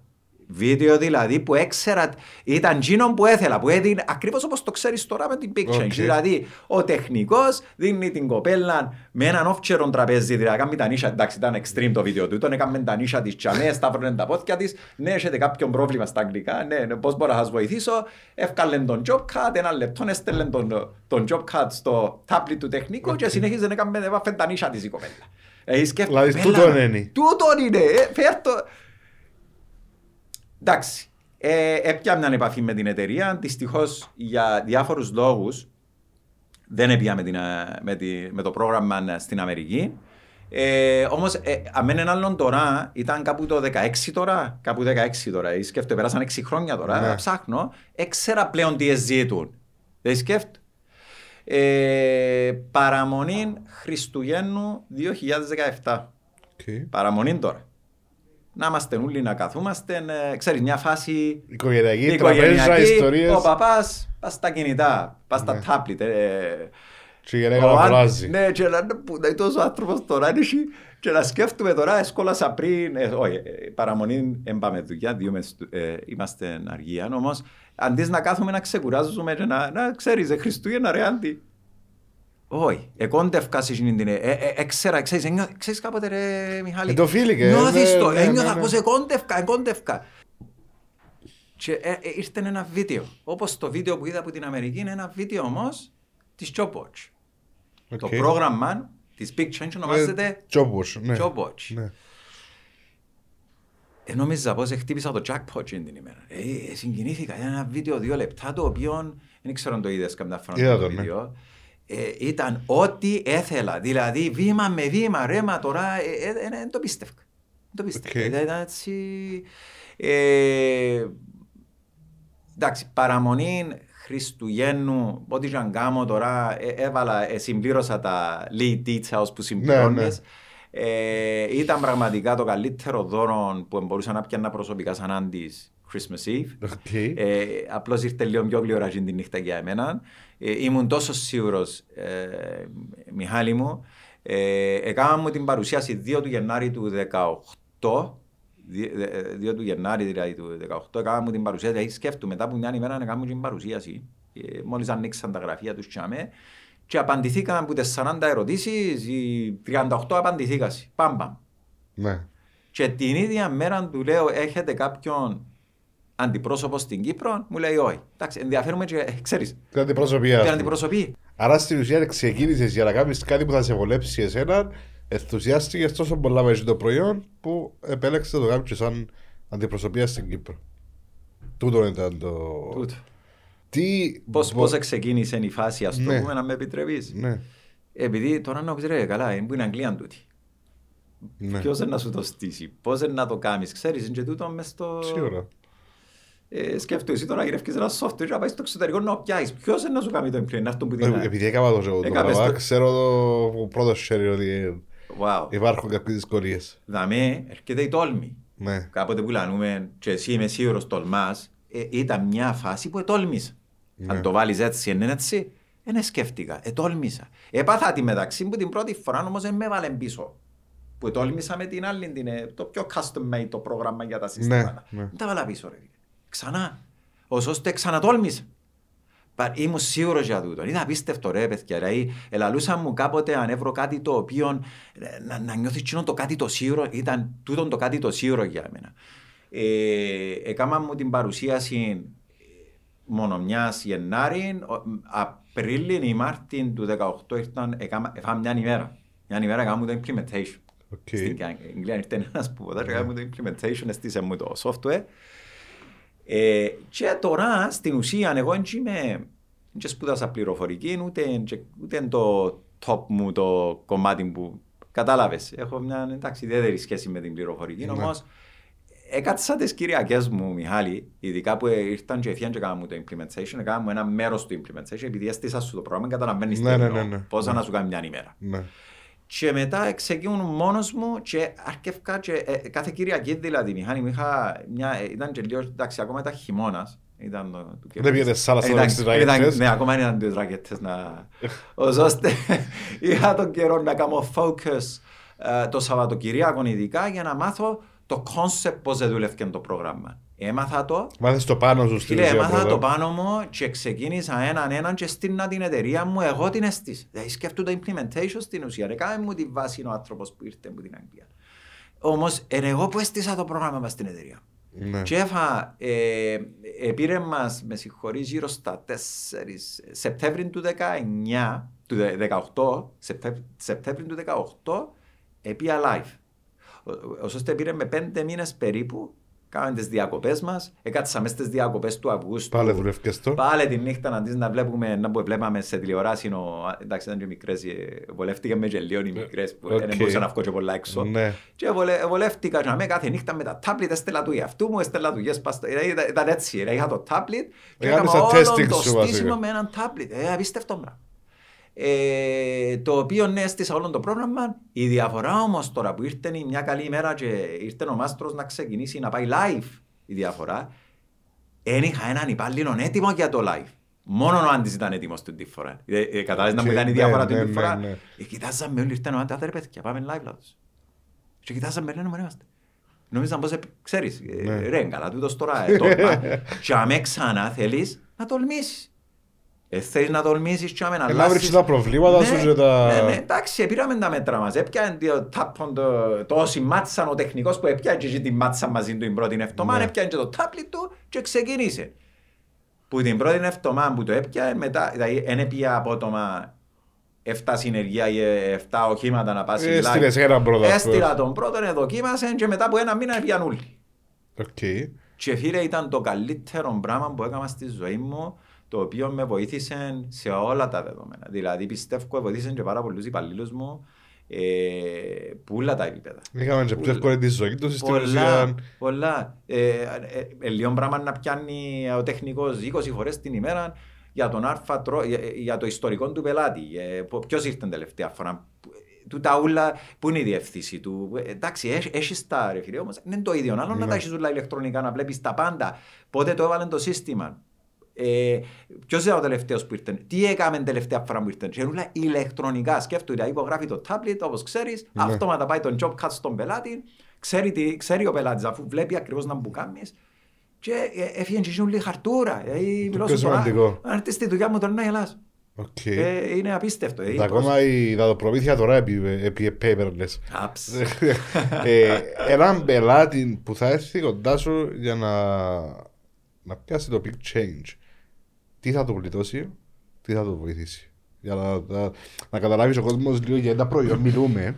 Βίντεο δηλαδή που έξερα, ήταν τζίνον που έθελα, που έδινε ακριβώς όπως το ξέρεις τώρα με την Big Change. OK. Δηλαδή, ο τεχνικός δίνει την κοπέλα με έναν όφτσερον τραπέζι, δηλαδή κάνει τα νύσια, εντάξει ήταν extreme το βίντεο του, τον έκαμε τα νύσια της τσαμέ, σταύρωνε τα πόδια της, ναι, έχετε κάποιο πρόβλημα στα αγγλικά, ναι, ναι πώς μπορώ να σας βοηθήσω, εύκαλε τον job card, ένα λεπτό, έστελνε τον, τον job card στο tablet του τεχνικού και συνέχιζε να κάνει έβαφε τα νύσια της η κοπέλα. Ε, σκέφτομαι, Δηλαδή, «Πέλα, τούτον είναι». Τούτον είναι, ε, φέρ' το. Εντάξει. Ε, έπιανα επαφή με την εταιρεία. Δυστυχώς για διάφορους λόγους δεν έπια με, την, ε, με, τη- με το πρόγραμμα στην Αμερική. Ε, Όμως, ε, αμέν έναν άλλον τώρα, ήταν κάπου το 16 τώρα. Κάπου 16 τώρα. Ε, σκέφτομαι, πέρασαν 6 χρόνια τώρα. Ναι. να Ψάχνω. Έξερα πλέον τι ζητούν. Δεν σκέφτομαι. Ε, παραμονή Χριστουγέννου 2017. Okay. Παραμονή τώρα. Να είμαστε όλοι να καθούμαστε, ε, ξέρεις, μια φάση Οικογενειακή, τραπέζα, ιστορίες. Ο παπάς πας στα κινητά, πας στα Ναι. τάπλιτ. Ε, Και η γυναίκα ο να αν- φράζει. Ναι, και να που να είναι τόσο άνθρωπος τώρα νύχι, και να σκέφτομαι τώρα, έσκολασα πριν, ε, όχι, ε, παραμονή δεν πάμε δουλειά, δύο μες, ε, είμαστε αργία, όμως αντί να κάθομαι να ξεκουράζουμε και να, να ξέρεις, ε, Χριστούγεννα ρε άντι. Όχι, εκόντευκα σε εκείνη την... ε, ε, ε, Έξερα, ξέρεις, ένιω- ξέρεις κάποτε ρε Μιχάλη; Ε, το φίλικε, Νιώθεις ναι, το, ναι, ένιωθα ναι, ναι. πως εκόντευκα, εκόντευκα. Και ε, ε, ήρθε ένα βίντεο. Όπως το βίντεο που είδα από την Αμερική είναι ένα βίντεο όμως της Jobwatch. Το Οκ. πρόγραμμα της Big Change ονομάζεται Ε, Jobwatch, ναι. Jobwatch. Ναι. Ε, νόμιζα πως χτύπησα το jackpot εκείνη την ημέρα. Ε, ε, συγκινήθηκα. Ήταν ένα βίντεο δύο λεπτά το οποίο δεν ξέρω αν το είδες καμιά φορά Είδα το το, ναι. βίντεο. Ε, ήταν ό,τι έθελα. Δηλαδή βήμα με βήμα, ρέμα τώρα, ε, ε, ε, δεν το πίστευκα. Δεν το πίστευκα. Οκ. Ήταν έτσι... Ε, εντάξει, παραμονή Χριστουγέννου, ό,τι και αν κάνω τώρα, ε, έβαλα, ε, συμπλήρωσα τα lead details που συμπληρώνεις. Ε, ήταν πραγματικά το καλύτερο δώρο που μπορούσα να πιάνα προσωπικά σαν άντις Christmas Eve. OK. Ε, απλώς ήρθε λίγο πιο γλυόρα εκείνη τη νύχτα για εμένα. Ε, ήμουν τόσο σίγουρος, ε, Μιχάλη μου. Ε, έκανα μου την παρουσίαση 2 του Γενάρη του 18. 2 του Γενάρη δηλαδή του 18 έκανα μου την παρουσίαση. Δηλαδή σκέφτομαι μετά από μια ημέρα να κάνω την παρουσίαση. Ε, μόλις ανοίξαν τα γραφεία τους τσάμε. Και απαντηθήκαν από τις 40 ερωτήσεις, οι 38 απαντηθήκαν. Παμ παμ. Ναι. Και την ίδια μέρα του λέω, έχετε κάποιον αντιπρόσωπος στην Κύπρο, μου λέει όχι. Εντάξει, ενδιαφέρομαι και ε, ξέρεις, Την αντιπροσωπεία. την αντιπροσωπή. Άρα στην ουσία ξεκίνησες για να κάνεις κάτι που θα σε βολέψει εσένα, ενθουσιάστηκες τόσο πολλά με το προϊόν που επέλεξες να το κάνεις σαν αντιπροσωπεία στην Κύπρο. Τούτο ήταν το. Τούτο. Τι. Πώς, μπο- πώς ξεκίνησε η φάση, ας το Ναι. πούμε, να με επιτρέπεις. Ναι. Επειδή τώρα να πεις ρε, καλά, είναι που είναι Αγγλία τούτη. ναι. Ποιος είναι να σου το στήσει, πώς είναι να το κάνεις, ξέρεις, είναι και τούτο μες στο... Σίγουρα. Ε, σκέφτομαι εσύ τώρα γυρεύκεις ένα software και να πάει στο εξωτερικό να πιάσεις. Ποιος είναι να σου κάνει το implant, να έρθουν που την Ε, Επειδή έκανα το το Έκαμες πράγμα, το. ξέρω το πρώτο χέρι ότι Wow. υπάρχουν κάποιες δυσκολίες. Δαμέ, έρχεται η τόλμη. Ναι. κάποτε που λανούμε και εσύ είμαι σίγουρος τολμάς, ε, ήταν μια φάση που ετόλμησα. Ναι. Αν το βάλεις έτσι, είναι έτσι, δεν σκέφτηκα. Ετόλμησα. Έπαθα τη μεταξύ που την πρώτη φορά όμως δεν με έβαλε πίσω. Που ετόλμησα με την άλλη, την, ε, το πιο custom made το πρόγραμμα για τα συστήματα. ναι. Δεν τα βάλα πίσω, ρε. Φίλε. Ξανά. Ω ώστε ξανατόλμησα. Πα- Ήμουν σίγουρος για τούτο. Ήταν απίστευτο ρε παιδιά. Δηλαδή, ελαλούσα μου κάποτε αν έβρω κάτι το οποίο ε, να, να νιώθεις εκείνο το κάτι το σίγουρο. Ήταν τούτο το κάτι το σίγουρο για μένα. Ε, έκανα μου την παρουσίαση μόνο μιας Γενάρη, ο- Απρίλη ή Μάρτιν του 2018 ήρθαν, έκανα, έφαγα μια ημέρα. Μια ημέρα έκανα μου το implementation. OK. Στην Αγγλία ήρθε ένας που ποτέ έκανα μου το implementation, έστησε μου το software. Ε, και τώρα στην ουσία εγώ δεν είμαι, δεν σπούδασα πληροφορική, ούτε, ούτε το top μου το κομμάτι που κατάλαβες. Έχω μια εντάξει, ιδιαίτερη σχέση με την πληροφορική, Ναι. όμως έκατσα τις Κυριακές μου, Μιχάλη, ειδικά που ήρθαν και έφυγαν και κάναμε μου το implementation, έκανα μου ένα μέρος του implementation, επειδή έστησα σου το πρόγραμμα, καταλαβαίνεις Ναι, τι ναι, εννοώ, ναι, ναι. πόσα Ναι. να σου κάνει μια ημέρα. Ναι. Και μετά ξεκίνουν μόνος μου και αρκεύκα και ε, κάθε Κυριακή δηλαδή, Μιχάλη μου είχα μια, ε, ήταν και λίγο, εντάξει, ακόμα ήταν χειμώνας. Ήταν το, του Δεν πήγαινες σ' άλλα Ήταν- στα στις ρακέτες. ήταν- Ναι, ακόμα ήταν τις ρακέτες να... Ως ώστε είχα τον καιρό να κάνω focus ε, το Σαββατοκυριακό ειδικά για να μάθω το concept πώς δεν δούλευε το πρόγραμμα. Έμαθα το Μάθες το πάνω σου στην Φίλε, ουσία έμαθα πρώτα. το πάνω μου και ξεκίνησα έναν έναν και στείλνα την εταιρεία μου, εγώ την έστησα. Δηλαδή σκέφτομαι το implementation στην ουσία. Έκαμε μου τη βάση ο άνθρωπος που ήρθε από την Αγγλία. Όμως, είναι εγώ που έστησα το πρόγραμμα μας στην εταιρεία. Ναι. Και έφα, ε, ε, πήρε μας, με συγχωρείς, γύρω στα 4 Σεπτέμβρη του 19, του 18, Σεπτέμβρη, Σεπτέμβρη του 18, επία live. Ο- Ώστε πήρε με πέντε μήνες περίπου, κάναμε τις διακοπές μας, έκατσαμε στις διακοπές του Αυγούστου. Πάλι δουλεύκες το. Πάλι τη νύχτα αντί να βλέπουμε να που βλέπαμε σε τηλεοράση. ο- Εντάξει, ήταν και μικρές, ε, βολεύτηκαν με και λίγο οι μικρές που Οκ. δεν μπορούσαν να βγω και πολλά έξω. Ναι. Και βολε- βολεύτηκα και με κάθε νύχτα με τα τάμπλετ έστελα του εαυτού μου, έστελα του yes, πάστα. Ε, Ήταν, ήταν έτσι, ρε, είχα το τάμπλετ και Έκανες έκανα τα όλο testing το σου, στήσιμο βασικά. με έναν τάμπλετ. Ε, απίστευτο πράγμα. Ε, το οποίο ναι, έστησα όλο το πρόγραμμα. Η διαφορά όμως τώρα που ήρθε μια καλή ημέρα και ήρθε ο μάστρος να ξεκινήσει να πάει live η διαφορά, δεν είχα έναν υπάλληλο έτοιμο για το live. Μόνο ο Άντης ήταν έτοιμος την τη φορά. Ε, ε, Κατάλαβες να μου Και- ήταν η ναι, διαφορά ναι, την τη ναι, φορά; ναι. Ε, Κοιτάζαμε όλοι, ήρθαν ο Άντης, «Άντε ρε παιδιά, πάμε live λάθος. Και κοιτάζαμε, λένε, «Μωρέ, είμαστε». Νομίζαν πως, ε, ξέρεις, ε, Ναι. ρε, καλά, τούτος τώρα, ε, τόλμα. Και αμέ ξανά θέλεις να τολμήσεις. Ε, θέλεις να τολμήσεις και αμέ να Ε, να βρεις τα προβλήματα Ναι, σου και τα... ναι, ναι, εντάξει, πήραμε τα μέτρα μας. Έπιανε το τάπον το, το όσοι μάτσαν ο τεχνικός που έπιανε και την μάτσα μαζί του την πρώτη εβδομάδα, Ναι. έπιανε και το τάπλι του και ξεκίνησε. Που την πρώτη εβδομάδα που το έπιανε, μετά, δηλαδή, δεν έπια απότομα 7 συνεργεία ή 7 οχήματα να πάσει Έστειλες έναν πρώτο, ας πούμε. Έστειλα τον πρώτο, δοκίμασε και μετά από ένα μήνα έπιαν όλοι. Οκ. Και φίλε ήταν το καλύτερο πράγμα που έκανα στη ζωή μου το οποίο με βοήθησε σε όλα τα δεδομένα. Δηλαδή πιστεύω βοήθησε και πάρα πολλούς υπαλλήλους μου ε, που όλα τα επίπεδα. Είχαμε και πιο εύκολη τη ζωή τους στην Πολλά, ουσία. πολλά. Ε, ε, ε, λίγο πράγμα να πιάνει ο τεχνικός 20 φορές την ημέρα για τον άρφα, τρο- για, για το ιστορικό του πελάτη. Ε, Ποιος ήρθε την τελευταία φορά. Του τα ούλα, πού είναι η διευθύνση του. Ε, εντάξει, έχ- έχεις τα ρε φίλε, όμως δεν είναι το ίδιο. Άλλο να Ναι. τα έχεις όλα ηλεκτρονικά, να βλέπεις τα πάντα. Πότε το έβαλε το σύστημα. Ε, Ποιος ήταν ο τελευταίος που ήρθε, τι έκαμε την τελευταία φορά που ήρθε. Και όλα ηλεκτρονικά. Σκέφτομαι, δηλαδή υπογράφει το tablet, όπως ξέρεις, Ναι. αυτόματα πάει τον job cut στον πελάτη, ξέρει, τι, ξέρει ο πελάτης, αφού βλέπει ακριβώς να μου κάνεις. Και ε, έφυγε και ζουν χαρτούρα. Ε, μιλώ πιο σου τώρα, σημαντικό. Αν έρθεις στη δουλειά μου τώρα να γελάς. Οκ. Ε, είναι απίστευτο. Ε, Τα ακόμα η δαδοπρομήθεια τώρα επί, επί paperless. Αψ. ε, έναν πελάτη που θα έρθει κοντά σου για να, να πιάσει το big change. Τι θα του γλιτώσει, τι θα του βοηθήσει. Για να, να, να καταλάβεις ο κόσμος λίγο για τα προϊόν μιλούμε.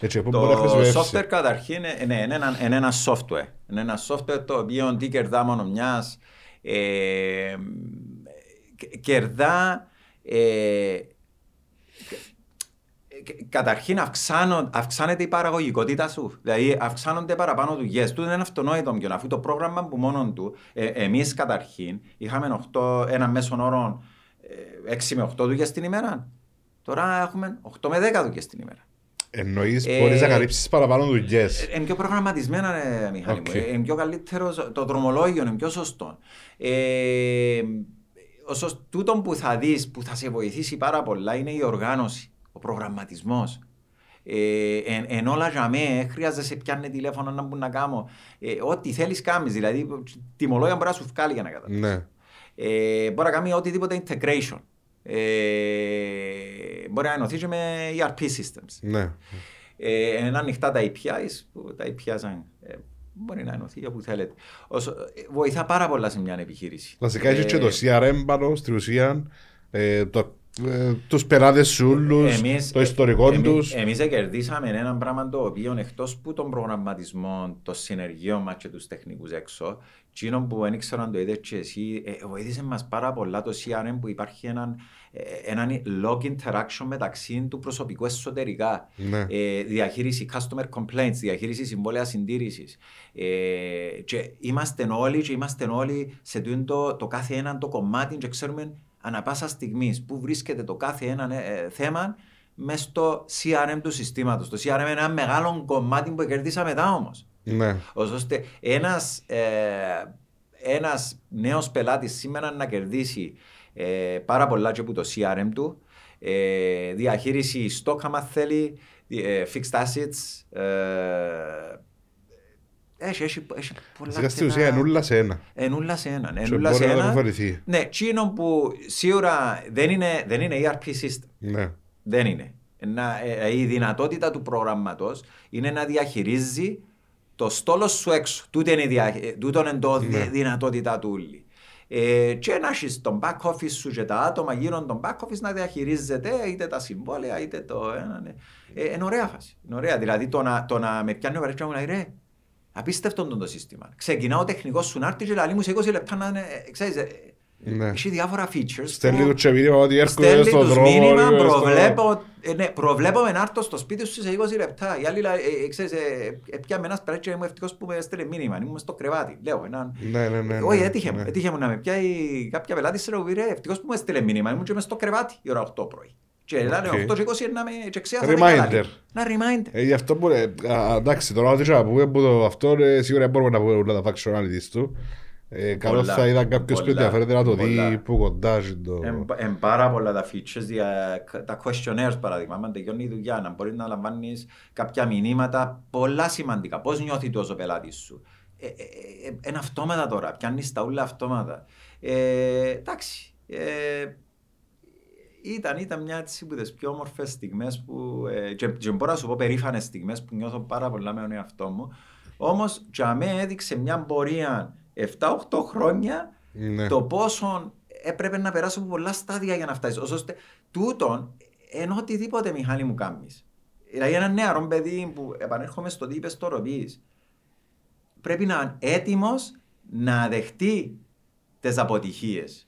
Έτσι, πού μπορεί να Το χρησιμεύσει. software καταρχήν είναι, ναι, είναι, ένα, είναι ένα software. Είναι ένα software το οποίο τι κερδά μόνο μιας. Ε, κ- κερδά ε, κα- καταρχήν αυξάνω, αυξάνεται η παραγωγικότητα σου. Δηλαδή αυξάνονται παραπάνω δουλειές. Του είναι αυτονόητο πιο αφού το πρόγραμμα που μόνο του, ε, εμείς καταρχήν είχαμε 8, ένα μέσον όρο ε, 6 με 8 δουλειές την ημέρα. Τώρα έχουμε 8 με 10 δουλειές την ημέρα. Εννοείς Ε, μπορείς να καλύψεις παραπάνω δουλειές. Είναι πιο προγραμματισμένα, ρε, Μιχάλη Οκ. μου. Ε, Είναι πιο καλύτερο, το δρομολόγιο είναι πιο σωστό. Ε, ο σωσ- τούτο που θα δεις, που θα σε βοηθήσει πάρα πολλά, είναι η οργάνωση, ο προγραμματισμός. Ε, εν, εν όλα για μέ, χρειάζεσαι πιάνε τηλέφωνο να μπουν να κάνω. Ε, ό,τι θέλεις κάνεις, δηλαδή τιμολόγια μπορεί να σου βγάλει για να καταλάβεις. Ναι. Ε, μπορεί να κάνει οτιδήποτε integration. Ε, μπορεί να ενωθείς και με ERP systems. Ναι. Ε, είναι ανοιχτά τα APIs, που τα APIs αν, ε, μπορεί να ενωθεί όπου θέλετε. Όσο, ε, βοηθά πάρα πολλά σε μια επιχείρηση. Βασικά έχεις Ε, και το CRM πάνω στην ουσία, ε, το, ε, τους πελάτες σου όλους, εμείς- το ιστορικό εμείς- τους. Εμείς κερδίσαμε ένα πράγμα το οποίο εκτός που τον προγραμματισμό, το συνεργείο μας και τους τεχνικούς έξω, εκείνο που δεν ήξερα αν το είδες και εσύ, ε, βοήθησε μας πάρα πολλά το CRM που υπάρχει έναν, ε, έναν log interaction μεταξύ του προσωπικού εσωτερικά. Ναι. Ε, διαχείριση customer complaints, διαχείριση συμβόλαια συντήρησης. Ε, και είμαστε όλοι και είμαστε όλοι σε τούτο το κάθε έναν το κομμάτι και ξέρουμε ανα πάσα στιγμή που βρίσκεται το κάθε ένα ε, θέμα μέσα στο CRM του συστήματος. Το CRM είναι ένα μεγάλο κομμάτι που κερδίσα μετά όμως. Ναι. Ως ώστε ένας, ε, ένας νέος πελάτης σήμερα να κερδίσει ε, πάρα πολλά και από το CRM του, ε, διαχείριση stock άμα θέλει, ε, fixed assets, ε, έχει, έχει, έχει πολλά Βασικά στην αρκετά- ουσία ενούλα σε ένα. Ενούλα σε έναν. Και Ενούλα σε μπορεί να το έναν. αποφερθεί. Ναι, τσίνο που σίγουρα δεν είναι, δεν είναι ERP system. Ναι. Δεν είναι. Να, ε, η δυνατότητα του προγραμματός είναι να διαχειρίζει το στόλο σου έξω. Τούτο είναι, η δια, ε, τούτο είναι το Ναι. δι- δυνατότητα του όλη. Ε, και να έχεις τον back office σου και τα άτομα γύρω τον back office να διαχειρίζεται είτε τα συμβόλαια είτε το ένα. Ναι. Ε, είναι ωραία φάση. Είναι ωραία. Δηλαδή το να, το να με πιάνει ο παρέξι μου να λέει ρε, απίστευτο το, το σύστημα. Ξεκινά ο τεχνικός σου να έρθει και λέει μου σε 20 λεπτά να είναι, ε, ξέρεις, ε, Ναι. έχει διάφορα features. Στέλνει που- το και μήνυμα ότι έρχονται Στέλνει στον τους δρόμο. μήνυμα, είμαι στο- προβλέπω, ε, ναι, προβλέπω με να έρθω στο σπίτι σου σε 20 λεπτά. Η άλλη, λέει, ε, ε, ξέρεις, ε, ε, πιάμε ένας πρέτσι και είμαι ευτυχώς που με έστειλε μήνυμα, ήμουν στο κρεβάτι. Λέω, έναν... Ναι, ναι, ναι. Όχι, ναι, έτυχε μου, ναι. έτυχε μου να με πιάει κάποια πελάτη σε ροβή, ρε, ευτυχώς που μου έστειλε μήνυμα, ήμουν και μες στο κρεβάτι η ώρα 8 πρωί. Και λένε Οκ. 8 και 20 να με και ξέχασα Reminder. καλά. Ένα reminder. Ε, γι' αυτό μπορεί, α, εντάξει, τώρα ό,τι και να πούμε που το αυτό ε, σίγουρα μπορούμε να πούμε όλα τα functionalities του. Ε, καλό Πολλά, θα ήταν κάποιος που πολλά, ενδιαφέρεται να το δει πολλά. που κοντά και το... Εν πάρα πολλά τα features, δια- τα questionnaires παράδειγμα, αν τελειώνει η δουλειά, να μπορείς να λαμβάνεις κάποια μηνύματα πολλά σημαντικά. Πώς νιώθει τόσο ο πελάτη σου; Ε, ε, ε, είναι αυτόματα τώρα, πιάνεις τα ούλα αυτόματα. Ε, εντάξει. Ε, ήταν, ήταν μια έτσι από τι πιο όμορφες στιγμές που. Ε, και, και μπορώ να σου πω περήφανες στιγμές που νιώθω πάρα πολλά με τον εαυτό μου. Όμως, για μέ έδειξε μια πορεία 7-8 χρόνια Ναι. το πόσο έπρεπε να περάσω από πολλά στάδια για να φτάσεις. ώστε τούτον ενώ οτιδήποτε μηχανή μου κάνεις. Δηλαδή ένα νεαρό παιδί που επανέρχομαι στο τι είπες τώρα πεις, πρέπει να είναι έτοιμος να δεχτεί τις αποτυχίες.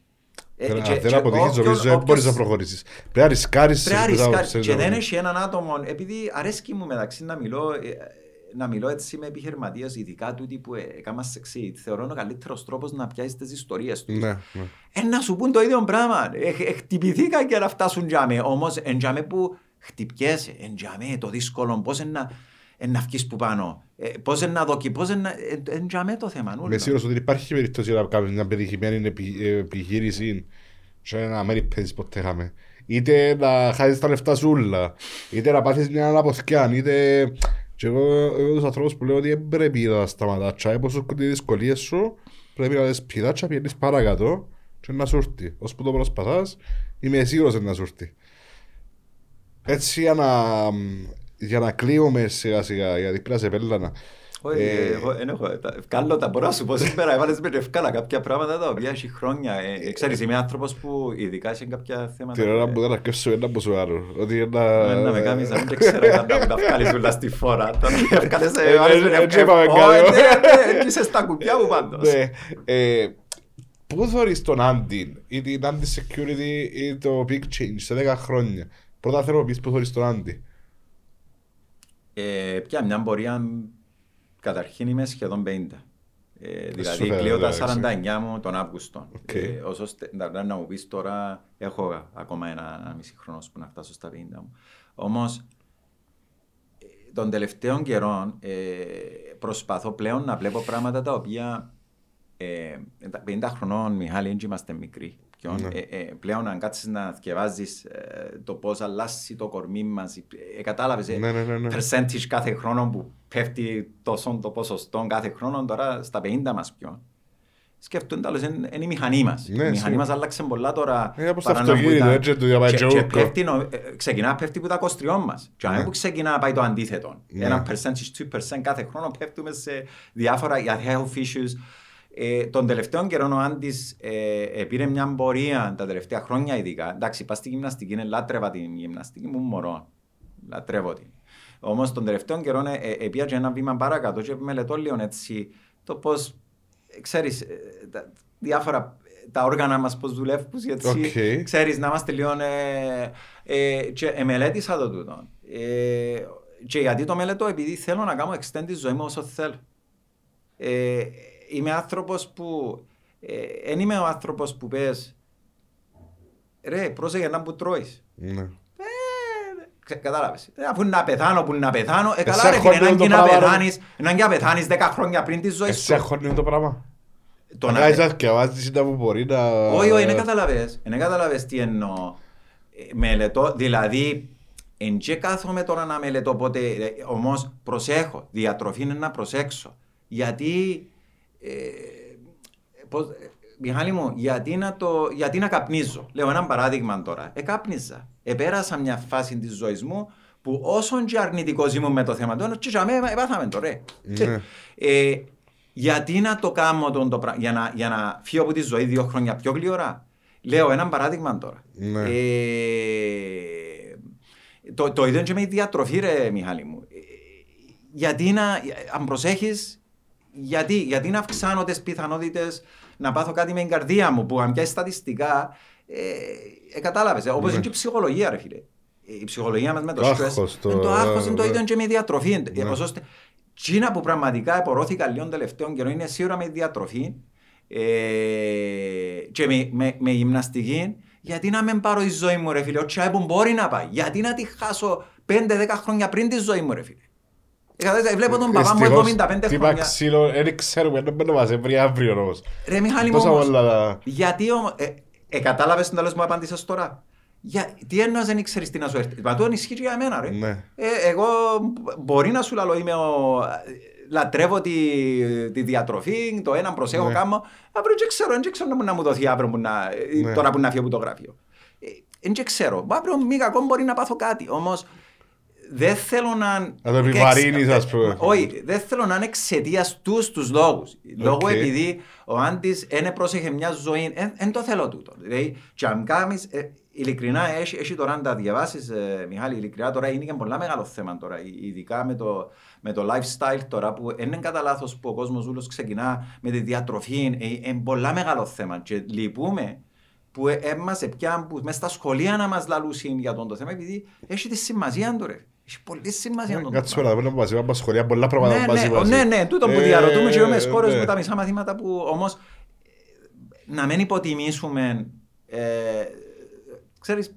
Ε, Αν και- δεν και αποτύχεις όποιον- νομίζω δεν μπορείς να όποιος- προχωρήσεις. Πρέπει να ρισκάρεις Πρέπει να σε αυτά που ρισκάρεις. ξέρεις Και να δεν κάνεις. έχει έναν άτομο, επειδή αρέσκει μου μεταξύ να μιλώ, ε, να μιλώ έτσι με επιχειρηματίες, ειδικά τούτοι που έκανα σεξί. Θεωρώ είναι ο καλύτερος τρόπος να πιάσεις τις ιστορίες τους. Ναι, ναι. Ε, να σου πούν το ίδιο πράγμα. Ε, ε, χτυπηθήκα και να φτάσουν τζάμε. Όμως, εν τζάμε που χτυπιέσαι, εν τζάμε το δύσκολο, πώς να, ε, να βγεις που πάνω, ε, πώς να δοκι, πώς να. ε, εν τζάμε το θέμα. Είμαι σίγουρος ότι υπάρχει περίπτωση να κάνεις μια πετυχημένη επι- ε, επιχείρηση σε ένα μέρη παίζεις ποτέ είχαμε. Είτε να χάσεις τα λεφτά σου όλα, είτε να πάθεις μια αναποθκιά, είτε... Και εγώ είμαι τους ανθρώπους που λέω ότι δεν πρέπει να σταματάς. Και όπως σου οι δυσκολίες σου, πρέπει να τις πηδάς και να πιένεις παρακάτω και να σου έρθει. Ως που το προσπαθάς, είμαι σίγουρος ότι να σου έρθει. Έτσι για να, για να κλείουμε σιγά σιγά, γιατί πρέπει να σε πέλανα. Όχι, Ε, εγώ δεν έχω. τα- Βγάλω τα μπορώ να σου πω σήμερα. Έβαλες με ευκάλα κάποια πράγματα τα οποία έχει χρόνια. Ε, ε, Ξέρεις, είμαι άνθρωπος που ειδικά σε κάποια θέματα. Την ώρα ε, που δεν αρκεύσω ένα από σου άλλο. Ότι ε, ένα... Να με κάνεις να μην ξέρω όταν να μου τα βγάλεις όλα στη φορά. Τώρα βγάλες, ε, Ε, βάλες ε, με έτσι ευκάλα. είπαμε Όχι, κάτι. ναι, ναι, Είσαι στα κουπιά μου πάντως. Ναι. Ε, Πού θωρείς τον Άντι ή την Andy Security ή το Big Change σε 10 χρόνια; Πρώτα θέλω να πεις πού θωρείς τον Άντι. Ε, Πια μια πορεία, καταρχήν είμαι σχεδόν 50. Ε, δηλαδή φαίνεται, κλείω τα εντάξει. 49 μου τον Αύγουστο. Οκ. Ε, όσο στε- να, να μου πεις τώρα, έχω ακόμα ένα, ένα μισή χρόνος που να φτάσω στα 50 μου. Όμως, των τελευταίων καιρών ε, προσπαθώ πλέον να βλέπω πράγματα τα οποία ε, τα 50 χρονών, Μιχάλη, δεν είμαστε μικροί. Ποιον, Ναι. ε, ε, πλέον αν κάτσεις να θυκευάζεις ε, το πώς αλλάζει το κορμί μας, ε, κατάλαβες, ε, Ναι, ναι, ναι, ναι. percentage κάθε χρόνο που πέφτει τόσο το ποσοστό κάθε χρόνο, τώρα στα 50 μας πιο. Σκέφτονται άλλως, είναι είναι η μηχανή μας. Ναι, η μηχανή σίγουρα. μας άλλαξε πολλά τώρα. Ε, όπως το παρά να αυτοκίνητο, που ήταν- έτσι, του διαβάζει και- και και ούκο. πέφτει νο- ε, Ξεκινά πέφτει που τα κοστριών μας. Και αν Ναι. που ξεκινά πάει το αντίθετο. Ναι. Ένα percentage, 2% κάθε χρόνο πέφτουμε σε διάφορα για health issues. Ε, τον τελευταίο καιρό ο Άντης ε, ε, πήρε μια πορεία τα τελευταία χρόνια ειδικά. Εντάξει, πας στη γυμναστική, είναι λάτρευα την γυμναστική μου μωρό. Λατρεύω την. Όμως τον τελευταίο καιρό ε, ε, ε, πήγα και ένα βήμα παρακάτω και μελετώ λίγο έτσι το πώς, ε, ξέρεις, ε, τα διάφορα ε, τα όργανα μας πώς δουλεύουν, έτσι, Οκ. ξέρεις, να είμαστε λίγο... Ε, ε, και ε, μελέτησα το τούτο. Ε, και γιατί το μελετώ, επειδή θέλω να κάνω extend τη ζωή μου όσο θέλω. Ε, είμαι άνθρωπος που... Δεν είμαι ο άνθρωπος που πες ρε, πρόσεχε να που τρώεις. Ναι. Ε, ξε- Κατάλαβες. Ε, Αφού να πεθάνω, που να πεθάνω. Ε, Εσύ καλά ρε φίλε, αγχώνει έναν το και να πράγμα, ρε. πεθάνεις, έναν και να πεθάνεις 10 χρόνια πριν τη ζωή Εσύ σου. αγχώνει το πράγμα. Το Να να κάνεις πε- να θκευάζεις τα που μπορεί να... Όχι, όχι, δεν καταλαβες. Δεν καταλαβες τι εννοώ. Ε, Μελετώ, δηλαδή, εν και κάθομαι τώρα να μελετώ πότε, ε, όμως προσέχω, διατροφή είναι να προσέξω. Γιατί, ε, πώς, ε, Μιχάλη μου, γιατί να, το, γιατί να καπνίζω; Λέω ένα παράδειγμα τώρα. Εκάπνιζα. Επέρασα μια φάση της ζωής μου που όσον και αρνητικός ήμουν με το θέμα του, και για μένα πάθαμε το ρε. Ναι. Ε, γιατί να το κάνω τον το πράγμα, για να, για να φύγω από τη ζωή δύο χρόνια πιο γλυόρα; Λέω ένα παράδειγμα τώρα. Ναι. Ε, το, το ίδιο και με η διατροφή ρε Μιχάλη μου. Ε, γιατί να, αν προσέχεις, γιατί, γιατί να αυξάνω τις πιθανότητες να πάθω κάτι με την καρδία μου που αν πιάσει στατιστικά ε, ε, κατάλαβες, ε, όπως Ναι. είναι και η ψυχολογία ρε φίλε. Η ψυχολογία μας με το, Το stress, άγχος, το- ε, το άγχος είναι το ναι. ίδιο και με η διατροφή. Ναι. Ε, ώστε, Τσίνα που πραγματικά επορώθηκα λίγο τελευταίων καιρών είναι σίγουρα με διατροφή ε, και με, με, με γυμναστική. Γιατί να μην πάρω τη ζωή μου, ρε φίλε, ο τσάι που μπορεί να πάει. Γιατί να τη χάσω 5-10 χρόνια πριν τη ζωή μου, ρε φίλε. Ε, κατάλαβες, Βλέπω τον παπά μου Δυστυχώς, 75 τι χρόνια. ξύλο, δεν ξέρουμε, δεν μπορούμε να μας έβρει αύριο όμως. Ρε Μιχάλη μου Τόσα όμως, πολλά... γιατί όμως, ε, ε, κατάλαβες το τέλος μου απάντησες τώρα; Για, τι εννοείς δεν ήξερες τι να σου έρθει; Μα το ισχύει και για μένα ρε. Ναι. Ε, εγώ μπορεί να σου λαλώ είμαι ο... Λατρεύω τη, τη διατροφή, το ένα προσέχω Ναι. κάνω. Αύριο δεν ξέρω, δεν ξέρω να μου δοθεί αύριο που να, Ναι. τώρα που να φύγω από το γραφείο. Ε, Δεν ξέρω. Αύριο μη κακό μπορεί να πάθω κάτι. Όμως δεν θέλω να... Να το επιβαρύνεις, ας πούμε. Όχι, δεν θέλω να είναι εξαιτίας τους τους λόγους. Λόγω Οκ. επειδή ο Άντης δεν πρόσεχε μια ζωή, δεν το θέλω τούτο. Δηλαδή, και αν κάνεις, ε, ειλικρινά, έχει, έχει τώρα να τα διαβάσεις, ε, Μιχάλη, ειλικρινά τώρα είναι και πολλά μεγάλο θέμα τώρα, ει- ειδικά με το, με το lifestyle τώρα, που δεν είναι κατά λάθος που ο κόσμος ούλος ξεκινά με τη διατροφή, είναι πολλά μεγάλο θέμα και λυπούμε που ε, έμασε πια που μες στα σχολεία να μας λαλούσουν για τον το θέμα, επειδή έχει τη σημασία του ρε. Έχει πολύ σημασία τον το Κάτσε πράγμα. να δούμε μας είπαμε σχολεία πολλά πράγματα Ναι, μας ναι, είπαμε. ναι, ναι, τούτο που Ε, διαρωτούμε και με σκόρες ναι. με τα μισά μαθήματα που όμως ε, να μην υποτιμήσουμε ε, ξέρεις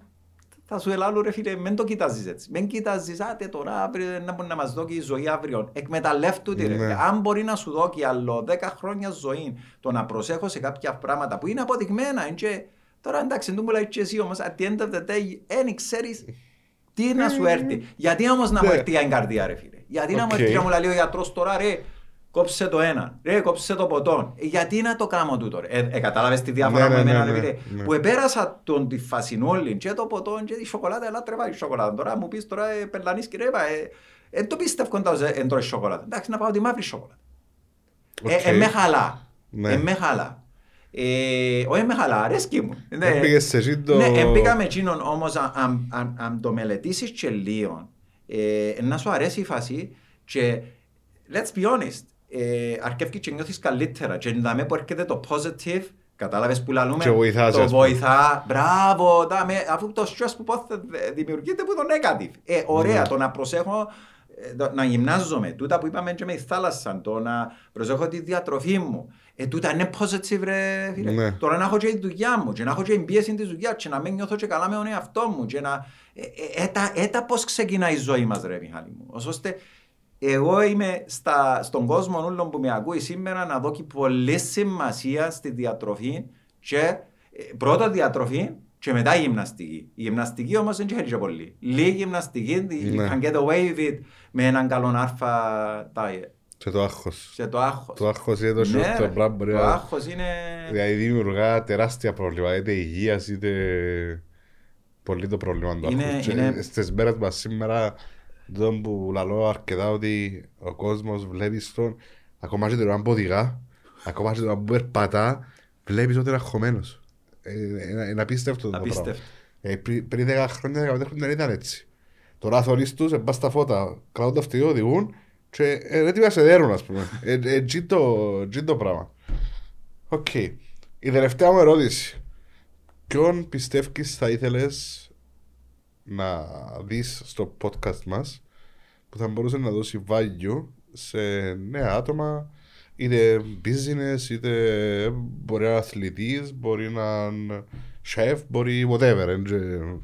θα σου ελάλω ρε φίλε, μην το κοιτάζεις έτσι. Μην κοιτάζεις, άτε τώρα αύριο να μπορεί να μας δώσει η ζωή αύριο. Εκμεταλλεύτου τη ρε. Ναι. φίλε. Αν μπορεί να σου δώσει άλλο 10 χρόνια ζωή, το να προσέχω σε κάποια πράγματα που είναι αποδεικμένα. είναι και, τώρα εντάξει, δεν μου λέει και εσύ όμως, at the end of the day, δεν ξέρεις τι να σου έρθει; Γιατί όμως να μου Ναι. έρθει η καρδιά ρε φίλε; Γιατί να μου Οκ. έρθει και να μου λέει ο γιατρός τώρα ρε, κόψε το ένα, ρε, κόψε το ποτόν. Ε, γιατί να το κάνω τούτο ρε; Ε, ε, κατάλαβες τη διαφορά Ναι, μου ναι, εμένα ναι, ρε ναι, φίλε; ναι. Που επέρασα τον τη φασινόλη και το ποτόν και τη σοκολάτα, αλλά τρεβάει η σοκολάτα. Τώρα μου πεις τώρα ε, πελανείς και ρε, είπα, ε, εν το πίστευκον τα εν τρώει σοκολάτα. Εντάξει, να πάω τη μαύρη σοκολάτα. Οκ. Ε, ε, με χαλά. Ναι. Ε, με χαλά. Ε, όχι με χαλά, αρέσκει μου. Ναι, Έμπηκες σε εσύ το- Ναι, έμπηκα με εκείνον όμως αν, αν, αν, αν το μελετήσεις και λίγο ε, να σου αρέσει η φάση και let's be honest ε, αρκεύει και νιώθεις καλύτερα και να με που έρχεται το positive Κατάλαβες που λαλούμε, Και βοηθάς, το ας πούμε. βοηθά, μπράβο, δάμε, αφού το stress που πότε δημιουργείται από το negative. Ε, ωραία, Ναι. το να προσέχω, ε, το- να γυμνάζομαι, τούτα που είπαμε και με τη θάλασσα, το να προσέχω τη διατροφή μου, Ε, τούτα είναι positive ρε φίλε. Ναι. Τώρα να έχω και τη δουλειά μου και να έχω και την πίεση της δουλειάς και να μην νιώθω και καλά με τον εαυτό μου και να... Ε, ε, έτα, έτα πώς ξεκινάει η ζωή μας ρε Μιχάλη μου. Ως ώστε εγώ είμαι στα, στον κόσμο όλων που με ακούει σήμερα να δω και πολύ σημασία στη διατροφή και ε, πρώτα διατροφή και μετά η γυμναστική. Η γυμναστική όμως δεν έχει και πολύ. Λίγη γυμναστική, you Ναι. can get away with it με έναν καλό άρφα diet. Και το άγχος. Και το άγχος. Το άγχος είναι το Ναι, short ρε. term πράγμα. μπορεί Το να- άγχος είναι... Δηλαδή δημιουργά τεράστια προβλήματα, είτε υγείας είτε πολύ το πρόβλημα του Είναι- άγχους. Και είναι- Στις μέρες μας σήμερα, το που λαλώ αρκετά ότι ο κόσμος βλέπει στον, ακόμα και την ώρα που οδηγά, ακόμα και την ώρα που περπατά, βλέπεις ότι είναι αγχωμένος. Ε, Είναι είναι απίστευτο το πράγμα. Απίστευτο. Ε, πριν- Πριν 10 χρόνια, 15 χρόνια δεν ήταν έτσι. Τώρα θωρείς τους, ε, πας στα φώτα, κρατούν το αυτοκίνητο, οδηγούν και ε, έτοιμοι να σε δέρουν, ας πούμε. Ε, ε, εκεί το- εκεί το πράγμα. Οκ. Η τελευταία μου ερώτηση. Ποιον πιστεύεις θα ήθελες να δεις στο podcast μας που θα μπορούσε να δώσει value σε νέα άτομα είτε business, είτε μπορεί να είναι αθλητής, μπορεί να είναι chef, μπορεί whatever. εν και-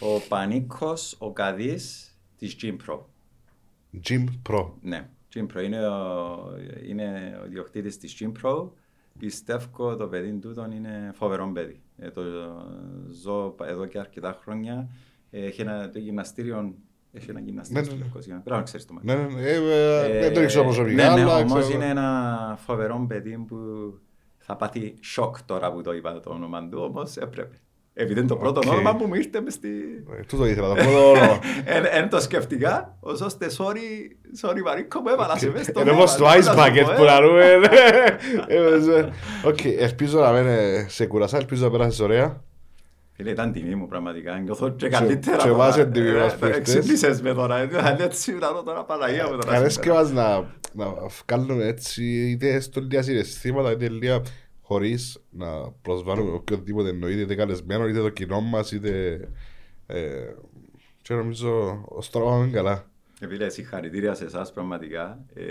Ο Πανίκος, ο Καδής της Gympro. Gym Pro. Ναι, Gympro είναι ο, είναι ο διοκτήτης της Gympro. Πιστεύω το παιδί τούτον είναι φοβερό παιδί. Ε, το ζω εδώ και αρκετά χρόνια. Ε, Έχει ένα το γυμναστήριο, έχει ένα γυμναστήριο Ναι, στο ναι, ναι. Λευκοσία. Πρέπει να ξέρεις το μάτι. Ναι, ναι, ναι, ε, ε, δεν το ξέρω προσωπικά, ναι, ναι, αλλά όμως ξέρω- είναι ένα φοβερό παιδί που θα πάθει σοκ τώρα που το είπα το όνομα του, όμως έπρεπε. Επειδή είναι το πρώτο Οκ. όνομα που μου ήρθε μες στη... Ε, Τούτο ήθελα, το πρώτο όνομα. Εν το σκεφτικά, ως ώστε sorry, sorry Μαρίκο μου έβαλα σε μες στο Είναι όνομα, όπως το τι να ice σου bucket πω, που ε. λαρούμε. Οκ, ελπίζω να μην ε, σε κουρασά, ελπίζω να πέρασεις ωραία. Φίλε, ήταν τιμή μου πραγματικά, νιώθω και καλύτερα. και τώρα. εμάς είναι τιμή Ε, μας ε, που ήρθες. Εξύπνησες με τώρα, ε, δηλαδή έτσι να δω τώρα Παναγία μου τώρα. Κανένας και σήμερα. μας να, να βγάλουμε έτσι είτε στο λίγα συναισθήματα είτε λίγα χωρίς να προσβάλλουμε οποιοδήποτε εννοείται είτε καλεσμένο είτε το κοινό μας είτε ε, και νομίζω ως τώρα πάμε καλά. Ε, Φίλε, συγχαρητήρια σε εσάς πραγματικά. Ε,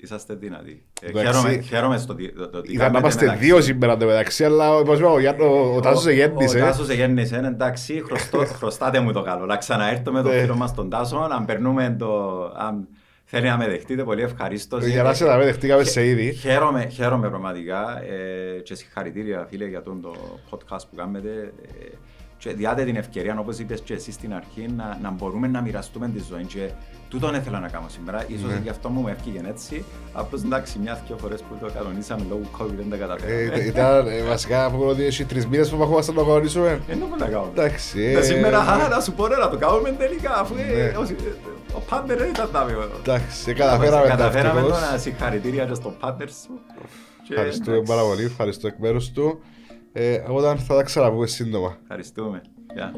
Είσαστε δυνατοί. Ε, Εντάξει. Χαίρομαι, χαίρομαι στο ότι- το- το ότι Ήταν να κάνετε είμαστε μεταξύ. δύο σήμερα το μεταξύ αλλά όπως είπα, ο, Γιάννο- ο, ο Τάσος Ο εγέννησε. Τάσος εγέννησε, εντάξει, χρωστώ- χρωστάτε μου το καλό. Να ξαναέρθω με τον Ναι. φίλο μας τον Τάσο, αν περνούμε το... Αν θέλει να με δεχτείτε, πολύ ευχαρίστως. Για να σε να με δεχτήκαμε σε ήδη. Χαίρομαι, χαίρομαι πραγματικά ε, και συγχαρητήρια φίλε για τον το podcast που κάνετε. Ε, και διάτε την ευκαιρία, όπως είπες και εσύ στην αρχή, να, να μπορούμε να μοιραστούμε τη ζωή. Και τούτον ήθελα να κάνω σήμερα. Ίσως Ναι. γι' αυτό μου έφυγε έτσι. Απλώς εντάξει, μια-δυο φορές που το κανονίσαμε λόγω COVID δεν τα Ε, καταφέραμε. Ήταν ε, βασικά από ότι έχει τρεις μήνες που έχουμε να το κανονίσουμε. Δεν το να κάνουμε. Εντάξει. Ε, ε, σήμερα, α, να σου πω ρε, να το κάνουμε τελικά, αφού ε, Ναι. ο- ο Πάντερ δεν ήταν τάμιο. Εντάξει, καταφέραμε τα Καταφέραμε το ευτυχώς. να συγχαρητήρια και στον Πάντερ σου. Και Ευχαριστούμε εντάξει, πάρα πολύ, ευχαριστώ εκ μέρους του. Ε, όταν θα τα ξαναπούμε σύντομα. Ευχαριστούμε. Γεια.